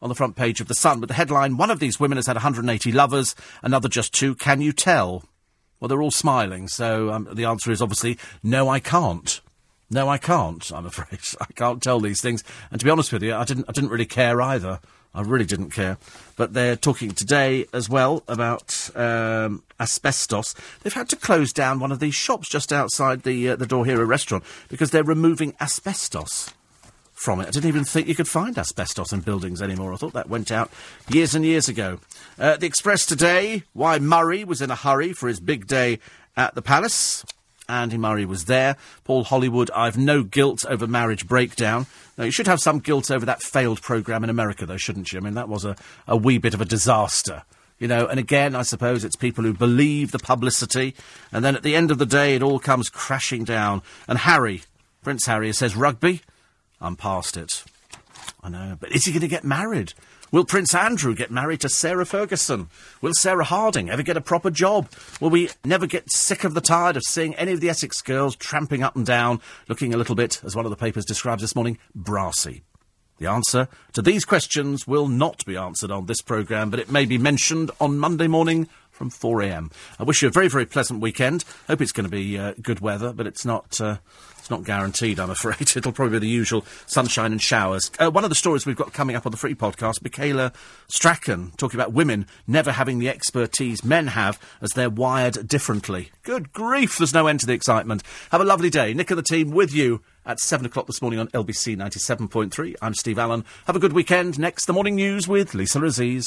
on the front page of The Sun with the headline One of these women has had 180 lovers, another just two. Can you tell? Well, they're all smiling, so um, the answer is obviously no, I can't. No, I can't. I'm afraid I can't tell these things. And to be honest with you, I didn't. I didn't really care either. I really didn't care. But they're talking today as well about um, asbestos. They've had to close down one of these shops just outside the uh, the a restaurant, because they're removing asbestos from it. I didn't even think you could find asbestos in buildings anymore. I thought that went out years and years ago. Uh, the Express today, why Murray was in a hurry for his big day at the Palace. Andy Murray was there. Paul Hollywood, I've no guilt over marriage breakdown. Now, you should have some guilt over that failed programme in America, though, shouldn't you? I mean, that was a, a wee bit of a disaster. You know, and again, I suppose it's people who believe the publicity, and then at the end of the day, it all comes crashing down. And Harry, Prince Harry, says, Rugby, I'm past it. I know, but is he going to get married? Will Prince Andrew get married to Sarah Ferguson? Will Sarah Harding ever get a proper job? Will we never get sick of the tired of seeing any of the Essex girls tramping up and down, looking a little bit, as one of the papers describes this morning, brassy? The answer to these questions will not be answered on this programme, but it may be mentioned on Monday morning from 4am. I wish you a very, very pleasant weekend. Hope it's going to be uh, good weather, but it's not. Uh, it's not guaranteed, I'm afraid. It'll probably be the usual sunshine and showers. Uh, one of the stories we've got coming up on the free podcast, Michaela Strachan, talking about women never having the expertise men have as they're wired differently. Good grief, there's no end to the excitement. Have a lovely day. Nick and the team with you at 7 o'clock this morning on LBC 97.3. I'm Steve Allen. Have a good weekend. Next, the morning news with Lisa Aziz.